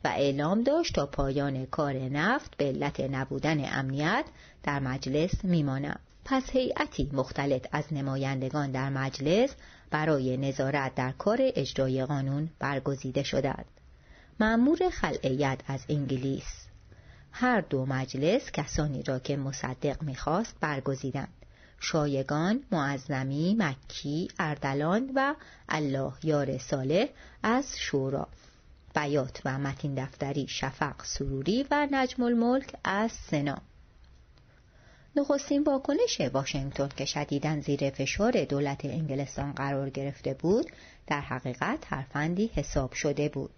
و اعلام داشت تا پایان کار نفت به علت نبودن امنیت در مجلس میمانم پس هیئتی مختلط از نمایندگان در مجلس برای نظارت در کار اجرای قانون برگزیده شدند. معمور خلعیت از انگلیس هر دو مجلس کسانی را که مصدق می‌خواست برگزیدند. شایگان، معظمی، مکی، اردلان و الله یار صالح از شورا. بیات و متین دفتری شفق سروری و نجم الملک از سنا. نخستین واکنش واشنگتن که شدیدن زیر فشار دولت انگلستان قرار گرفته بود در حقیقت ترفندی حساب شده بود.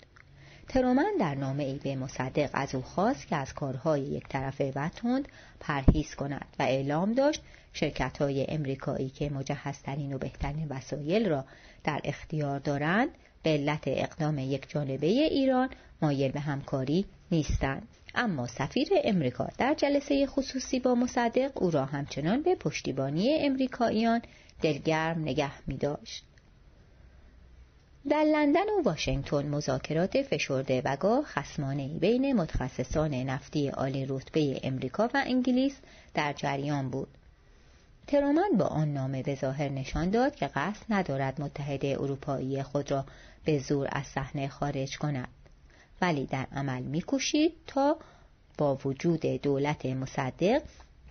ترومن در نامه ای به مصدق از او خواست که از کارهای یک طرفه و تند پرهیز کند و اعلام داشت شرکت های امریکایی که مجهزترین و بهترین وسایل را در اختیار دارند به علت اقدام یک جانبه ایران مایل به همکاری نیستند اما سفیر امریکا در جلسه خصوصی با مصدق او را همچنان به پشتیبانی امریکاییان دلگرم نگه می داشت. در لندن و واشنگتن مذاکرات فشرده و گاه خسمانه بین متخصصان نفتی عالی رتبه امریکا و انگلیس در جریان بود. ترومن با آن نامه به ظاهر نشان داد که قصد ندارد متحد اروپایی خود را به زور از صحنه خارج کند ولی در عمل میکوشید تا با وجود دولت مصدق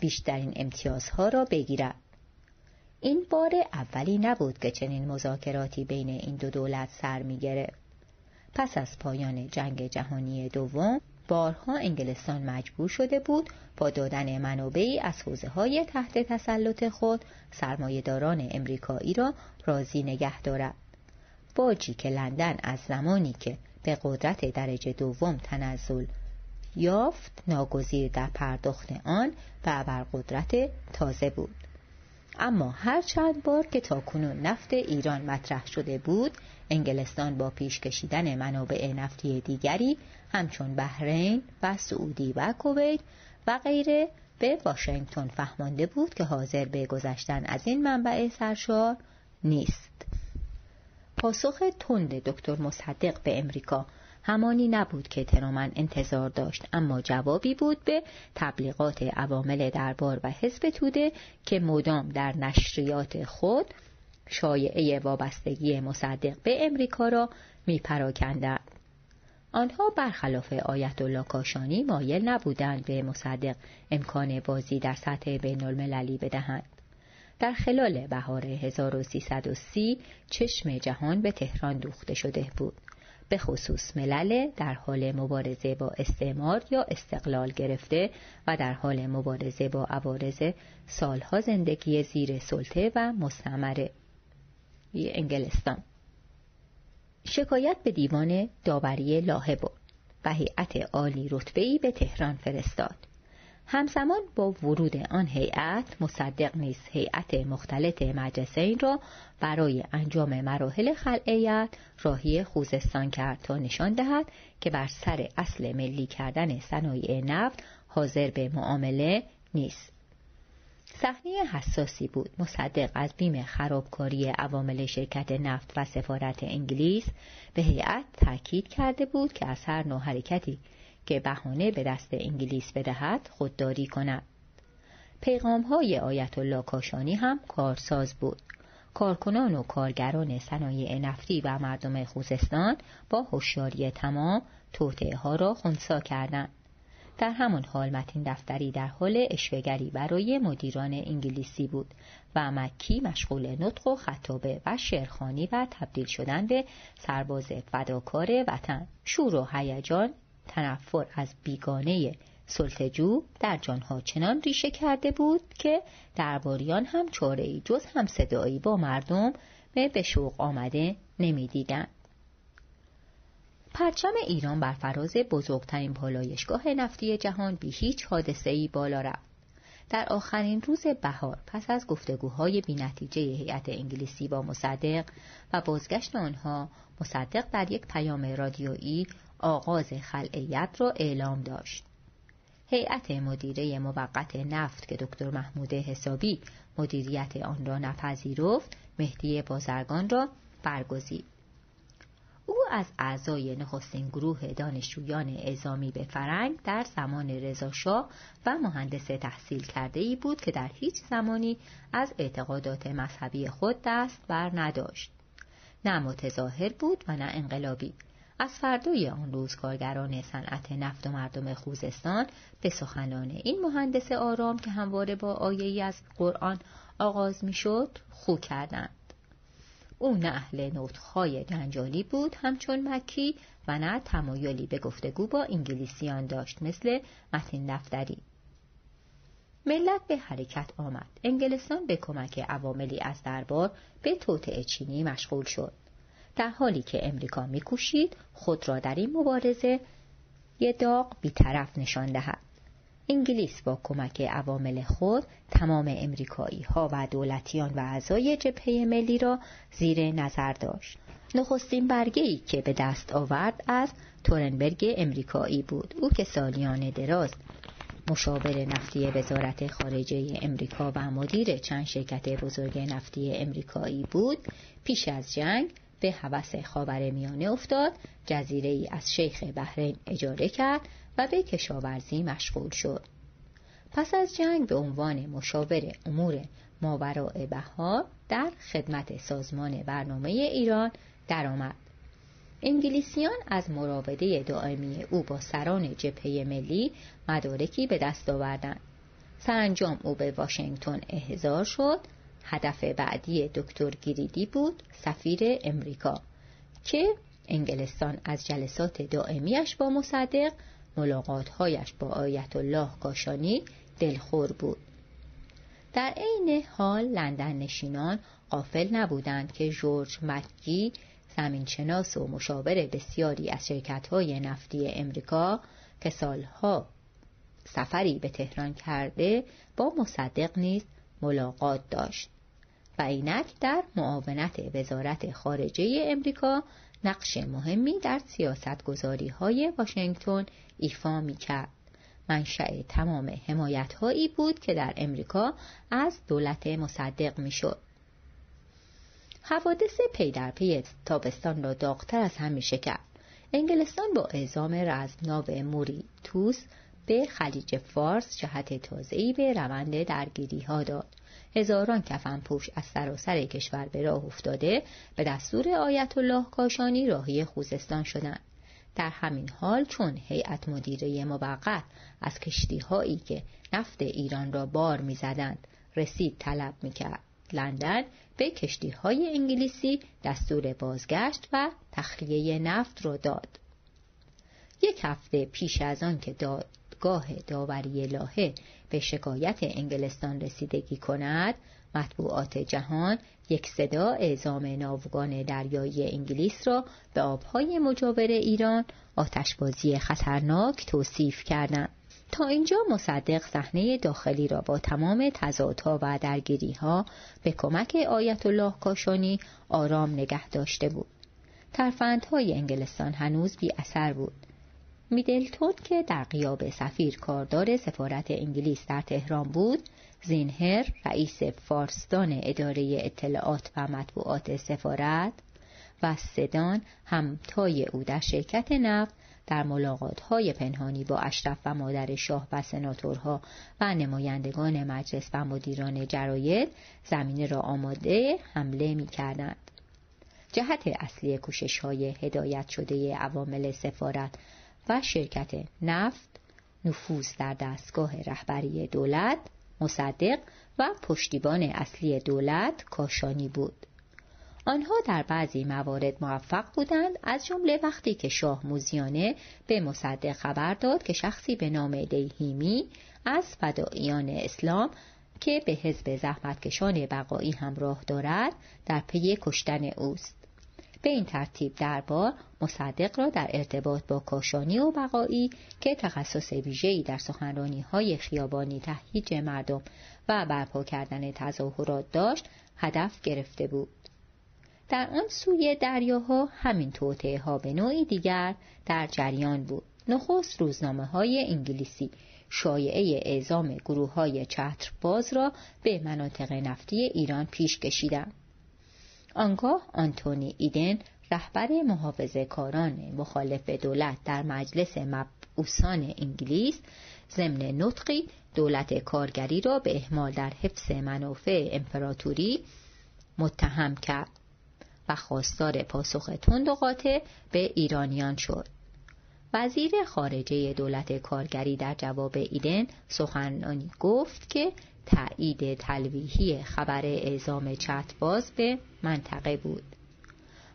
بیشترین امتیازها را بگیرد این بار اولی نبود که چنین مذاکراتی بین این دو دولت سر می پس از پایان جنگ جهانی دوم بارها انگلستان مجبور شده بود با دادن منابعی از حوزه های تحت تسلط خود سرمایهداران امریکایی را راضی نگه دارد. باجی که لندن از زمانی که به قدرت درجه دوم تنزل یافت ناگزیر در پرداخت آن و بر قدرت تازه بود. اما هر چند بار که تاکنون نفت ایران مطرح شده بود انگلستان با پیش کشیدن منابع نفتی دیگری همچون بحرین و سعودی و کویت و غیره به واشنگتن فهمانده بود که حاضر به گذشتن از این منبع سرشار نیست. پاسخ تند دکتر مصدق به امریکا همانی نبود که ترومن انتظار داشت اما جوابی بود به تبلیغات عوامل دربار و حزب توده که مدام در نشریات خود شایعه وابستگی مصدق به امریکا را میپراکندند. آنها برخلاف آیت الله کاشانی مایل نبودند به مصدق امکان بازی در سطح بین المللی بدهند. در خلال بهار 1330 چشم جهان به تهران دوخته شده بود. به خصوص ملل در حال مبارزه با استعمار یا استقلال گرفته و در حال مبارزه با عوارض سالها زندگی زیر سلطه و مستمره انگلستان. شکایت به دیوان داوری لاهه و هیئت عالی رتبه‌ای به تهران فرستاد. همزمان با ورود آن هیئت مصدق نیز هیئت مختلط مجلسین را برای انجام مراحل خلعیت راهی خوزستان کرد تا نشان دهد که بر سر اصل ملی کردن صنایع نفت حاضر به معامله نیست. صحنه حساسی بود. مصدق از بیم خرابکاری عوامل شرکت نفت و سفارت انگلیس به هیئت تاکید کرده بود که از هر نوع حرکتی که بهانه به دست انگلیس بدهد خودداری کند. پیغام های آیت الله کاشانی هم کارساز بود. کارکنان و کارگران صنایع نفتی و مردم خوزستان با هوشیاری تمام توطعه ها را خونسا کردند. در همان حال متین دفتری در حال اشوگری برای مدیران انگلیسی بود و مکی مشغول نطق و خطابه و شعرخانی و تبدیل شدن به سرباز فداکار وطن. شور و هیجان تنفر از بیگانه سلطجو در جانها چنان ریشه کرده بود که درباریان هم چاره جز هم صدایی با مردم به شوق آمده نمی‌دیدند. پرچم ایران بر فراز بزرگترین پالایشگاه نفتی جهان بی هیچ حادثه ای بالا رفت. در آخرین روز بهار پس از گفتگوهای بینتیجه هیئت انگلیسی با مصدق و بازگشت آنها مصدق در یک پیام رادیویی آغاز خلعیت را اعلام داشت. هیئت مدیره موقت نفت که دکتر محمود حسابی مدیریت آن را نپذیرفت مهدی بازرگان را برگزید. او از اعضای نخستین گروه دانشجویان اعزامی به فرنگ در زمان رضاشاه و مهندس تحصیل کرده ای بود که در هیچ زمانی از اعتقادات مذهبی خود دست بر نداشت. نه متظاهر بود و نه انقلابی از فردای آن روز کارگران صنعت نفت و مردم خوزستان به سخنان این مهندس آرام که همواره با آیه از قرآن آغاز می‌شد خو کردند. او نه اهل نطخهای جنجالی بود همچون مکی و نه تمایلی به گفتگو با انگلیسیان داشت مثل متین دفتری. ملت به حرکت آمد. انگلستان به کمک عواملی از دربار به توطعه چینی مشغول شد. در حالی که امریکا میکوشید خود را در این مبارزه یه داغ بیطرف نشان دهد. انگلیس با کمک عوامل خود تمام امریکایی ها و دولتیان و اعضای جبهه ملی را زیر نظر داشت. نخستین برگه ای که به دست آورد از تورنبرگ امریکایی بود. او که سالیان دراز مشاور نفتی وزارت خارجه امریکا و مدیر چند شرکت بزرگ نفتی امریکایی بود پیش از جنگ به هوس خاور میانه افتاد جزیره ای از شیخ بحرین اجاره کرد و به کشاورزی مشغول شد. پس از جنگ به عنوان مشاور امور ماوراء بهار در خدمت سازمان برنامه ایران درآمد. انگلیسیان از مراوده دائمی او با سران جبهه ملی مدارکی به دست آوردند. سرانجام او به واشنگتن احضار شد هدف بعدی دکتر گریدی بود سفیر امریکا که انگلستان از جلسات دائمیش با مصدق ملاقاتهایش با آیت الله کاشانی دلخور بود. در عین حال لندن نشینان قافل نبودند که جورج مکی زمینشناس و مشاور بسیاری از شرکت‌های نفتی امریکا که سالها سفری به تهران کرده با مصدق نیز ملاقات داشت و اینک در معاونت وزارت خارجه امریکا نقش مهمی در سیاستگذاری های واشنگتن ایفا می کرد. منشأ تمام حمایت هایی بود که در امریکا از دولت مصدق می شد. حوادث پی در پی تابستان را داغتر از همیشه کرد. انگلستان با اعزام رزمناو موری توس به خلیج فارس جهت تازه‌ای به روند درگیری ها داد. هزاران کفن پوش از سراسر کشور به راه افتاده به دستور آیت الله کاشانی راهی خوزستان شدند. در همین حال چون هیئت مدیره موقت از کشتی هایی که نفت ایران را بار می‌زدند رسید طلب می‌کرد لندن به کشتی های انگلیسی دستور بازگشت و تخلیه نفت را داد یک هفته پیش از آن که دادگاه داوری لاهه به شکایت انگلستان رسیدگی کند مطبوعات جهان یک صدا اعزام ناوگان دریایی انگلیس را به آبهای مجاور ایران آتشبازی خطرناک توصیف کردند. تا اینجا مصدق صحنه داخلی را با تمام تضادها و درگیریها به کمک آیت الله کاشانی آرام نگه داشته بود. ترفندهای انگلستان هنوز بی اثر بود. میدلتون که در قیاب سفیر کاردار سفارت انگلیس در تهران بود زینهر رئیس فارستان اداره اطلاعات و مطبوعات سفارت و سدان همتای او در شرکت نفت در ملاقاتهای پنهانی با اشرف و مادر شاه و سناتورها و نمایندگان مجلس و مدیران جراید زمینه را آماده حمله می کردند. جهت اصلی کوشش های هدایت شده عوامل سفارت و شرکت نفت نفوذ در دستگاه رهبری دولت مصدق و پشتیبان اصلی دولت کاشانی بود. آنها در بعضی موارد موفق بودند از جمله وقتی که شاه موزیانه به مصدق خبر داد که شخصی به نام دیهیمی از فداییان اسلام که به حزب زحمتکشان بقایی همراه دارد در پی کشتن اوست. به این ترتیب دربار مصدق را در ارتباط با کاشانی و بقایی که تخصص ویژه‌ای در سخنرانی های خیابانی تهییج مردم و برپا کردن تظاهرات داشت هدف گرفته بود. در آن سوی دریاها همین توطعه ها به نوعی دیگر در جریان بود. نخست روزنامه های انگلیسی شایعه اعزام گروه های چترباز را به مناطق نفتی ایران پیش کشیدند. آنگاه آنتونی ایدن رهبر محافظه کاران مخالف دولت در مجلس مبعوثان انگلیس ضمن نطقی دولت کارگری را به احمال در حفظ منافع امپراتوری متهم کرد و خواستار پاسخ تند و قاطع به ایرانیان شد. وزیر خارجه دولت کارگری در جواب ایدن سخنانی گفت که تایید تلویحی خبر اعزام چتباز به منطقه بود.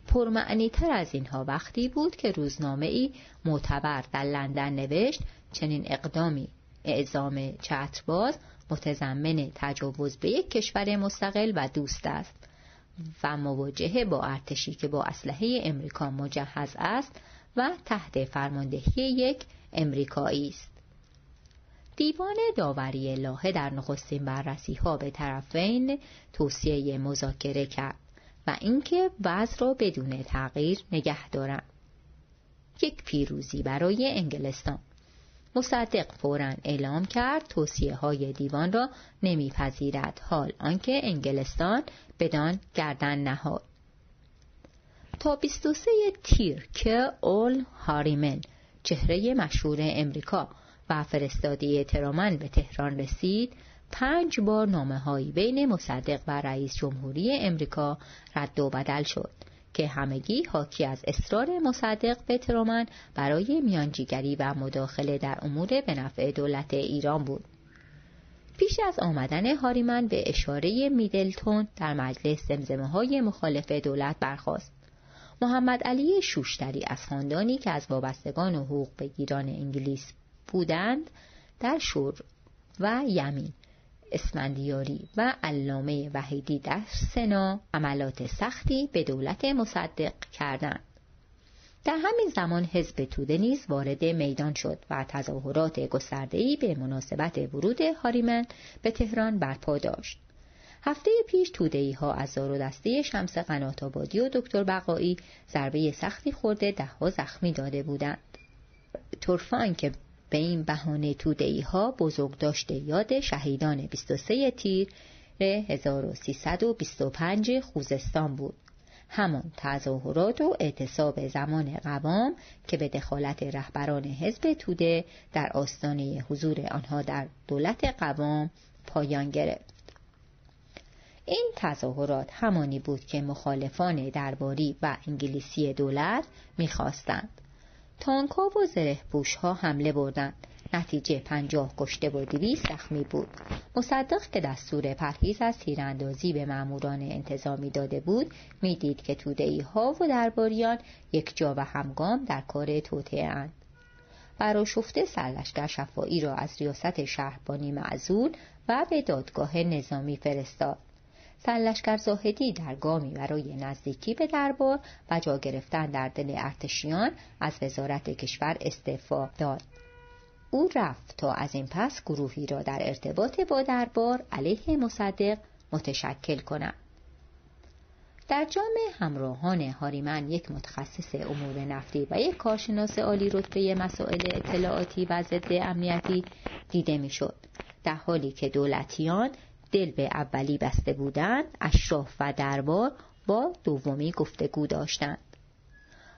پرمعنی تر از اینها وقتی بود که روزنامه ای معتبر در لندن نوشت چنین اقدامی اعزام چترباز متضمن تجاوز به یک کشور مستقل و دوست است و مواجهه با ارتشی که با اسلحه امریکا مجهز است و تحت فرماندهی یک امریکایی است. دیوان داوری لاهه در نخستین بررسی ها به طرفین توصیه مذاکره کرد و اینکه وضع را بدون تغییر نگه دارند. یک پیروزی برای انگلستان. مصدق فورا اعلام کرد توصیه های دیوان را نمیپذیرد. حال آنکه انگلستان بدان گردن نهاد. تا 23 تیر که اول هاریمن چهره مشهور امریکا و فرستادی ترامن به تهران رسید پنج بار نامه هایی بین مصدق و رئیس جمهوری امریکا رد و بدل شد که همگی حاکی از اصرار مصدق به ترومن برای میانجیگری و مداخله در امور به نفع دولت ایران بود. پیش از آمدن هاریمن به اشاره میدلتون در مجلس زمزمه های مخالف دولت برخواست. محمد علی شوشتری از خاندانی که از وابستگان و حقوق بگیران انگلیس بودند در شور و یمین اسمندیاری و علامه وحیدی در سنا عملات سختی به دولت مصدق کردند. در همین زمان حزب توده نیز وارد میدان شد و تظاهرات گسترده‌ای به مناسبت ورود هاریمن به تهران برپا داشت. هفته پیش تودهی ها از زار دسته شمس قنات آبادی و دکتر بقایی ضربه سختی خورده دهها زخمی داده بودند. تورفان که به این بهانه تودهی ها بزرگ داشته یاد شهیدان 23 تیر 1325 خوزستان بود. همان تظاهرات و اعتصاب زمان قوام که به دخالت رهبران حزب توده در آستانه حضور آنها در دولت قوام پایان گرفت. این تظاهرات همانی بود که مخالفان درباری و انگلیسی دولت می‌خواستند. تانکا و زره ها حمله بردند. نتیجه پنجاه کشته و دویست زخمی بود. مصدق که دستور پرهیز از تیراندازی به ماموران انتظامی داده بود می‌دید که تودهی ها و درباریان یک جا و همگام در کار توطعه اند براشفته سرلشکر شفایی را از ریاست شهربانی معزول و به دادگاه نظامی فرستاد. سرلشکر زاهدی در گامی برای نزدیکی به دربار و جا گرفتن در دل ارتشیان از وزارت کشور استعفا داد. او رفت تا از این پس گروهی را در ارتباط با دربار علیه مصدق متشکل کند. در جامع همراهان هاریمن یک متخصص امور نفتی و یک کارشناس عالی رتبه مسائل اطلاعاتی و ضد امنیتی دیده می‌شد. در حالی که دولتیان دل به اولی بسته بودند اشراف و دربار با دومی گفتگو داشتند.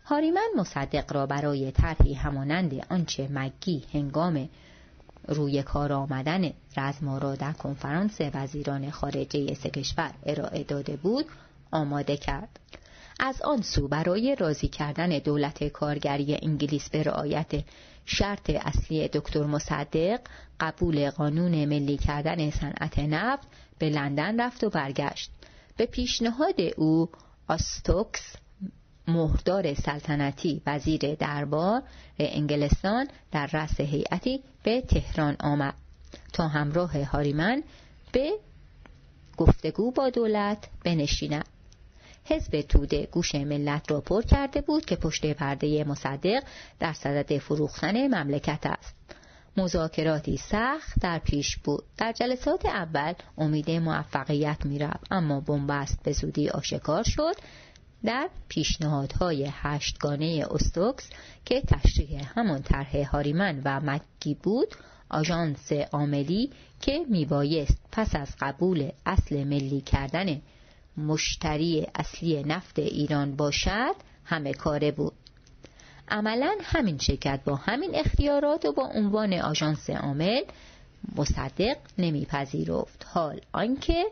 هاریمن مصدق را برای طرحی همانند آنچه مگی هنگام روی کار آمدن رزمارا در کنفرانس وزیران خارجه سه کشور ارائه داده بود آماده کرد. از آن سو برای راضی کردن دولت کارگری انگلیس به رعایت شرط اصلی دکتر مصدق قبول قانون ملی کردن صنعت نفت به لندن رفت و برگشت. به پیشنهاد او آستوکس مهردار سلطنتی وزیر دربار انگلستان در رأس هیئتی به تهران آمد. تا همراه هاریمن به گفتگو با دولت بنشیند. حزب توده گوش ملت را پر کرده بود که پشت پرده مصدق در صدد فروختن مملکت است. مذاکراتی سخت در پیش بود. در جلسات اول امید موفقیت می‌رفت اما بنبست به زودی آشکار شد در پیشنهادهای هشتگانه استوکس که تشریح همان طرح هاریمن و مکی بود آژانس عاملی که میبایست پس از قبول اصل ملی کردن مشتری اصلی نفت ایران باشد همه کاره بود. عملا همین شرکت با همین اختیارات و با عنوان آژانس عامل مصدق نمیپذیرفت. حال آنکه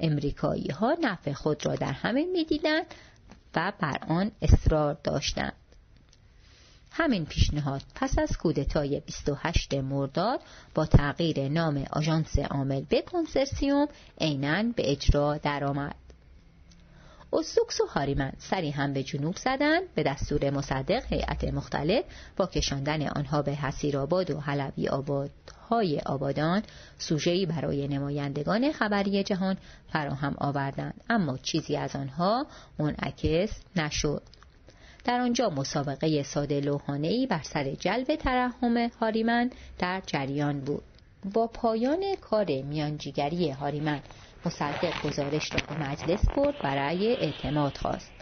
امریکایی ها نفع خود را در همین می‌دیدند و بر آن اصرار داشتند. همین پیشنهاد پس از کودتای 28 مرداد با تغییر نام آژانس عامل به کنسرسیوم عینا به اجرا درآمد. اوسوکس و هاریمن سری هم به جنوب زدند به دستور مصدق هیئت مختلف با کشاندن آنها به حسیرآباد و حلبی آباد های آبادان سوژه‌ای برای نمایندگان خبری جهان فراهم آوردند. اما چیزی از آنها منعکس نشد. در آنجا مسابقه ساده لوحانه‌ای بر سر جلب ترحم هاریمن در جریان بود. با پایان کار میانجیگری هاریمن مصدق گزارش را به مجلس برد و رأی اعتماد خواست.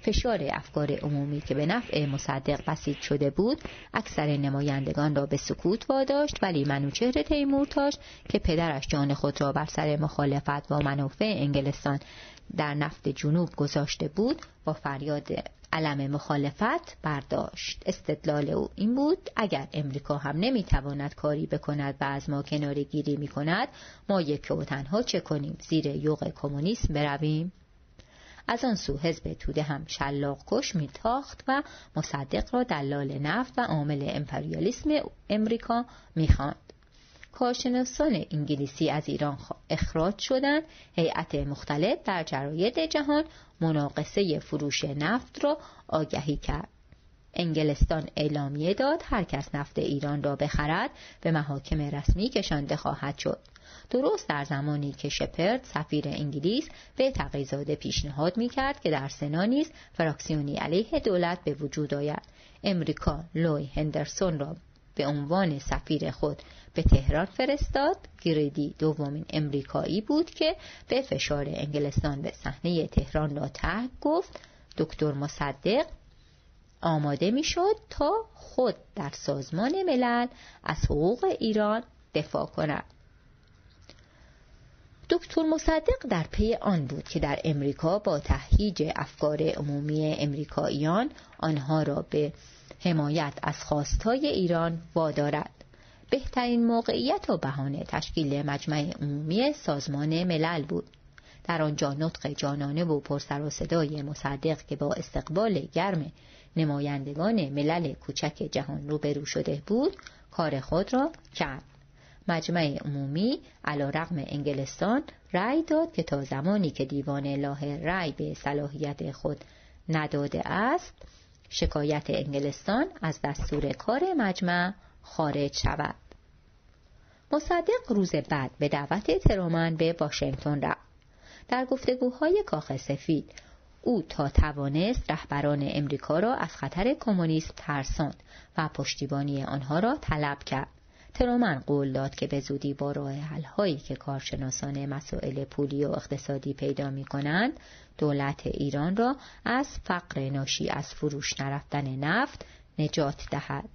فشار افکار عمومی که به نفع مصدق بسیج شده بود اکثر نمایندگان را به سکوت واداشت ولی منوچهر تیمورتاش که پدرش جان خود را بر سر مخالفت با منافع انگلستان در نفت جنوب گذاشته بود با فریاد علم مخالفت برداشت. استدلال او این بود اگر امریکا هم نمی‌تواند کاری بکند و از ما کناری گیری می کند ما یک و تنها چه کنیم؟ زیر یوغ کمونیسم برویم؟ از آن سو حزب توده هم شلاق کش میتاخت و مصدق را دلال نفت و عامل امپریالیسم امریکا می‌خواند. کارشناسان انگلیسی از ایران اخراج شدند. هیئت مختلف در جراید جهان مناقصه فروش نفت را آگهی کرد. انگلستان اعلامیه داد هر کس نفت ایران را بخرد به محاکم رسمی کشانده خواهد شد. درست در زمانی که شپرد سفیر انگلیس به تقیزاده پیشنهاد می کرد که در سنا نیز فراکسیونی علیه دولت به وجود آید. امریکا لوی هندرسون را به عنوان سفیر خود به تهران فرستاد. گریدی دومین امریکایی بود که به فشار انگلستان به صحنه تهران را ترک گفت. دکتر مصدق آماده می‌شد تا خود در سازمان ملل از حقوق ایران دفاع کند. دکتر مصدق در پی آن بود که در امریکا با تهییج افکار عمومی امریکاییان آنها را به حمایت از خواستهای ایران وادارد. بهترین موقعیت و بهانه تشکیل مجمع عمومی سازمان ملل بود. در آنجا نطق جانانه و پرسر و صدای مصدق که با استقبال گرم نمایندگان ملل کوچک جهان روبرو شده بود کار خود را کرد. مجمع عمومی علا رقم انگلستان رأی داد که تا زمانی که دیوان لاه رأی به صلاحیت خود نداده است شکایت انگلستان از دستور کار مجمع خارج شود. مصدق روز بعد به دعوت ترومن به واشنگتن رفت. در گفتگوهای کاخ سفید او تا توانست رهبران امریکا را از خطر کمونیسم ترساند و پشتیبانی آنها را طلب کرد. ترومن قول داد که به زودی با راه که کارشناسان مسائل پولی و اقتصادی پیدا می کنند دولت ایران را از فقر ناشی از فروش نرفتن نفت نجات دهد.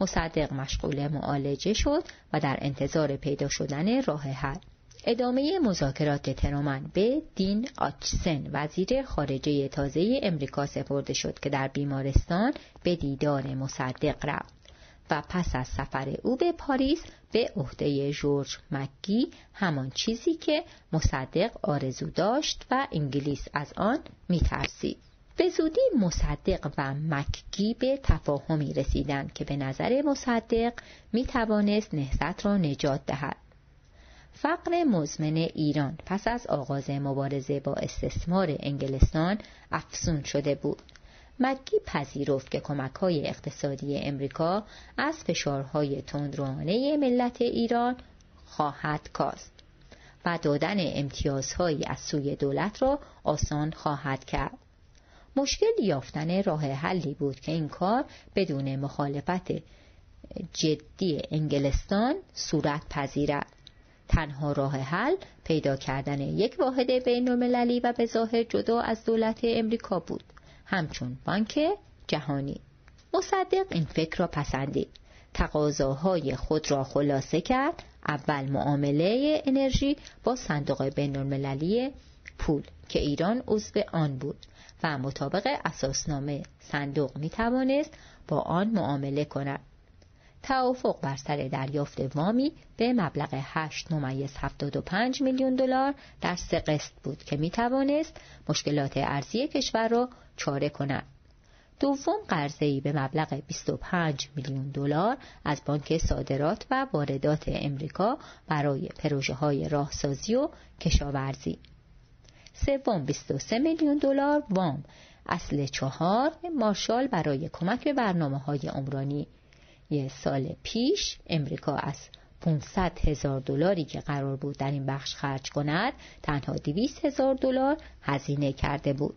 مصدق مشغول معالجه شد و در انتظار پیدا شدن راه حل. ادامه مذاکرات ترومن به دین آچسن وزیر خارجه تازه امریکا سپرده شد که در بیمارستان به دیدار مصدق رفت. و پس از سفر او به پاریس به عهده جورج مکی همان چیزی که مصدق آرزو داشت و انگلیس از آن میترسید به زودی مصدق و مکگی به تفاهمی رسیدند که به نظر مصدق می توانست نهضت را نجات دهد. فقر مزمن ایران پس از آغاز مبارزه با استثمار انگلستان افزون شده بود. مکی پذیرفت که کمک های اقتصادی امریکا از فشارهای تندروانه ملت ایران خواهد کاست و دادن امتیازهایی از سوی دولت را آسان خواهد کرد. مشکل یافتن راه حلی بود که این کار بدون مخالفت جدی انگلستان صورت پذیرد. تنها راه حل پیدا کردن یک واحد بین المللی و به ظاهر جدا از دولت امریکا بود. همچون بانک جهانی. مصدق این فکر را پسندید. تقاضاهای خود را خلاصه کرد. اول معامله انرژی با صندوق بین المللی پول که ایران عضو آن بود و مطابق اساسنامه صندوق می توانست با آن معامله کند. توافق بر سر دریافت وامی به مبلغ 8 ممیز 75 میلیون دلار در سه قسط بود که می توانست مشکلات ارزی کشور را چاره کند. دوم قرضه‌ای به مبلغ 25 میلیون دلار از بانک صادرات و واردات امریکا برای پروژه های راهسازی و کشاورزی. سوم 23 میلیون دلار وام اصل چهار مارشال برای کمک به برنامه های عمرانی یه سال پیش امریکا از 500 هزار دلاری که قرار بود در این بخش خرج کند تنها 200 هزار دلار هزینه کرده بود.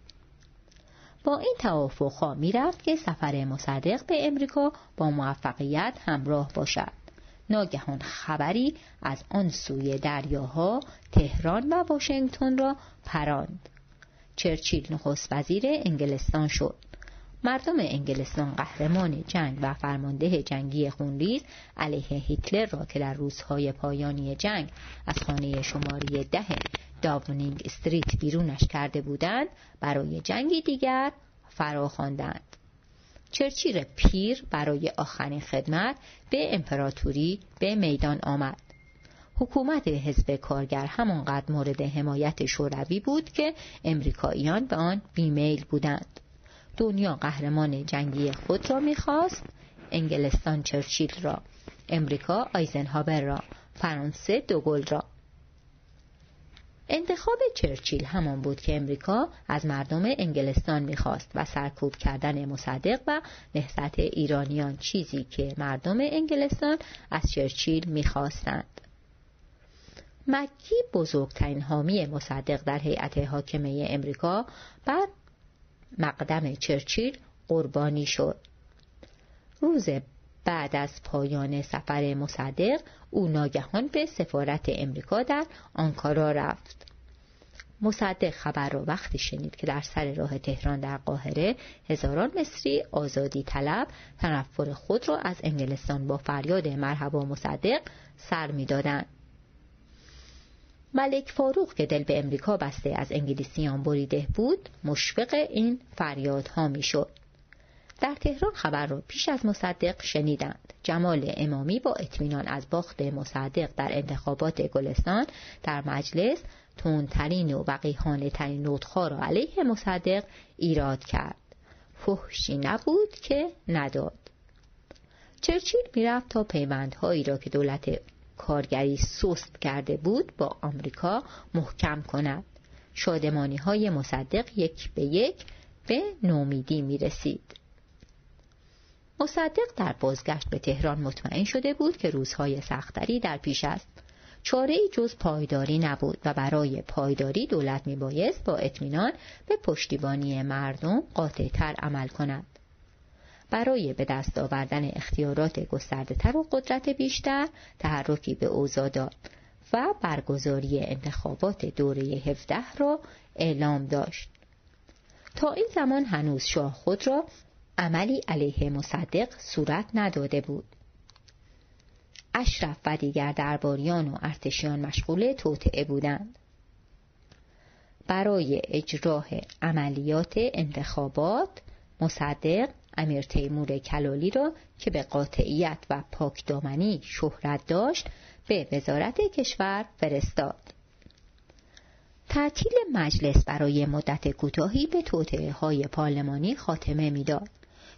با این توافق می‌رفت که سفر مصدق به امریکا با موفقیت همراه باشد. ناگهان خبری از آن سوی دریاها تهران و واشنگتن را پراند. چرچیل نخست وزیر انگلستان شد. مردم انگلستان قهرمان جنگ و فرمانده جنگی خونریز علیه هیتلر را که در روزهای پایانی جنگ از خانه شماری ده داونینگ استریت بیرونش کرده بودند برای جنگی دیگر فرا خواندند. چرچیر پیر برای آخرین خدمت به امپراتوری به میدان آمد. حکومت حزب کارگر همانقدر مورد حمایت شوروی بود که امریکاییان به آن بیمیل بودند. دنیا قهرمان جنگی خود را می‌خواست انگلستان چرچیل را امریکا آیزنهاور را فرانسه دوگل را. انتخاب چرچیل همان بود که امریکا از مردم انگلستان می‌خواست و سرکوب کردن مصدق و نهضت ایرانیان چیزی که مردم انگلستان از چرچیل می‌خواستند. مکی بزرگترین حامی مصدق در هیئت حاکمه امریکا بر مقدم چرچیل قربانی شد. روز بعد از پایان سفر مصدق او ناگهان به سفارت امریکا در آنکارا رفت. مصدق خبر را وقتی شنید که در سر راه تهران در قاهره هزاران مصری آزادی طلب تنفر خود را از انگلستان با فریاد مرحبا مصدق سر می‌دادند. ملک فاروق که دل به امریکا بسته از انگلیسیان بریده بود مشفق این فریادها می‌شد. در تهران خبر را پیش از مصدق شنیدند. جمال امامی با اطمینان از باخت مصدق در انتخابات گلستان در مجلس تندترین و وقیحانه ترین نطخها را علیه مصدق ایراد کرد. فحشی نبود که نداد. چرچیل می‌رفت تا پیوندهایی را که دولت کارگری سست کرده بود با آمریکا محکم کند شادمانی های مصدق یک به یک به نومیدی می رسید. مصدق در بازگشت به تهران مطمئن شده بود که روزهای سختری در پیش است. چاره ای جز پایداری نبود و برای پایداری دولت می بایست با اطمینان به پشتیبانی مردم قاطعتر عمل کند. برای به دست آوردن اختیارات گسترده تر و قدرت بیشتر تحرکی به اوضاع داد و برگزاری انتخابات دوره 17 را اعلام داشت. تا این زمان هنوز شاه خود را عملی علیه مصدق صورت نداده بود. اشرف و دیگر درباریان و ارتشیان مشغول توطعه بودند. برای اجراه عملیات انتخابات مصدق امیر تیمور کلالی را که به قاطعیت و پاکدامنی شهرت داشت به وزارت کشور فرستاد. تعطیل مجلس برای مدت کوتاهی به توطعه های پارلمانی خاتمه می‌داد.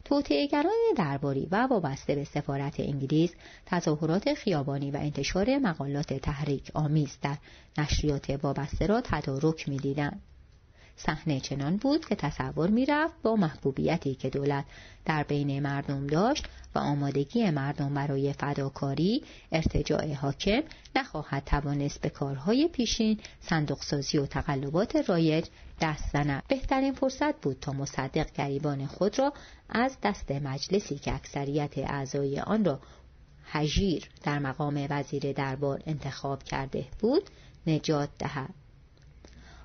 توطئهگران درباری و وابسته به سفارت انگلیس تظاهرات خیابانی و انتشار مقالات تحریک آمیز در نشریات وابسته را تدارک می‌دیدند صحنه چنان بود که تصور می‌رفت با محبوبیتی که دولت در بین مردم داشت و آمادگی مردم برای فداکاری ارتجاع حاکم نخواهد توانست به کارهای پیشین صندوقسازی و تقلبات رایج دست زند. بهترین فرصت بود تا مصدق گریبان خود را از دست مجلسی که اکثریت اعضای آن را هژیر در مقام وزیر دربار انتخاب کرده بود نجات دهد.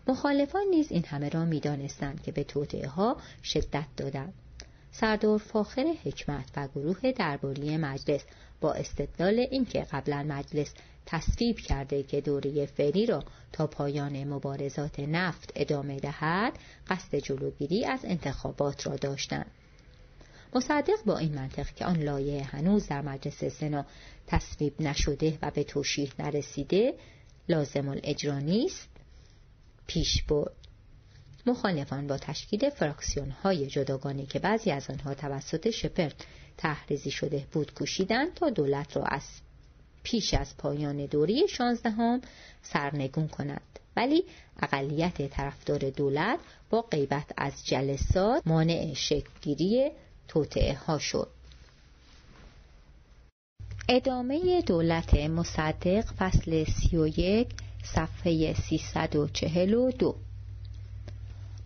مخالفان نیز این همه را می‌دانستند که به توطعه ها شدت دادند. سردار فاخر حکمت و گروه درباری مجلس با استدلال اینکه قبلا مجلس تصویب کرده که دوره فعلی را تا پایان مبارزات نفت ادامه دهد قصد جلوگیری از انتخابات را داشتند. مصدق با این منطق که آن لایه هنوز در مجلس سنا تصویب نشده و به توشیح نرسیده لازم الاجرا نیست. پیش برد. مخالفان با تشکیل فراکسیون های جداگانه که بعضی از آنها توسط شپر تحریزی شده بود کوشیدند تا دولت را از پیش از پایان دوری شانزدهم سرنگون کنند. ولی اقلیت طرفدار دولت با غیبت از جلسات مانع شکلگیری توطعه ها شد. ادامه دولت مصدق فصل سی و یک صفحه 342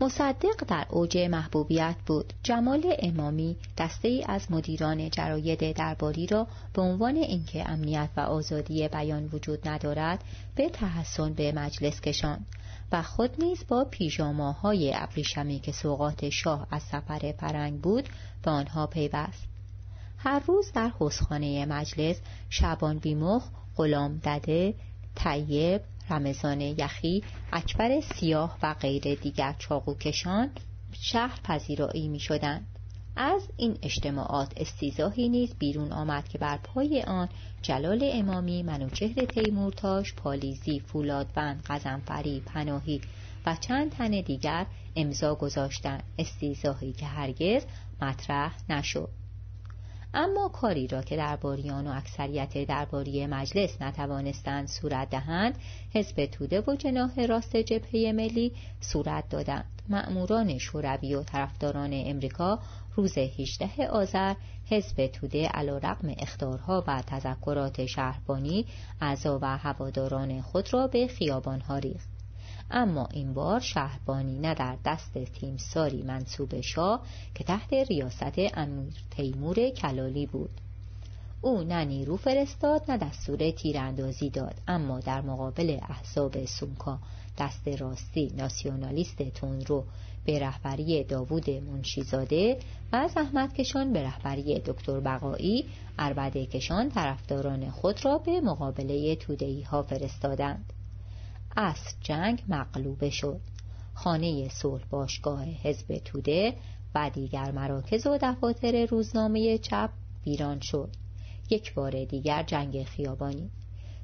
مصدق در اوج محبوبیت بود. جمال امامی دسته ای از مدیران جراید درباری را به عنوان اینکه امنیت و آزادی بیان وجود ندارد به تحسن به مجلس کشاند و خود نیز با پیژاماهای ابریشمی که سوقات شاه از سفر پرنگ بود به آنها پیوست. هر روز در حسخانه مجلس شبان بیمخ غلام دده طیب رمضان یخی اکبر سیاه و غیر دیگر چاقوکشان شهر پذیرایی می شدند. از این اجتماعات استیزاهی نیز بیرون آمد که بر پای آن جلال امامی منوچهر تیمورتاش پالیزی فولادبند قزنفری پناهی و چند تن دیگر امضا گذاشتند استیزاهی که هرگز مطرح نشد اما کاری را که درباریان و اکثریت درباری مجلس نتوانستند صورت دهند حزب توده و جناح راست جبهه ملی صورت دادند. مأموران شوروی و طرفداران امریکا روز 18 آذر حزب توده علیرغم اختارها و تذکرات شهربانی اعضا و هواداران خود را به خیابانها ریخت. اما این بار شهربانی نه در دست تیمساری منصوب شاه که تحت ریاست امیر تیمور کلالی بود. او نه نیرو فرستاد نه دستور تیراندازی داد اما در مقابل احزاب سونکا دست راستی ناسیونالیست تونرو به رهبری داوود منشیزاده و زحمت کشان به رهبری دکتر بقایی عربده کشان طرفداران خود را به مقابله تودهی ها فرستادند. از جنگ مغلوبه شد. خانه صلح باشگاه حزب توده و دیگر مراکز و دفاتر روزنامه چپ ویران شد. یک بار دیگر جنگ خیابانی.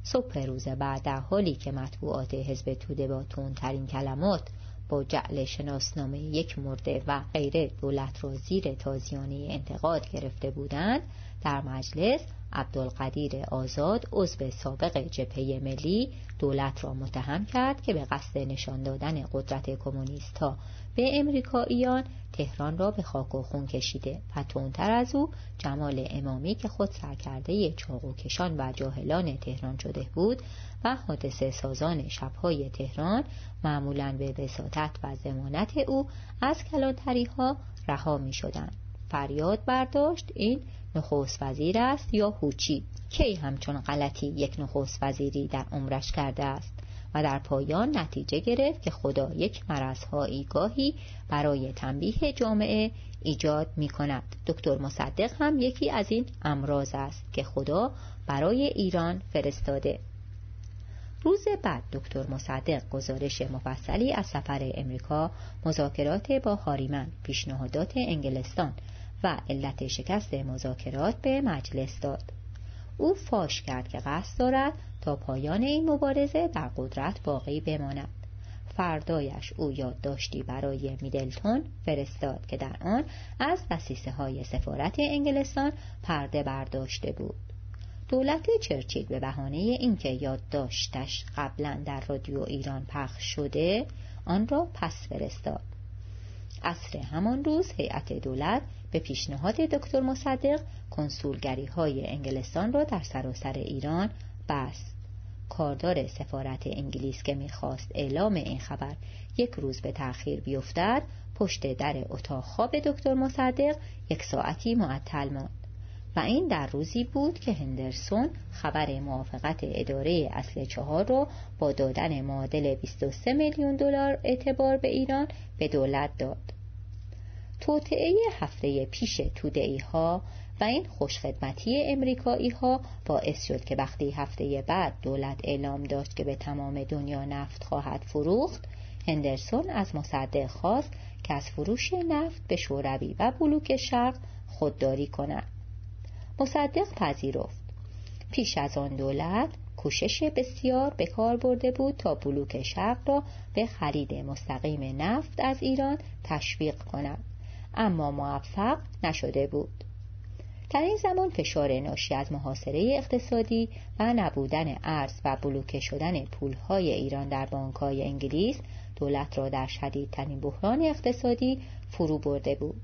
صبح روز بعد در حالی که مطبوعات حزب توده با تندترین کلمات با جعل شناسنامه یک مرده و غیره دولت را زیر تازیانه انتقاد گرفته بودند در مجلس عبدالقدیر آزاد عضو سابق جبهه ملی دولت را متهم کرد که به قصد نشان دادن قدرت کمونیستها به امریکاییان تهران را به خاک و خون کشیده و تندتر از او جمال امامی که خود سرکرده چاقوکشان و جاهلان تهران شده بود و حادثه سازان شبهای تهران معمولا به وساطت و زمانت او از کلانتری ها رها می شدند فریاد برداشت این نخست وزیر است یا هوچی؟ کی همچون غلطی یک نخست وزیری در عمرش کرده است؟ و در پایان نتیجه گرفت که خدا یک مرزهایی گاهی برای تنبیه جامعه ایجاد می کند دکتر مصدق هم یکی از این امراض است که خدا برای ایران فرستاده. روز بعد دکتر مصدق گزارش مفصلی از سفر امریکا مذاکرات با هاریمن پیشنهادات انگلستان و علت شکست مذاکرات به مجلس داد. او فاش کرد که قصد دارد تا پایان این مبارزه در قدرت باقی بماند. فردایش او یادداشتی برای میدلتون فرستاد که در آن از دسیسه های سفارت انگلستان پرده برداشته بود. دولت چرچیل به بهانه اینکه یادداشتش قبلا در رادیو ایران پخش شده آن را پس فرستاد. عصر همان روز هیئت دولت به پیشنهاد دکتر مصدق کنسولگری های انگلستان را در سراسر ایران بست. کاردار سفارت انگلیس که می‌خواست اعلام این خبر یک روز به تأخیر بیفتد پشت در اتاق خواب دکتر مصدق یک ساعتی معطل ماند. و این در روزی بود که هندرسون خبر موافقت اداره اصل چهار را با دادن معادل 23 میلیون دلار اعتبار به ایران به دولت داد. توطعه هفته پیش تودعی ها و این خوشخدمتی امریکایی ها باعث شد که وقتی هفته بعد دولت اعلام داشت که به تمام دنیا نفت خواهد فروخت هندرسون از مصدق خواست که از فروش نفت به شوروی و بلوک شرق خودداری کند. مصدق پذیرفت. پیش از آن دولت کوشش بسیار به کار برده بود تا بلوک شرق را به خرید مستقیم نفت از ایران تشویق کند. اما موفق نشده بود در این زمان فشار ناشی از محاصره اقتصادی و نبودن ارز و بلوکه شدن پولهای ایران در بانکهای انگلیس دولت را در شدیدترین بحران اقتصادی فرو برده بود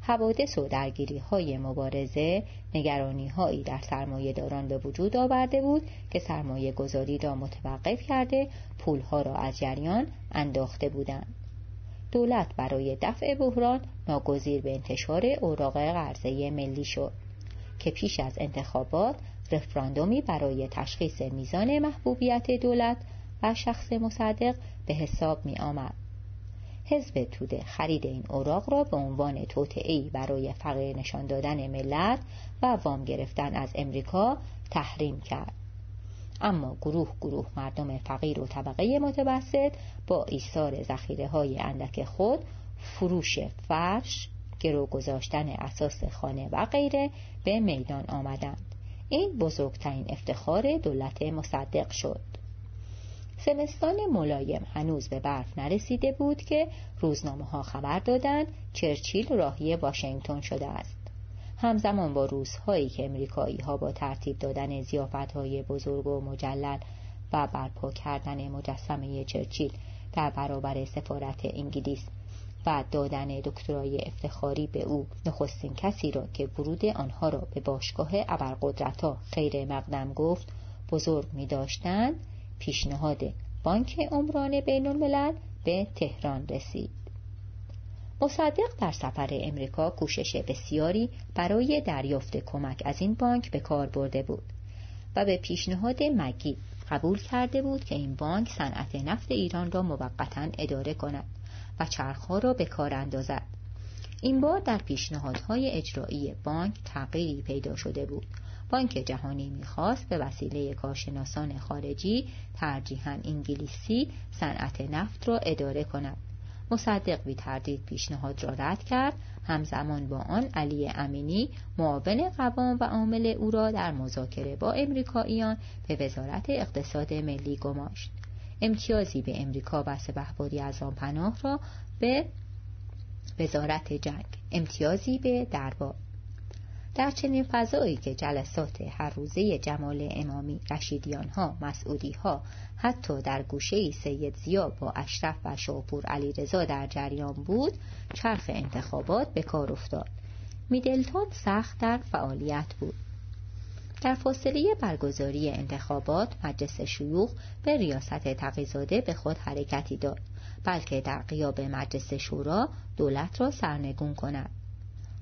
حوادث و درگیری های مبارزه نگرانی هایی در سرمایه داران به وجود آورده بود که سرمایه گذاری را متوقف کرده پولها را از جریان انداخته بودند. دولت برای دفع بحران ناگزیر به انتشار اوراق قرضه ملی شد که پیش از انتخابات رفراندومی برای تشخیص میزان محبوبیت دولت و شخص مصدق به حساب می آمد. حزب توده خرید این اوراق را به عنوان توطئه‌ای برای فقیر نشان دادن ملت و وام گرفتن از امریکا تحریم کرد اما گروه گروه مردم فقیر و طبقه متوسط با ایثار ذخیره های اندک خود فروش فرش گرو گذاشتن اساس خانه و غیره به میدان آمدند. این بزرگترین افتخار دولت مصدق شد. زمستان ملایم هنوز به برف نرسیده بود که روزنامه ها خبر دادند چرچیل راهی واشنگتن شده است. همزمان با روزهایی که امریکایی ها با ترتیب دادن زیافت بزرگ و مجلل و برپا کردن مجسمه چرچیل در برابر سفارت انگلیس و دادن دکترای افتخاری به او نخستین کسی را که ورود آنها را به باشگاه ابرقدرتها خیر مقدم گفت بزرگ می داشتند پیشنهاد بانک عمران بین الملل به تهران رسید. مصدق در سفر امریکا کوشش بسیاری برای دریافت کمک از این بانک به کار برده بود و به پیشنهاد مگی قبول کرده بود که این بانک صنعت نفت ایران را موقتا اداره کند و چرخها را به کار اندازد. این بار در پیشنهادهای اجرایی بانک تغییری پیدا شده بود. بانک جهانی می‌خواست به وسیله کارشناسان خارجی ترجیحاً انگلیسی صنعت نفت را اداره کند. مصدق بی تردید پیشنهاد را رد کرد. همزمان با آن علی امینی معاون قوام و عامل او را در مذاکره با امریکاییان به وزارت اقتصاد ملی گماشت. امتیازی به امریکا و سپهبدی از آن پناه را به وزارت جنگ امتیازی به دربار. در چنین فضایی که جلسات هر روزه جمال امامی رشیدیان ها مسعودی ها حتی در گوشه سید زیا با اشرف و شاپور علی رضا در جریان بود چرخ انتخابات به کار افتاد. میدلتون سخت در فعالیت بود. در فاصله برگزاری انتخابات مجلس شیوخ به ریاست تقیزاده به خود حرکتی داد بلکه در قیاب مجلس شورا دولت را سرنگون کند.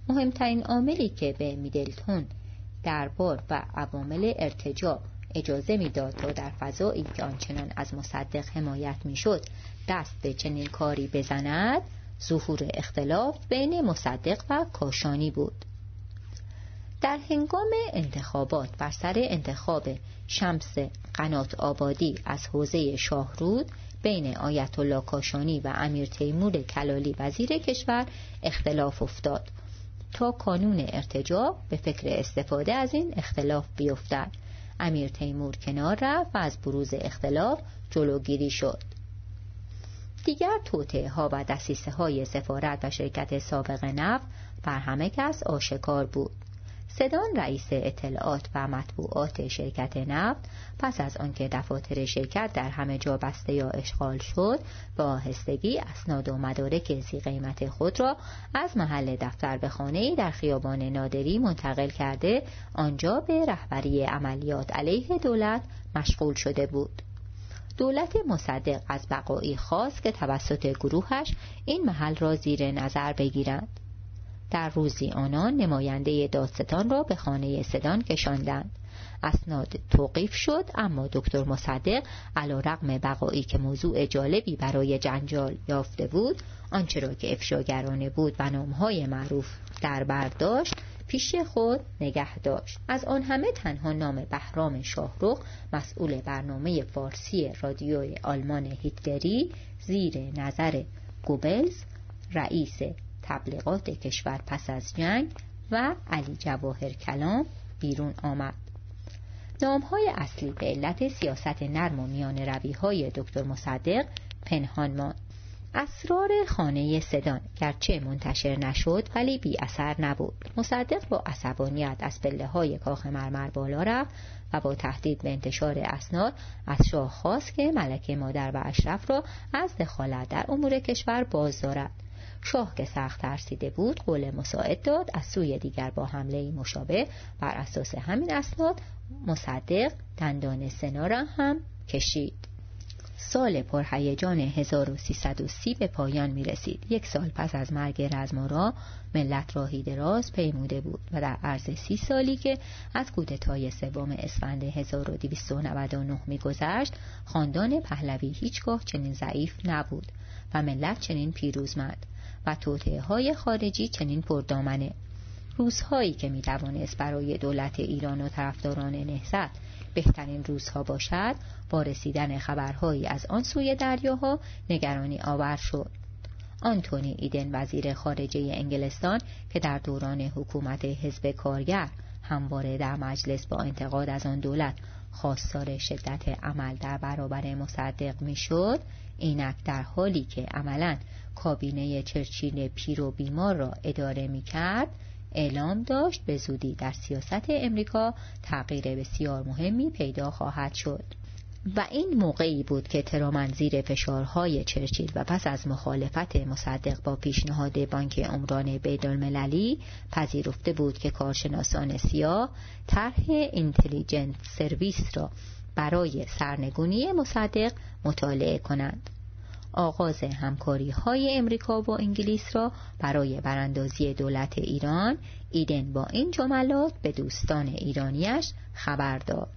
مهمترین عاملی که به میدلتون دربار و عوامل ارتجاع اجازه می‌داد تا در فضایی که آنچنان از مصدق حمایت می‌شد دست به چنین کاری بزند ظهور اختلاف بین مصدق و کاشانی بود. در هنگام انتخابات بر سر انتخاب شمس قنات آبادی از حوزه شاهرود بین آیت الله کاشانی و امیر تیمور کلالی وزیر کشور اختلاف افتاد. تا کانون ارتجاع به فکر استفاده از این اختلاف بیفتد. امیر تیمور کنار رفت و از بروز اختلاف جلوگیری شد. دیگر توطعه ها و دسیسه های سفارت و شرکت سابق نفت بر همه کس آشکار بود. سدان رئیس اطلاعات و مطبوعات شرکت نفت پس از آنکه دفاتر شرکت در همه جا بسته یا اشغال شد با آهستگی اسناد و مدارک زی قیمت خود را از محل دفتر به خانه در خیابان نادری منتقل کرده آنجا به رهبری عملیات علیه دولت مشغول شده بود. دولت مصدق از بقایی خواست که توسط گروهش این محل را زیر نظر بگیرند. در روزی آنان نماینده دادستان را به خانه سدان کشاندند. اسناد توقیف شد اما دکتر مصدق علا رقم بقایی که موضوع جالبی برای جنجال یافته بود آنچه را که افشاگرانه بود و نامهای معروف در برداشت پیش خود نگه داشت. از آن همه تنها نام بهرام شاهرخ مسئول برنامه فارسی رادیوی آلمان هیتلری زیر نظر گوبلز رئیس تبلیغات کشور پس از جنگ و علی جواهر کلام بیرون آمد. های اصلی به علت سیاست نرم و میان روی های دکتر مصدق پنهان ماند. اسرار خانه سدان گرچه منتشر نشد ولی بی اثر نبود. مصدق با عصبانیت از پله های کاخ مرمر بالا رفت و با تهدید به انتشار اسناد از شاه خواست که ملکه مادر و اشرف را از دخالت در امور کشور باز دارد شاه که سخت ترسیده بود قول مساعد داد از سوی دیگر با حمله مشابه بر اساس همین اسناد مصدق دندان سنا را هم کشید سال پرهیجان 1330 به پایان می رسید. یک سال پس از مرگ رزمارا ملت راهی دراز پیموده بود و در عرض سی سالی که از کودتای سوم اسفند 1299 میگذشت خاندان پهلوی هیچگاه چنین ضعیف نبود و ملت چنین پیروزمند و توطعه های خارجی چنین پردامنه. روزهایی که می توانست برای دولت ایران و طرفداران نهضت بهترین روزها باشد با رسیدن خبرهایی از آن سوی دریاها نگرانی آور شد. آنتونی ایدن وزیر خارجه انگلستان که در دوران حکومت حزب کارگر همواره در مجلس با انتقاد از آن دولت خواستار شدت عمل در برابر مصدق می‌شد اینک در حالی که عملا کابینه چرچیل پیر و بیمار را اداره می کرد اعلام داشت به زودی در سیاست امریکا تغییر بسیار مهمی پیدا خواهد شد. و این موقعی بود که ترومن زیر فشارهای چرچیل و پس از مخالفت مصدق با پیشنهاد بانک عمران بینالمللی پذیرفته بود که کارشناسان سیاه طرح اینتلیجنت سرویس را برای سرنگونی مصدق مطالعه کنند. آغاز همکاری های امریکا و انگلیس را برای براندازی دولت ایران ایدن با این جملات به دوستان ایرانیش خبر داد.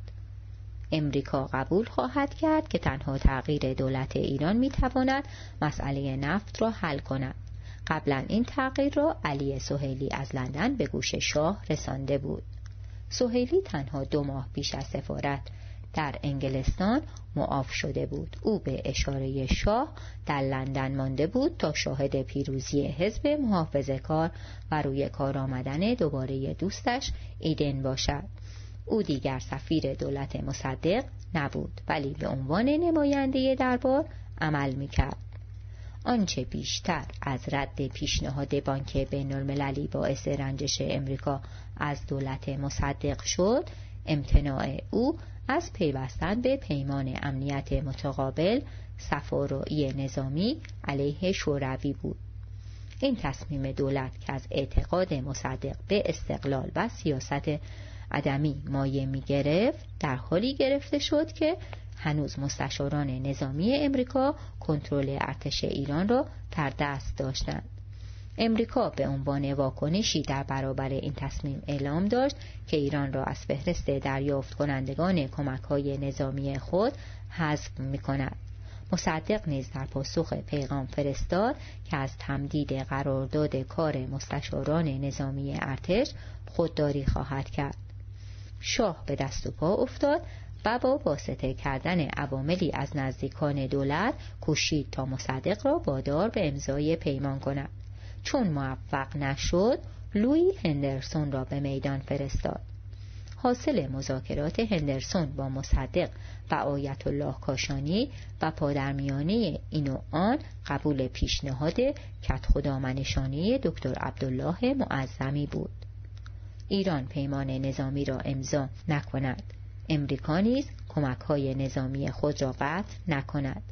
امریکا قبول خواهد کرد که تنها تغییر دولت ایران می‌تواند مسئله نفت را حل کند. قبلا این تغییر را علی سهیلی از لندن به گوش شاه رسانده بود. سهیلی تنها دو ماه پیش از سفارت در انگلستان معاف شده بود. او به اشاره شاه در لندن مانده بود تا شاهد پیروزی حزب محافظه کار و روی کار آمدن دوباره دوستش ایدن باشد. او دیگر سفیر دولت مصدق نبود ولی به عنوان نماینده دربار عمل می‌کرد. آنچه بیشتر از رد پیشنهاد بانک بین المللی باعث رنجش امریکا از دولت مصدق شد امتناع او از پیوستن به پیمان امنیت متقابل سفارایی نظامی علیه شوروی بود. این تصمیم دولت که از اعتقاد مصدق به استقلال و سیاست عدمی مایه می گرفت در حالی گرفته شد که هنوز مستشاران نظامی امریکا کنترل ارتش ایران را در دست داشتند. امریکا به عنوان واکنشی در برابر این تصمیم اعلام داشت که ایران را از فهرست دریافت کنندگان کمک های نظامی خود حذف می کند. مصدق نیز در پاسخ پیغام فرستاد که از تمدید قرارداد کار مستشاران نظامی ارتش خودداری خواهد کرد. شاه به دست و پا افتاد و با واسطه کردن عواملی از نزدیکان دولت کوشید تا مصدق را وادار به امضای پیمان کند. چون موفق نشد لوی هندرسون را به میدان فرستاد. حاصل مذاکرات هندرسون با مصدق و آیت الله کاشانی و پادرمیانه این و آن قبول پیشنهاد کت خدا منشانی دکتر عبدالله معظمی بود. ایران پیمان نظامی را امضا نکند. امریکا نیز کمک های نظامی خود را قطع نکند.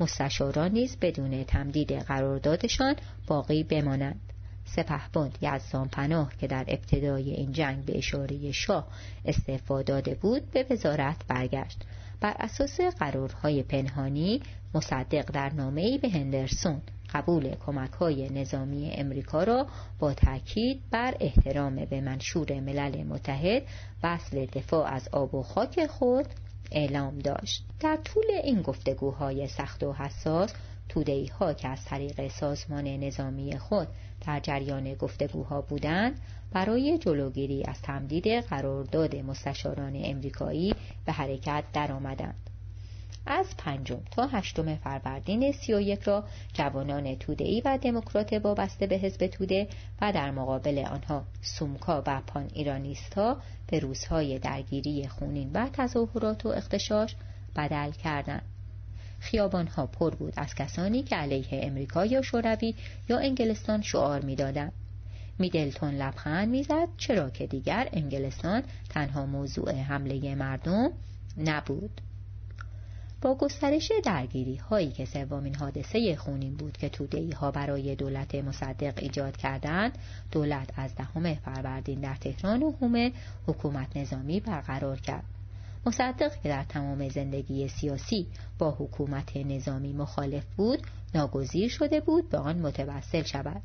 مستشاران نیز بدون تمدید قراردادشان باقی بمانند. سپهبد یزدان پناه که در ابتدای این جنگ به اشاره شاه استعفا داده بود به وزارت برگشت. بر اساس قرارهای پنهانی مصدق در نامه‌ای به هندرسون قبول کمک های نظامی امریکا را با تاکید بر احترام به منشور ملل متحد و اصل دفاع از آب و خاک خود اعلام داشت در طول این گفتگوهای سخت و حساس تودهی ها که از طریق سازمان نظامی خود در جریان گفتگوها بودند برای جلوگیری از تمدید قرارداد مستشاران امریکایی به حرکت درآمدند. از پنجم تا هشتم فروردین سی و یک را جوانان تودهی و دموکرات وابسته به حزب توده و در مقابل آنها سومکا و پان ایرانیستا به روزهای درگیری خونین و تظاهرات و اختشاش بدل کردند. خیابانها پر بود از کسانی که علیه امریکا یا شوروی یا انگلستان شعار می‌دادند. میدلتون لبخند می‌زد چرا که دیگر انگلستان تنها موضوع حمله مردم نبود گسترش درگیری هایی که سومین حادثه خونین بود که تودهی ها برای دولت مصدق ایجاد کردند دولت از دهم فروردین در تهران و هومه حکومت نظامی برقرار کرد. مصدق که در تمام زندگی سیاسی با حکومت نظامی مخالف بود ناگزیر شده بود به آن متوسل شود.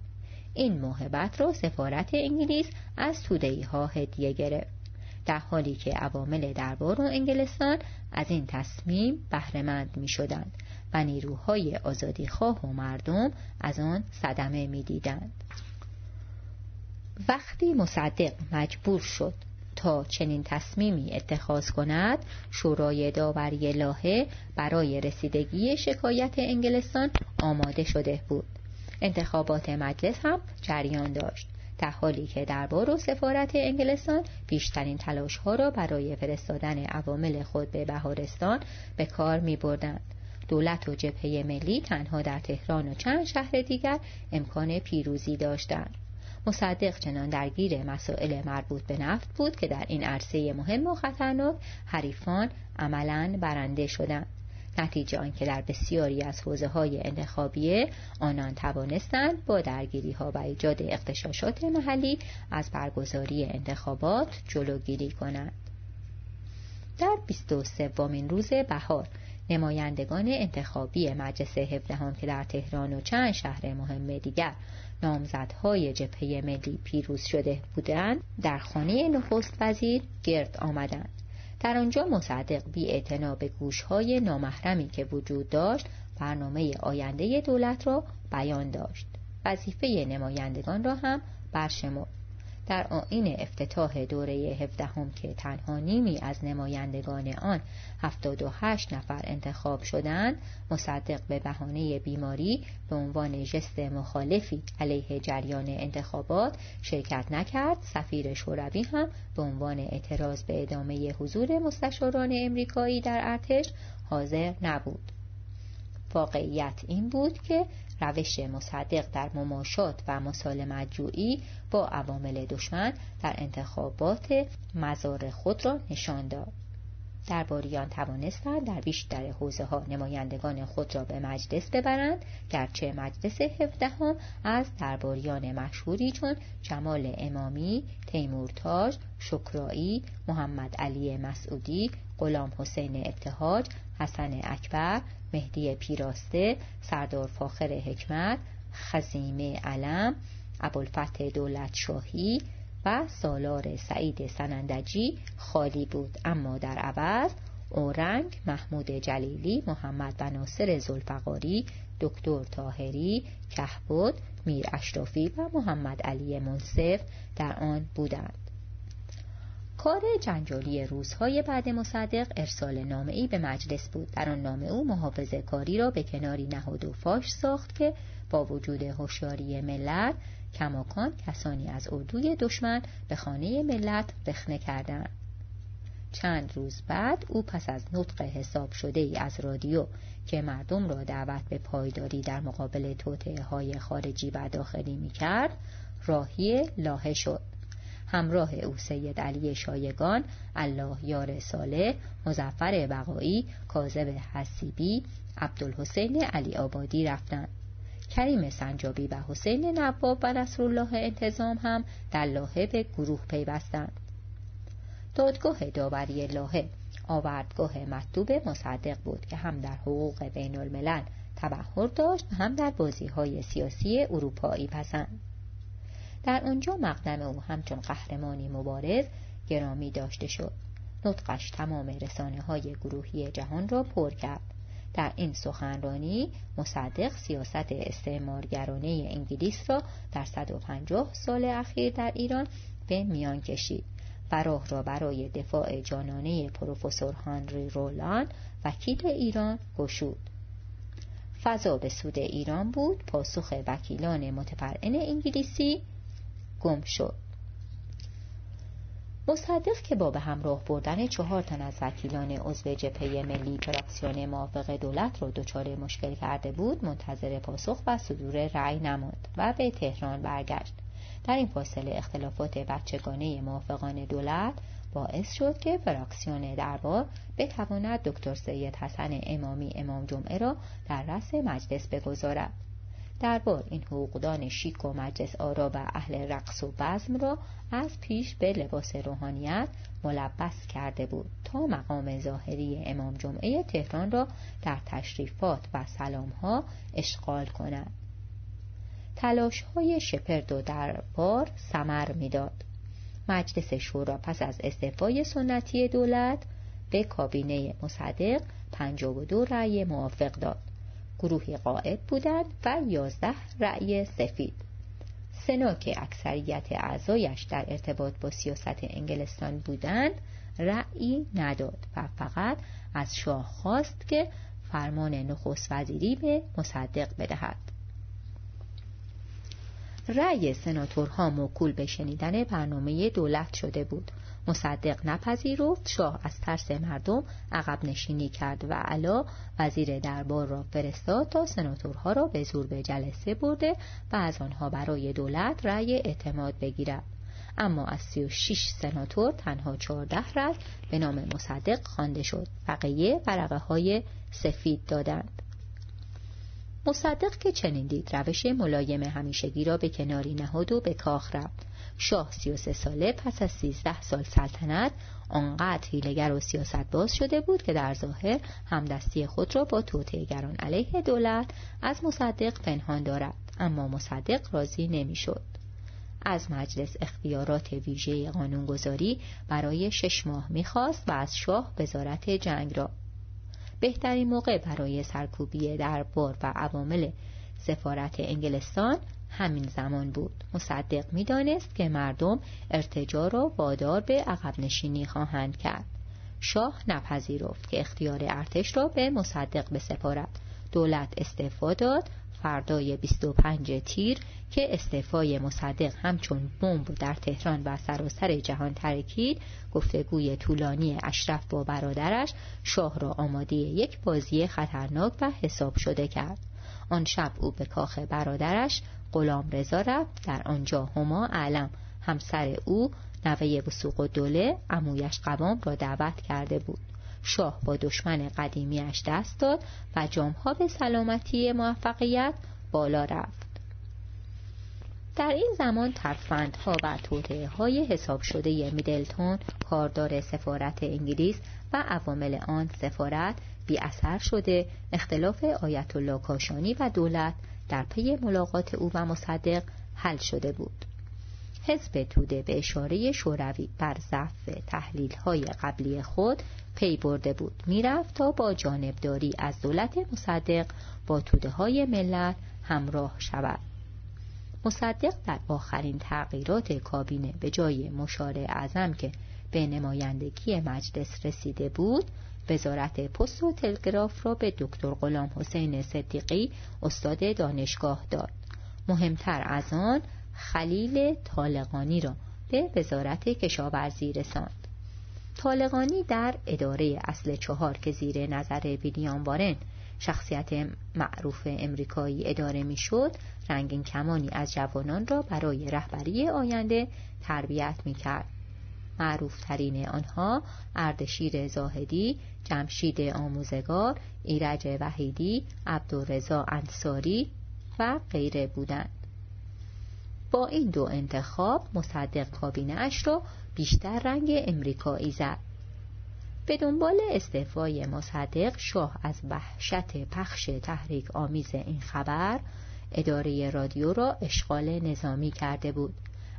این موهبت را سفارت انگلیس از تودهی ها هدیه گرفت. در حالی که عوامل دربار و انگلستان از این تصمیم بهرهمند می شدند و نیروهای آزادیخواه و مردم از آن صدمه می دیدند. وقتی مصدق مجبور شد تا چنین تصمیمی اتخاذ کند شورای داوری لاهه برای رسیدگی شکایت انگلستان آماده شده بود انتخابات مجلس هم جریان داشت در حالی که دربار و سفارت انگلستان بیشترین تلاش ها را برای فرستادن عوامل خود به بهارستان به کار می بردند. دولت و جبهه ملی تنها در تهران و چند شهر دیگر امکان پیروزی داشتند. مصدق چنان درگیر مسائل مربوط به نفت بود که در این عرصه مهم و خطرناک حریفان عملا برنده شدند. نتیجه آنکه در بسیاری از حوزه های انتخابیه آنان توانستند با درگیری ها و ایجاد اختشاشات محلی از برگزاری انتخابات جلوگیری کنند. در 23 وامین روز بهار نمایندگان انتخابی مجلس هفدهم که در تهران و چند شهر مهم دیگر نامزدهای جبهه ملی پیروز شده بودند در خانه نخست وزیر گرد آمدند. در آنجا مصدق بی به گوشهای نامحرمی که وجود داشت برنامه آینده دولت را بیان داشت. وظیفه نمایندگان را هم برشمرد. در آین افتتاح دوره هفدهم که تنها نیمی از نمایندگان آن 78 نفر انتخاب شدند مصدق به بهانه بیماری به عنوان ژست مخالفی علیه جریان انتخابات شرکت نکرد. سفیر شوروی هم به عنوان اعتراض به ادامه حضور مستشاران امریکایی در ارتش حاضر نبود. واقعیت این بود که روش مصدق در مماشات و مسالمت جویی با عوامل دشمن در انتخابات مزار خود را نشان داد. درباریان توانستند در بیشتر حوزه ها نمایندگان خود را به مجلس ببرند گرچه مجلس هفدهم از درباریان مشهوری چون جمال امامی، تیمورتاج، شکرایی، محمد علی مسعودی، غلام حسین ابتهاج، حسن اکبر، مهدی پیراسته، سردار فاخر حکمت، خزیمه علم، ابوالفتح دولت شاهی و سالار سعید سنندجی خالی بود اما در عوض اورنگ، محمود جلیلی، محمد بناصر زلفقاری، دکتر تاهری، کهبود، میر اشرافی و محمد علی منصف در آن بودند. کار جنجالی روزهای بعد مصدق ارسال نامه ای به مجلس بود. در آن نامه او محافظه کاری را به کناری نهاد و فاش ساخت که با وجود هوشیاری ملت کماکان کسانی از اردوی دشمن به خانه ملت رخنه کردند. چند روز بعد او پس از نطق حساب شده ای از رادیو که مردم را دعوت به پایداری در مقابل توطعه های خارجی و داخلی می کرد راهی لاهه شد. همراه او سید علی شایگان الله یار صالح مزفر بقایی کاذب حسیبی عبدالحسین علی آبادی رفتند. کریم سنجابی و حسین نواب و نصرالله انتظام هم در لاهه به گروه پیوستند. دادگاه داوری لاهه آوردگاه مطلوب مصدق بود که هم در حقوق بین الملل تبهر داشت و هم در بازی های سیاسی اروپایی پسند. در آنجا مقدم او همچون قهرمانی مبارز گرامی داشته شد. نطقش تمام رسانه های گروهی جهان را پر کرد. در این سخنرانی مصدق سیاست استعمارگرانه انگلیس را در 150 سال اخیر در ایران به میان کشید و راه را برای دفاع جانانه پروفسور هانری رولان وکیل ایران گشود. فضا به سود ایران بود پاسخ وکیلان متفرعن انگلیسی گم شد. مصدق که با به همراه بردن چهار تن از وکیلان عضو جبهه ملی فراکسیون موافق دولت را دچار مشکل کرده بود منتظر پاسخ و صدور رأی نماند و به تهران برگشت. در این فاصله اختلافات بچگانه موافقان دولت باعث شد که فراکسیون دربار بتواند دکتر سید حسن امامی امام جمعه را در رأس مجلس بگذارد. دربار این حقوقدان شیک و مجلس آرا و اهل رقص و بزم را از پیش به لباس روحانیت ملبس کرده بود تا مقام ظاهری امام جمعه تهران را در تشریفات و سلامها اشغال کند. تلاش های شپرد و دربار سمر می‌داد. مجلس شورا پس از استعفای سنتی دولت به کابینه مصدق 52 رأی موافق داد. گروهی قائد بودند و 11 رأی سفید. سنا که اکثریت اعضایش در ارتباط با سیاست انگلستان بودند رأی نداد و فقط از شاه خواست که فرمان نخست وزیری به مصدق بدهد. رأی سناتورها موکول به شنیدن برنامه دولت شده بود. مصدق نپذیرفت شاه از ترس مردم عقب نشینی کرد و علا وزیر دربار را فرستاد تا سناتورها را به زور به جلسه برده و از آنها برای دولت رأی اعتماد بگیرد. اما از 36 سناتور تنها 14 رأی به نام مصدق خوانده شد. بقیه ورقه های سفید دادند. مصدق که چنین دید روش ملایم همیشگی را به کناری نهاد و به کاخ رفت. شاه 33 ساله پس از 13 سال سلطنت آنقدر هیلگر و سیاست باز شده بود که در ظاهر همدستی خود را با توطئهگران علیه دولت از مصدق پنهان دارد اما مصدق راضی نمی‌شد. از مجلس اختیارات ویژه قانونگذاری برای شش ماه می‌خواست و از شاه وزارت جنگ را بهترین موقع برای سرکوبی دربار و عوامل سفارت انگلستان همین زمان بود. مصدق می‌دانست که مردم ارتجا را وادار به عقب نشینی خواهند کرد. شاه نپذیرفت که اختیار ارتش را به مصدق بسپارد. دولت استعفا داد. فردای 25 تیر که استعفای مصدق همچون بمب در تهران و سراسر جهان ترکید گفتگوی طولانی اشرف با برادرش شاه را آماده یک بازی خطرناک و حساب شده کرد. آن شب او به کاخ برادرش غلام رضا رفت. در آنجا هما علم همسر او نوه وسوق و دوله امویش قوام را دعوت کرده بود. شاه با دشمن قدیمیش دست داد و جامها به سلامتی موفقیت بالا رفت. در این زمان ترفندها و توطعه های حساب شده میدلتون کاردار سفارت انگلیس و عوامل آن سفارت بی اثر شده. اختلاف آیت الله کاشانی و دولت در پی ملاقات او و مصدق حل شده بود. حزب توده به اشاره شوروی بر ضعف تحلیل های قبلی خود پی برده بود. می‌رفت تا با جانبداری از دولت مصدق با توده های ملت همراه شود. مصدق در آخرین تغییرات کابینه به جای مشار اعظم که به نمایندگی مجلس رسیده بود وزارت پست و تلگراف را به دکتر غلام حسین صدیقی استاد دانشگاه داد مهمتر از آن خلیل طالقانی را به وزارت کشاورزی رساند طالقانی در اداره اصل چهار که زیر نظر ویلیام وارن شخصیت معروف امریکایی اداره می‌شد رنگین کمانی از جوانان را برای رهبری آینده تربیت می کرد. معروف ترین آنها اردشیر زاهدی، جمشید آموزگار، ایرج وحیدی، عبدالرضا انصاری و غیره بودند. با این دو انتخاب مصدق کابینه اش را بیشتر رنگ امریکایی زد. به دنبال استعفای مصدق شاه از وحشت پخش تحریک آمیز این خبر اداره رادیو را اشغال نظامی کرده بود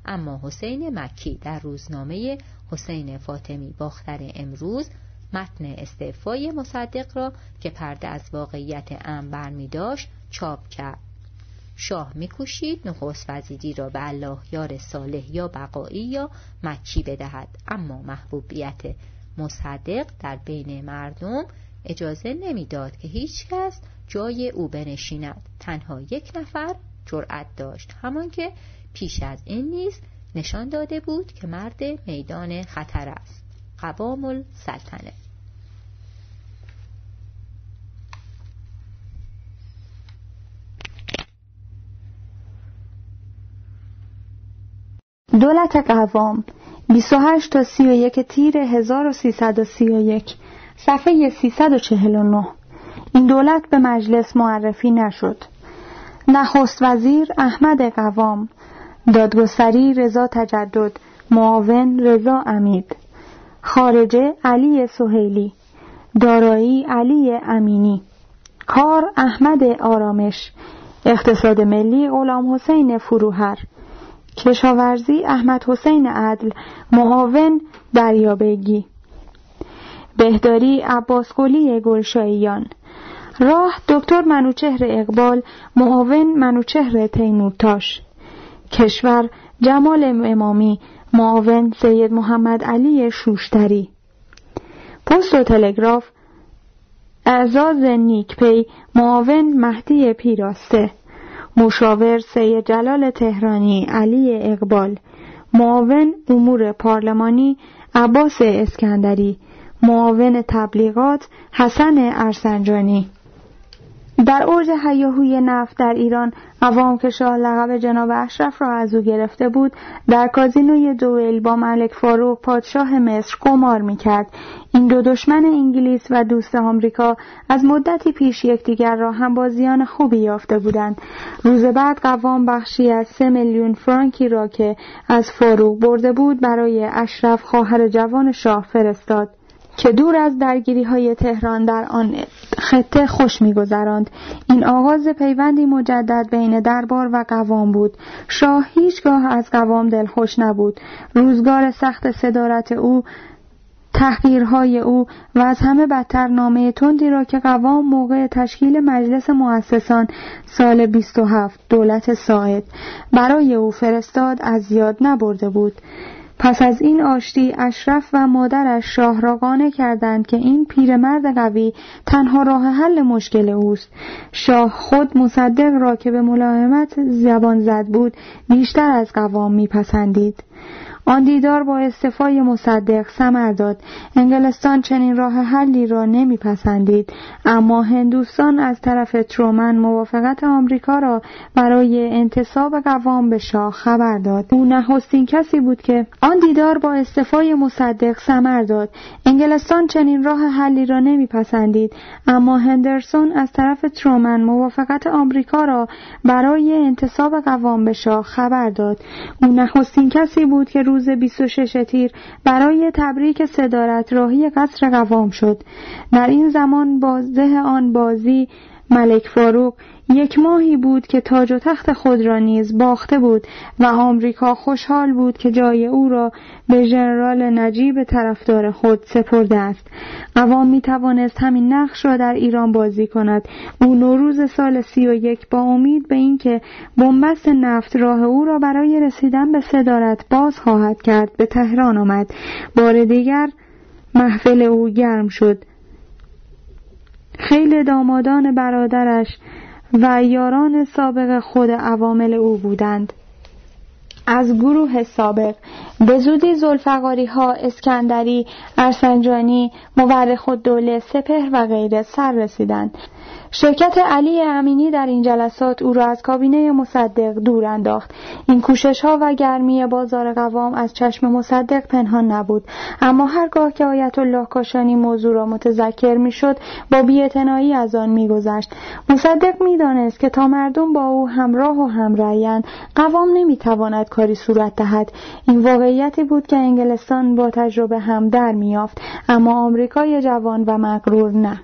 اما حسین مکی در روزنامه حسین فاطمی باختر امروز متن استعفای مصدق را که پرده از واقعیت ام برمی داشت چاپ کرد. شاه میکوشید نخست وزیری را به الله یار صالح یا بقایی یا مکی بدهد اما محبوبیت مصدق در بین مردم اجازه نمی‌داد که هیچ کس جای او بنشیند. تنها یک نفر جرأت داشت همان که پیش از این نیز نشان داده بود که مرد میدان خطر است. قوام السلطنه دولت قوام 28 تا 31 تیر 1331 صفحه 349 این دولت به مجلس معرفی نشد. نخست وزیر احمد قوام دادگستری رضا تجدد معاون رضا امید خارجه علی سهیلی دارایی علی امینی. کار احمد آرامش اقتصاد ملی غلام حسین فروهر. کشاورزی احمد حسین عدل معاون دریابگی بهداری عباس قلی گلشاییان. راه دکتر منوچهر اقبال معاون منوچهر تیمورتاش. کشور جمال امامی معاون سید محمد علی شوشتری. پست و تلگراف اعزاز نیکپی معاون مهدی پیراسته. مشاور سید جلال تهرانی علی اقبال. معاون امور پارلمانی عباس اسکندری. معاون تبلیغات حسن ارسنجانی. در اوج هیاهوی نفت در ایران عوام که شاه لقب جناب اشرف را از او گرفته بود در کازینوی دوئل با ملک فاروق پادشاه مصر قمار می‌کرد. این دو دشمن انگلیس و دوست آمریکا از مدتی پیش یکدیگر را هم بازیان خوبی یافته بودند. روز بعد قوام بخشی از سه میلیون فرانکی را که از فاروق برده بود برای اشرف خواهر جوان شاه فرستاد. که دور از درگیری های تهران در آن خطه خوش میگذراند. این آغاز پیوندی مجدد بین دربار و قوام بود. شاه هیچگاه از قوام دلخوش نبود. روزگار سخت صدارت او تحقیرهای او و از همه بدتر نامه تندی را که قوام موقع تشکیل مجلس مؤسسان سال 27 دولت ساعد برای او فرستاد از یاد نبرده بود. پس از این آشتی اشرف و مادرش شاه را قانع کردند که این پیرمرد قوی تنها راه حل مشکل اوست. شاه خود مصدق را که به ملاحمت زبان زد بود بیشتر از قوام میپسندید. آن دیدار با استفای مصدق سمر داد. انگلستان چنین راه حلی را نمیپسندید. اما هندوستان از طرف ترومن موافقت آمریکا را برای انتصاب قوام به شاه خبر داد. او نخستین کسی بود که آن دیدار با استفای مصدق سمر داد. انگلستان چنین راه حلی را نمیپسندید. اما هندرسون از طرف ترومن موافقت آمریکا را برای انتصاب قوام به شاه خبر داد. او نخستین کسی بود که روز 26 تیر برای تبریک صدارت راهی قصر قوام شد. در این زمان بازده آن بازی ملک فاروق یک ماهی بود که تاج و تخت خود را نیز باخته بود و آمریکا خوشحال بود که جای او را به ژنرال نجیب طرفدار خود سپرده است. عوام می توانست همین نقش را در ایران بازی کند. او نوروز سال سی و یک با امید به اینکه بنبست نفت راه او را برای رسیدن به صدارت باز خواهد کرد به تهران آمد. بار دیگر محفل او گرم شد. خیلی دامادان برادرش و یاران سابق خود عوامل او بودند. از گروه سابق. به زودی زلفقاری ها اسکندری ارسنجانی مورخ دوله سپهر و غیره سر رسیدند. شرکت علی امینی در این جلسات او را از کابینه مصدق دور انداخت. این کوشش ها و گرمی بازار قوام از چشم مصدق پنهان نبود. اما هرگاه که آیت الله کاشانی موضوع را متذکر می‌شد با بیاعتنایی از آن میگذشت. مصدق می‌دانست که تا مردم با او همراه و همرأیند قوام نمی‌تواند کاری صورت دهد. این واقعیتی بود که انگلستان با تجربه هم در میافت اما آمریکای جوان و مغرور نه.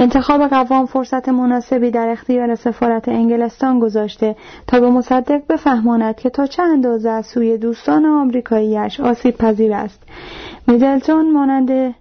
انتخاب قوام فرصت مناسبی در اختیار سفارت انگلستان گذاشته تا به مصدق بفهماند که تا چه اندازه از سوی دوستان آمریکاییش آسیب پذیر است. میدلتون مانند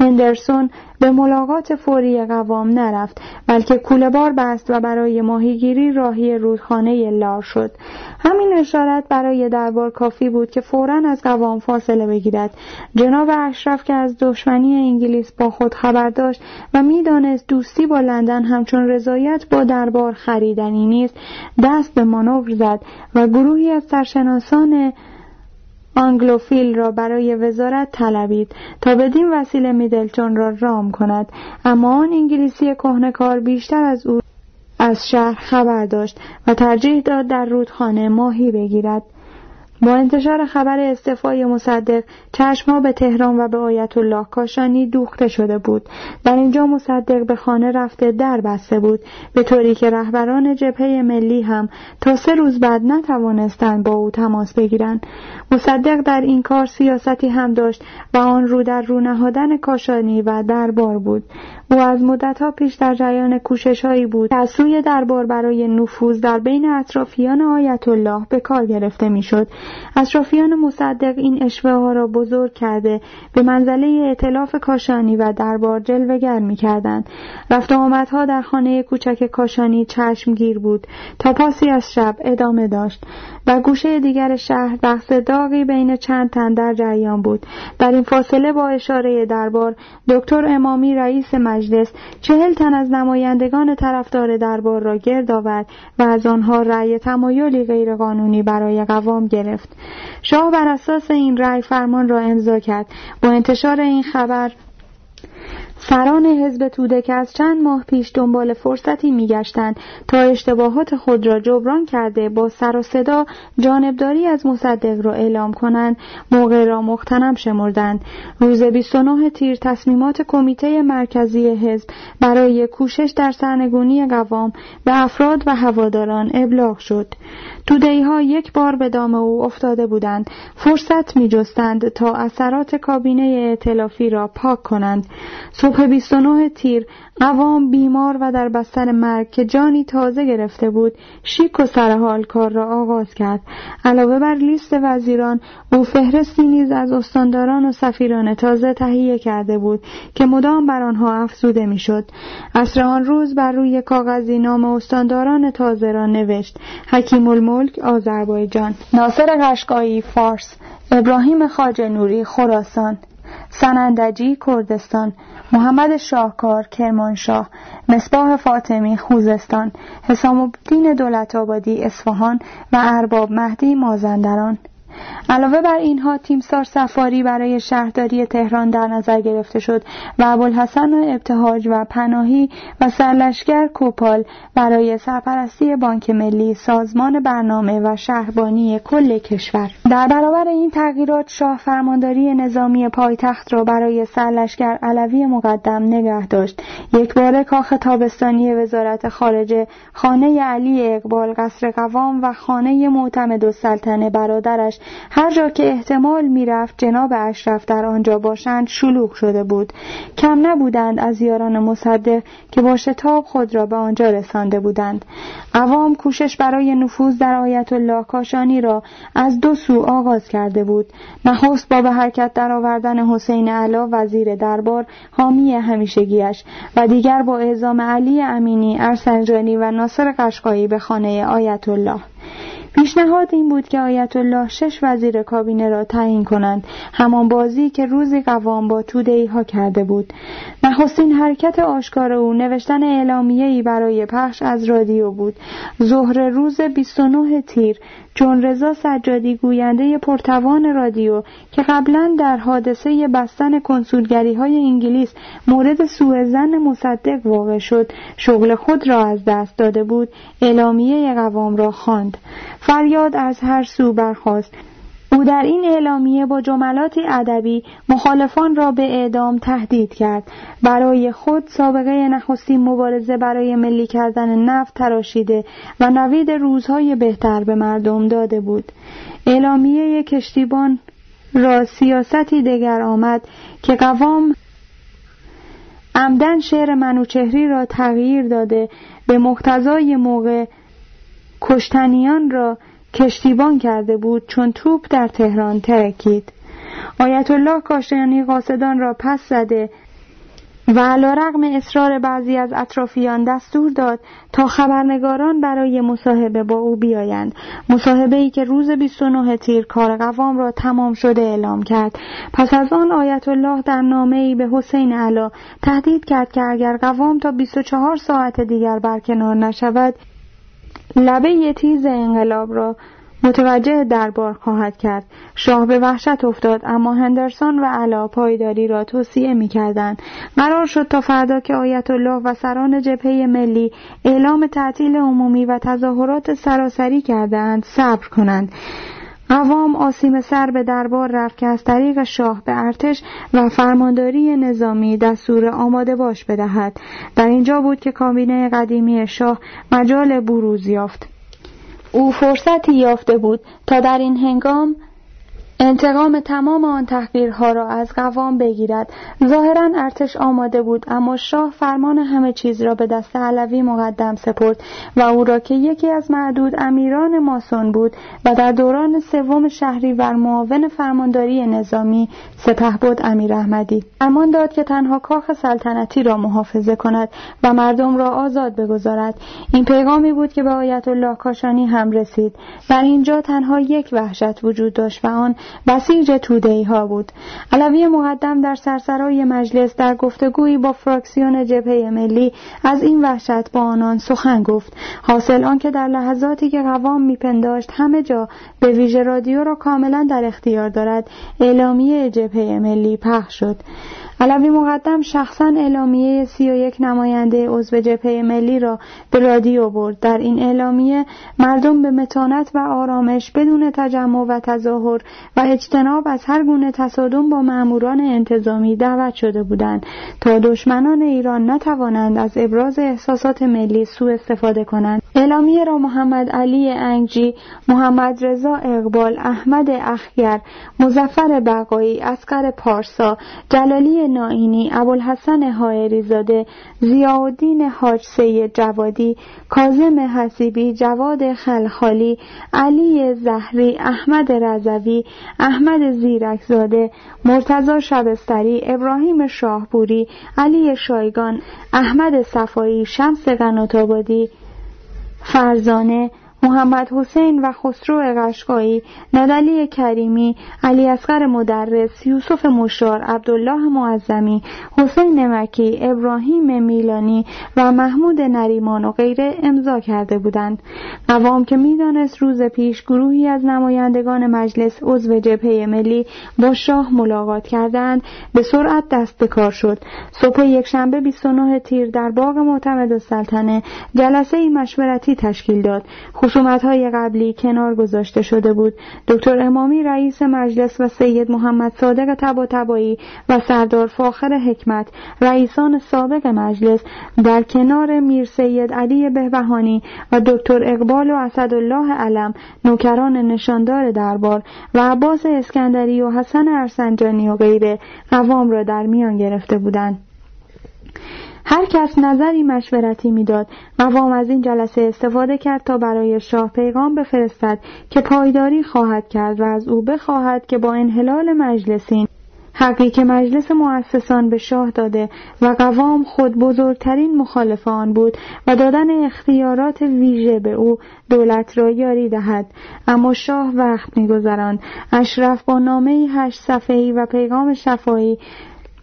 هندرسون به ملاقات فوری قوام نرفت بلکه کوله بار بست و برای ماهیگیری راهی رودخانه لار شد. همین اشارت برای دربار کافی بود که فورا از قوام فاصله بگیرد. جناب اشرف که از دشمنی انگلیس با خود خبر داشت و می‌دانست دوستی با لندن همچون رضایت با دربار خریدنی نیست دست به مانور زد و گروهی از سرشناسان آنگلوفیل را برای وزارت طلبید تا بدین وسیله میدلتون را رام کند. اما آن انگلیسی کهنکار بیشتر از او از شهر خبر داشت و ترجیح داد در رودخانه ماهی بگیرد. با انتشار خبر استعفای مصدق چشمها به تهران و به آیت الله کاشانی دوخته شده بود. در اینجا مصدق به خانه رفته در بسته بود. به طوری که رهبران جبهه ملی هم تا سه روز بعد نتوانستند با او تماس بگیرند. مصدق در این کار سیاستی هم داشت و آن رو در رو نهادن کاشانی و دربار بود. او از مدتها پیش در جریان کوشش هایی بود که از سوی دربار برای نفوذ در بین اطرافیان آیت الله به کار گرفته می‌شد. اطرافیان مصدق این اشوه ها را بزرگ کرده به منزله اعتلاف کاشانی و دربار جلوگر می‌کردند. رفت آمدها در خانه کوچک کاشانی چشمگیر بود تا پاسی از شب ادامه داشت. و گوشه دیگر شهر بحث داغی بین چند تن در جریان بود. در این فاصله با اشاره دربار دکتر امامی رئیس مجلس چهل تن از نمایندگان طرفدار دربار را گرد آورد و از آنها رأی تمایلی غیرقانونی برای قوام گرفت. شاه بر اساس این رأی فرمان را امضا کرد. با انتشار این خبر سران حزب توده که از چند ماه پیش دنبال فرصتی میگشتند تا اشتباهات خود را جبران کرده با سر و صدا جانبداری از مصدق را اعلام کنند موقع را مختنم شمردند. روز 29 تیر تصمیمات کمیته مرکزی حزب برای کوشش در سرنگونی قوام به افراد و هواداران ابلاغ شد. تودهی ها یک بار به دام او افتاده بودند. فرصت می جستند تا اثرات کابینه ائتلافی را پاک کنند. صبح 29 تیر قوام بیمار و در بستر مرگ که جانی تازه گرفته بود شیک و سرحال کار را آغاز کرد. علاوه بر لیست وزیران او فهرستی نیز از استانداران و سفیران تازه تهیه کرده بود که مدام بر آنها افزوده می‌شد. عصر آن روز بر روی کاغذی نام استانداران تازه را نوشت. حکیم الملک آذربایجان. ناصر قشقایی فارس. ابراهیم خاج نوری خراسان. سنندجی کردستان. محمد شاهکار کرمانشاه. مصباح فاطمی خوزستان. حسام الدین دولت آبادی اصفهان. و ارباب مهدی مازندران. علاوه بر اینها تیمسار سفاری برای شهرداری تهران در نظر گرفته شد و ابوالحسن ابتهاج و پناهی و سرلشگر کوپال برای سرپرستی بانک ملی سازمان برنامه و شهربانی کل کشور. در برابر این تغییرات شاه فرمانداری نظامی پایتخت را برای سرلشگر علوی مقدم نگه داشت. یک بار کاخ تابستانی وزارت خارجه خانه علی اقبال قصر قوام و خانه معتمد و سلطنه برادرش هر جا که احتمال می‌رفت جناب اشرف در آنجا باشند شلوغ شده بود. کم نبودند از یاران مصدق که با شتاب خود را به آنجا رسانده بودند. عوام کوشش برای نفوذ در آیت الله کاشانی را از دو سو آغاز کرده بود. نخست با به حرکت درآوردن حسین علا وزیر دربار حامی همیشگیش و دیگر با اعزام علی امینی ارسنجانی و ناصر قشقایی به خانه آیت الله پیشنهاد این بود که آیت الله شش وزیر کابینه را تعیین کنند. همان بازی که روزی قوام با توده ها کرده بود. نخستین حرکت آشکار او نوشتن ای برای پخش از رادیو بود. ظهر روز 29 تیر چون رضا سجادی گوینده پرتوان رادیو که قبلا در حادثه بستن کنسولگری های انگلیس مورد سوء زن مصدق واقع شد شغل خود را از دست داده بود اعلامیه قوام را خواند. فریاد از هر سو برخاست. او در این اعلامیه با جملاتی ادبی مخالفان را به اعدام تهدید کرد. برای خود سابقه نخستین مبارزه برای ملی کردن نفت تراشیده و نوید روزهای بهتر به مردم داده بود. اعلامیه کشتیبان را سیاستی دگر آمد که قوام عمدن شعر منوچهری را تغییر داده به مقتضای موقع کشتنیان را کشتیبان کرده بود چون توپ در تهران ترکید. آیت الله کاشانی قاصدان را پس زده و علا رغم اصرار بعضی از اطرافیان دستور داد تا خبرنگاران برای مصاحبه با او بیایند. مصاحبه ای که روز 29 تیر کار قوام را تمام شده اعلام کرد. پس از آن آیت الله در نامه ای به حسین علا تهدید کرد که اگر قوام تا 24 ساعت دیگر برکنار نشود لبه تیز انقلاب را متوجه دربار خواهد کرد شاه به وحشت افتاد اما هندرسون و علا پایداری را توصیه می کردن. قرار شد تا فردا که آیت الله و سران جبهه ملی اعلام تعطیل عمومی و تظاهرات سراسری کردهاند صبر کنند قوام آسیم سر به دربار رفت که از طریق شاه به ارتش و فرمانداری نظامی دستور آماده باش بدهد. در اینجا بود که کابینه قدیمی شاه مجال بروز یافت. او فرصتی یافته بود تا در این هنگام انتقام تمام آن تحقیرها را از قوام بگیرد. ظاهرا ارتش آماده بود اما شاه فرمان همه چیز را به دست علوی مقدم سپرد و او را که یکی از معدود امیران ماسون بود و در دوران سوم شهری و معاون فرمانداری نظامی سپه بود امیر احمدی. فرمان داد که تنها کاخ سلطنتی را محافظه کند و مردم را آزاد بگذارد. این پیغامی بود که به آیت الله کاشانی هم رسید. در اینجا تنها یک وحشت وجود داشت و آن بسیج تودهی ها بود. علوی مقدم در سرسرای مجلس در گفتگویی با فراکسیون جبهه ملی از این وحشت با آنان سخن گفت. حاصل آنکه در لحظاتی که قوام میپنداشت همه جا به ویژه رادیو را کاملا در اختیار دارد اعلامیه جبهه ملی پخش شد. علوی مقدم شخصا اعلامیه سی و یک نماینده عضو جبهه ملی را به رادیو برد. در این اعلامیه مردم به متانت و آرامش بدون تجمع و تظاهر و اجتناب از هر گونه تصادم با ماموران انتظامی دعوت شده بودند تا دشمنان ایران نتوانند از ابراز احساسات ملی سوء استفاده کنند. اعلامیه را محمد علی انگجی محمد رضا اقبال احمد اخگر مزفر بقایی اسکر پارسا جلالی نائینی ابوالحسن حائری زاده ضیاءالدین حاج سید جوادی کاظم حسیبی جواد خلخالی علی زهری احمد رضوی احمد زیرکزاده مرتضا شبستری ابراهیم شاهپوری علی شایگان احمد صفایی شمس قناتآبادی فرزانه محمد حسین و خسرو قشقایی ندلی کریمی علی اصغر مدرس یوسف مشار عبدالله معظمی حسین نمکی ابراهیم میلانی و محمود نریمان و غیره امضا کرده بودند. قوام که می‌دانست روز پیش گروهی از نمایندگان مجلس عضو جبهه ملی با شاه ملاقات کردند به سرعت دست به کار شد. صبح یکشنبه 29 تیر در باغ معتمد السلطنه جلسه مشورتی تشکیل داد. های قبلی کنار گذاشته شده بود. دکتر امامی رئیس مجلس و سید محمد صادق تبایی و سردار فاخر حکمت رئیسان سابق مجلس در کنار میر سید علی بهبهانی و دکتر اقبال و اسدالله علم نوکران نشاندار دربار و عباس اسکندری و حسن ارسنجانی و غیره قوام را در میان گرفته بودند. هر کس نظری مشورتی می‌داد. قوام از این جلسه استفاده کرد تا برای شاه پیغام بفرستد که پایداری خواهد کرد و از او بخواهد که با انحلال مجلسین حقی که مجلس مؤسسان به شاه داده و قوام خود بزرگترین مخالف آن بود و دادن اختیارات ویژه به او دولت را یاری دهد. اما شاه وقت میگذراند. اشرف با نامه هشت صفحه‌ای و پیغام شفایی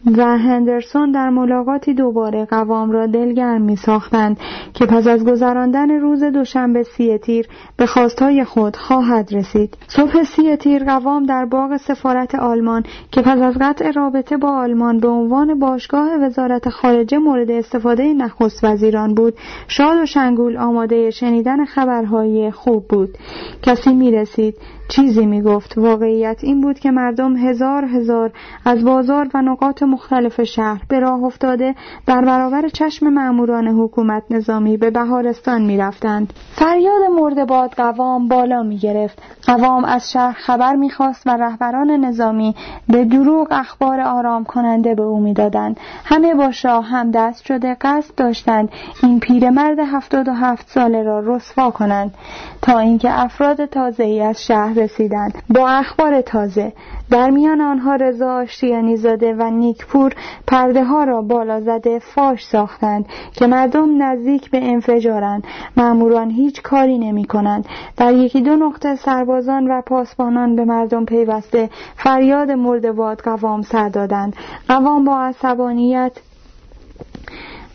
و هندرسون در ملاقاتی دوباره قوام را دلگرم می ساختند که پس از گذراندن روز دوشنبه سی تیر به خواستهای خود خواهد رسید. صبح سی تیر قوام در باغ سفارت آلمان که پس از قطع رابطه با آلمان به عنوان باشگاه وزارت خارجه مورد استفاده نخست وزیران بود شاد و شنگول آماده شنیدن خبرهای خوب بود. کسی می رسید چیزی می گفت واقعیت این بود که مردم هزار هزار از بازار و نقاط مختلف شهر به راه افتاده در برابر چشم ماموران حکومت نظامی به بهارستان می رفتند. فریاد مرد باد قوام بالا می گرفت. قوام از شهر خبر می خواست و رهبران نظامی به دروغ اخبار آرام کننده به او می‌دادند. همه با شاه هم دست شده قصد داشتند این پیرمرد هفتاد و هفت ساله را رسوا کنند تا اینکه افراد تازه ای از شهر رسیدند با اخبار تازه. در میان آنها رضا آشتیانی زاده و نیکپور پرده ها را بالا زده فاش ساختند که مردم نزدیک به انفجارند. ماموران هیچ کاری نمی کنند در یکی دو نقطه سربازان و پاسبانان به مردم پیوسته فریاد مردواد قوام سر دادند. قوام با عصبانیت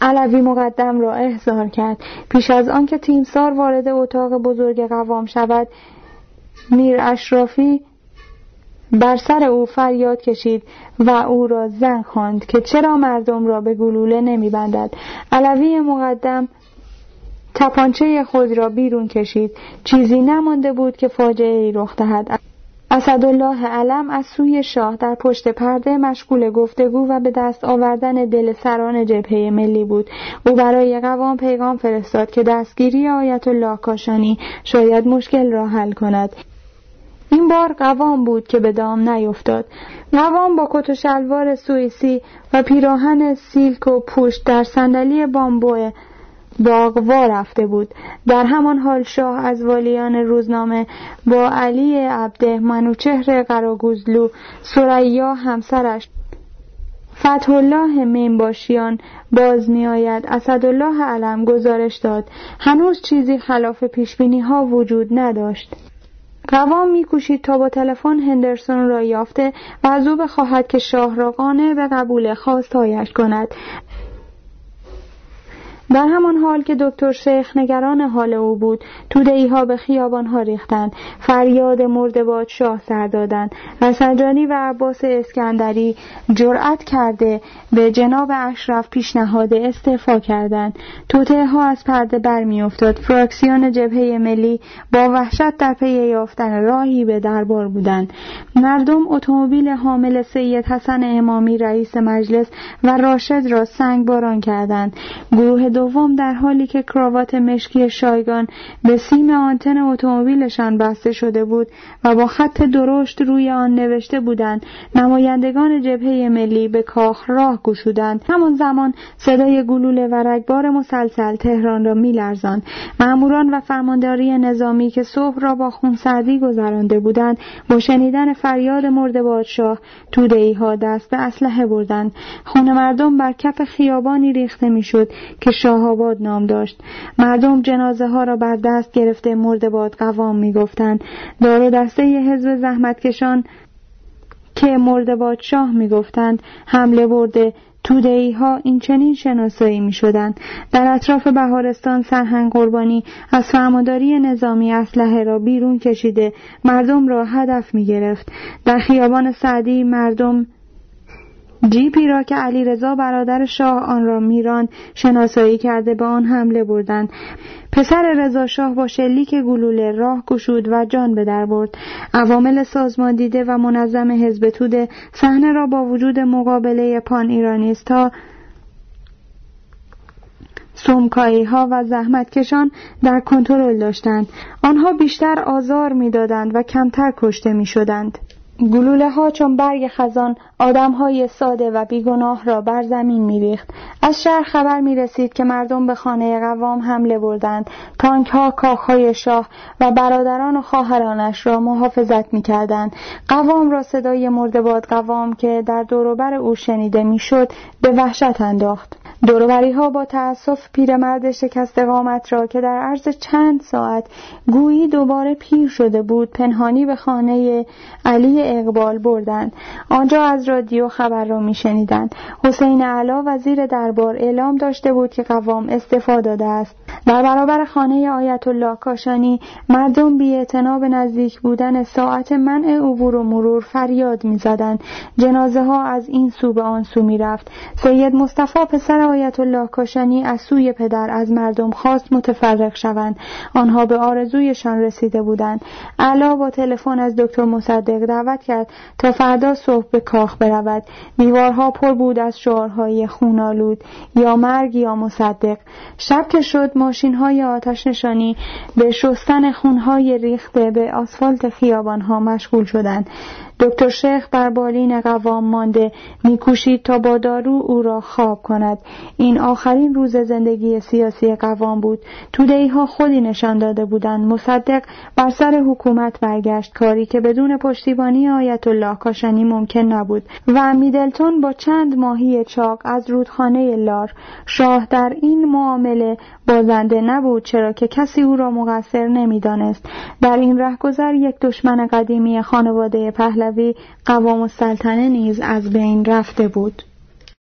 علوی مقدم را احضار کرد. پیش از آنکه تیمسار وارد اتاق بزرگ قوام شود میر اشرافی بر سر او فریاد کشید و او را زن خواند که چرا مردم را به گلوله نمیبندد. علوی مقدم تپانچه خود را بیرون کشید. چیزی نمانده بود که فاجعه ای رخ دهد. اسدالله علم از سوی شاه در پشت پرده مشغول گفتگو و به دست آوردن دل سران جبهه ملی بود. او برای قوام پیغام فرستاد که دستگیری آیت الله کاشانی شاید مشکل را حل کند. این بار قوام بود که به دام نیفتاد. قوام با کت و شلوار سوئیسی و پیراهن سیلک و پوشت در صندلی بامبو باغوا رفته بود. در همان حال شاه از والیان روزنامه با علی عبده منوچهر قراگوزلو سریا همسرش فتح الله مینباشیان باز می آید اسدالله علم گزارش داد. هنوز چیزی خلاف پیشبینی ها وجود نداشت. قوام میکوشید تا با تلفن هندرسون را یافته و از او بخواهد که شاه را قانع به قبول خواستایش کند. در همان حال که دکتر شیخ نگران حال او بود توده ها به خیابان ها ریختند فریاد مرد شاه سر دادند و سجانی و عباس اسکندری جرأت کرده به جناب اشرف پیشنهاد استعفا کردند. توته ها از پرده برمیافتاد. فراکسیون جبهه ملی با وحشت در پی یافتن راهی به دربار بودند. مردم اتومبیل حامل سید حسن امامی رئیس مجلس و راشد را سنگ باران کردند. گروه دوم در حالی که کراوات مشکی شایگان به سیم آنتن اتومبیلشان بسته شده بود و با خط درشت روی آن نوشته بودند نمایندگان جبهه ملی به کاخ راه گشودند. همان زمان صدای گلوله و رگبار مسلسل تهران را میلرزاند. ماموران و فرمانداری نظامی که صبح را با خونسردی گذرانده بودند با شنیدن فریاد مرد بادشاه توده ها دست به اسلحه بردند. خون مردم بر کف خیابانی ریخته می‌شد که شاه آباد نام داشت مردم جنازه ها را بر دست گرفته مرد باد قوام می‌گفتند دار و دسته حزب زحمتکشان که مرد بادشاه می‌گفتند حمله برده تودهی ها این چنین شناسایی می شدند. در اطراف بهارستان سرهنگ قربانی از فرمانداری نظامی اسلحه را بیرون کشیده مردم را هدف می گرفت. در خیابان سعدی مردم جیپی را که علی رضا برادر شاه آن را میران شناسایی کرده به آن حمله بردند پسر رضا شاه با شلیک گلوله راه گشود و جان به در برد. عوامل سازمان دیده و منظم حزب توده صحنه را با وجود مقابله پان ایرانیستا سمکایی ها و زحمتکشان در کنترل داشتند. آنها بیشتر آزار می‌دادند و کمتر کشته می شدند. گلوله ها چون برگ خزان آدم های ساده و بیگناه را بر زمین میریخت. از شهر خبر می رسید که مردم به خانه قوام حمله بردند. تانک ها کاخ شاه و برادران و خواهرانش را محافظت می کردند قوام را صدای مردباد قوام که در دوروبر او شنیده می‌شد به وحشت انداخت. دوروبری ها با تأسف پیرمرد شکست قامت را که در عرض چند ساعت گویی دوباره پیر شده بود پنهانی به خانه علی اقبال بردند. آنجا از رادیو خبر را میشنیدند. حسین علا وزیر دربار اعلام داشته بود که قوام استفاده داده است. در برابر خانه آیت الله کاشانی مردم بی به نزدیک بودن ساعت منع عبور و مرور فریاد می‌زدند. جنازه ها از این سو به آن سو می‌رفت. سید مصطفی پسر آیت الله کاشانی از سوی پدر از مردم خواست متفرق شوند. آنها به آرزویشان رسیده بودند. علا با تلفن از دکتر مصدق دعوت کرد تا فردا صبح به کاخ برود. دیوارها پر بود از شعارهای خونالود یا مرگ یا مصدق. شب که شد ماشین های آتش نشانی به شستن خونهای ریخته به آسفالت خیابانها مشغول شدند. دکتر شیخ بر بالین قوام مانده میکوشید تا با دارو او را خواب کند. این آخرین روز زندگی سیاسی قوام بود. تودهی ها خودی نشان داده بودند. مصدق بر سر حکومت برگشت. کاری که بدون پشتیبانی آیت الله کاشانی ممکن نبود. و میدلتون با چند ماهی چاق از رودخانه لار. شاه در این معامله بازنده نبود چرا که کسی او را مقصر نمی‌دانست. در این رهگذر یک دشمن قدیمی خانواده پهلوی قوام السلطنه نیز از بین رفته بود.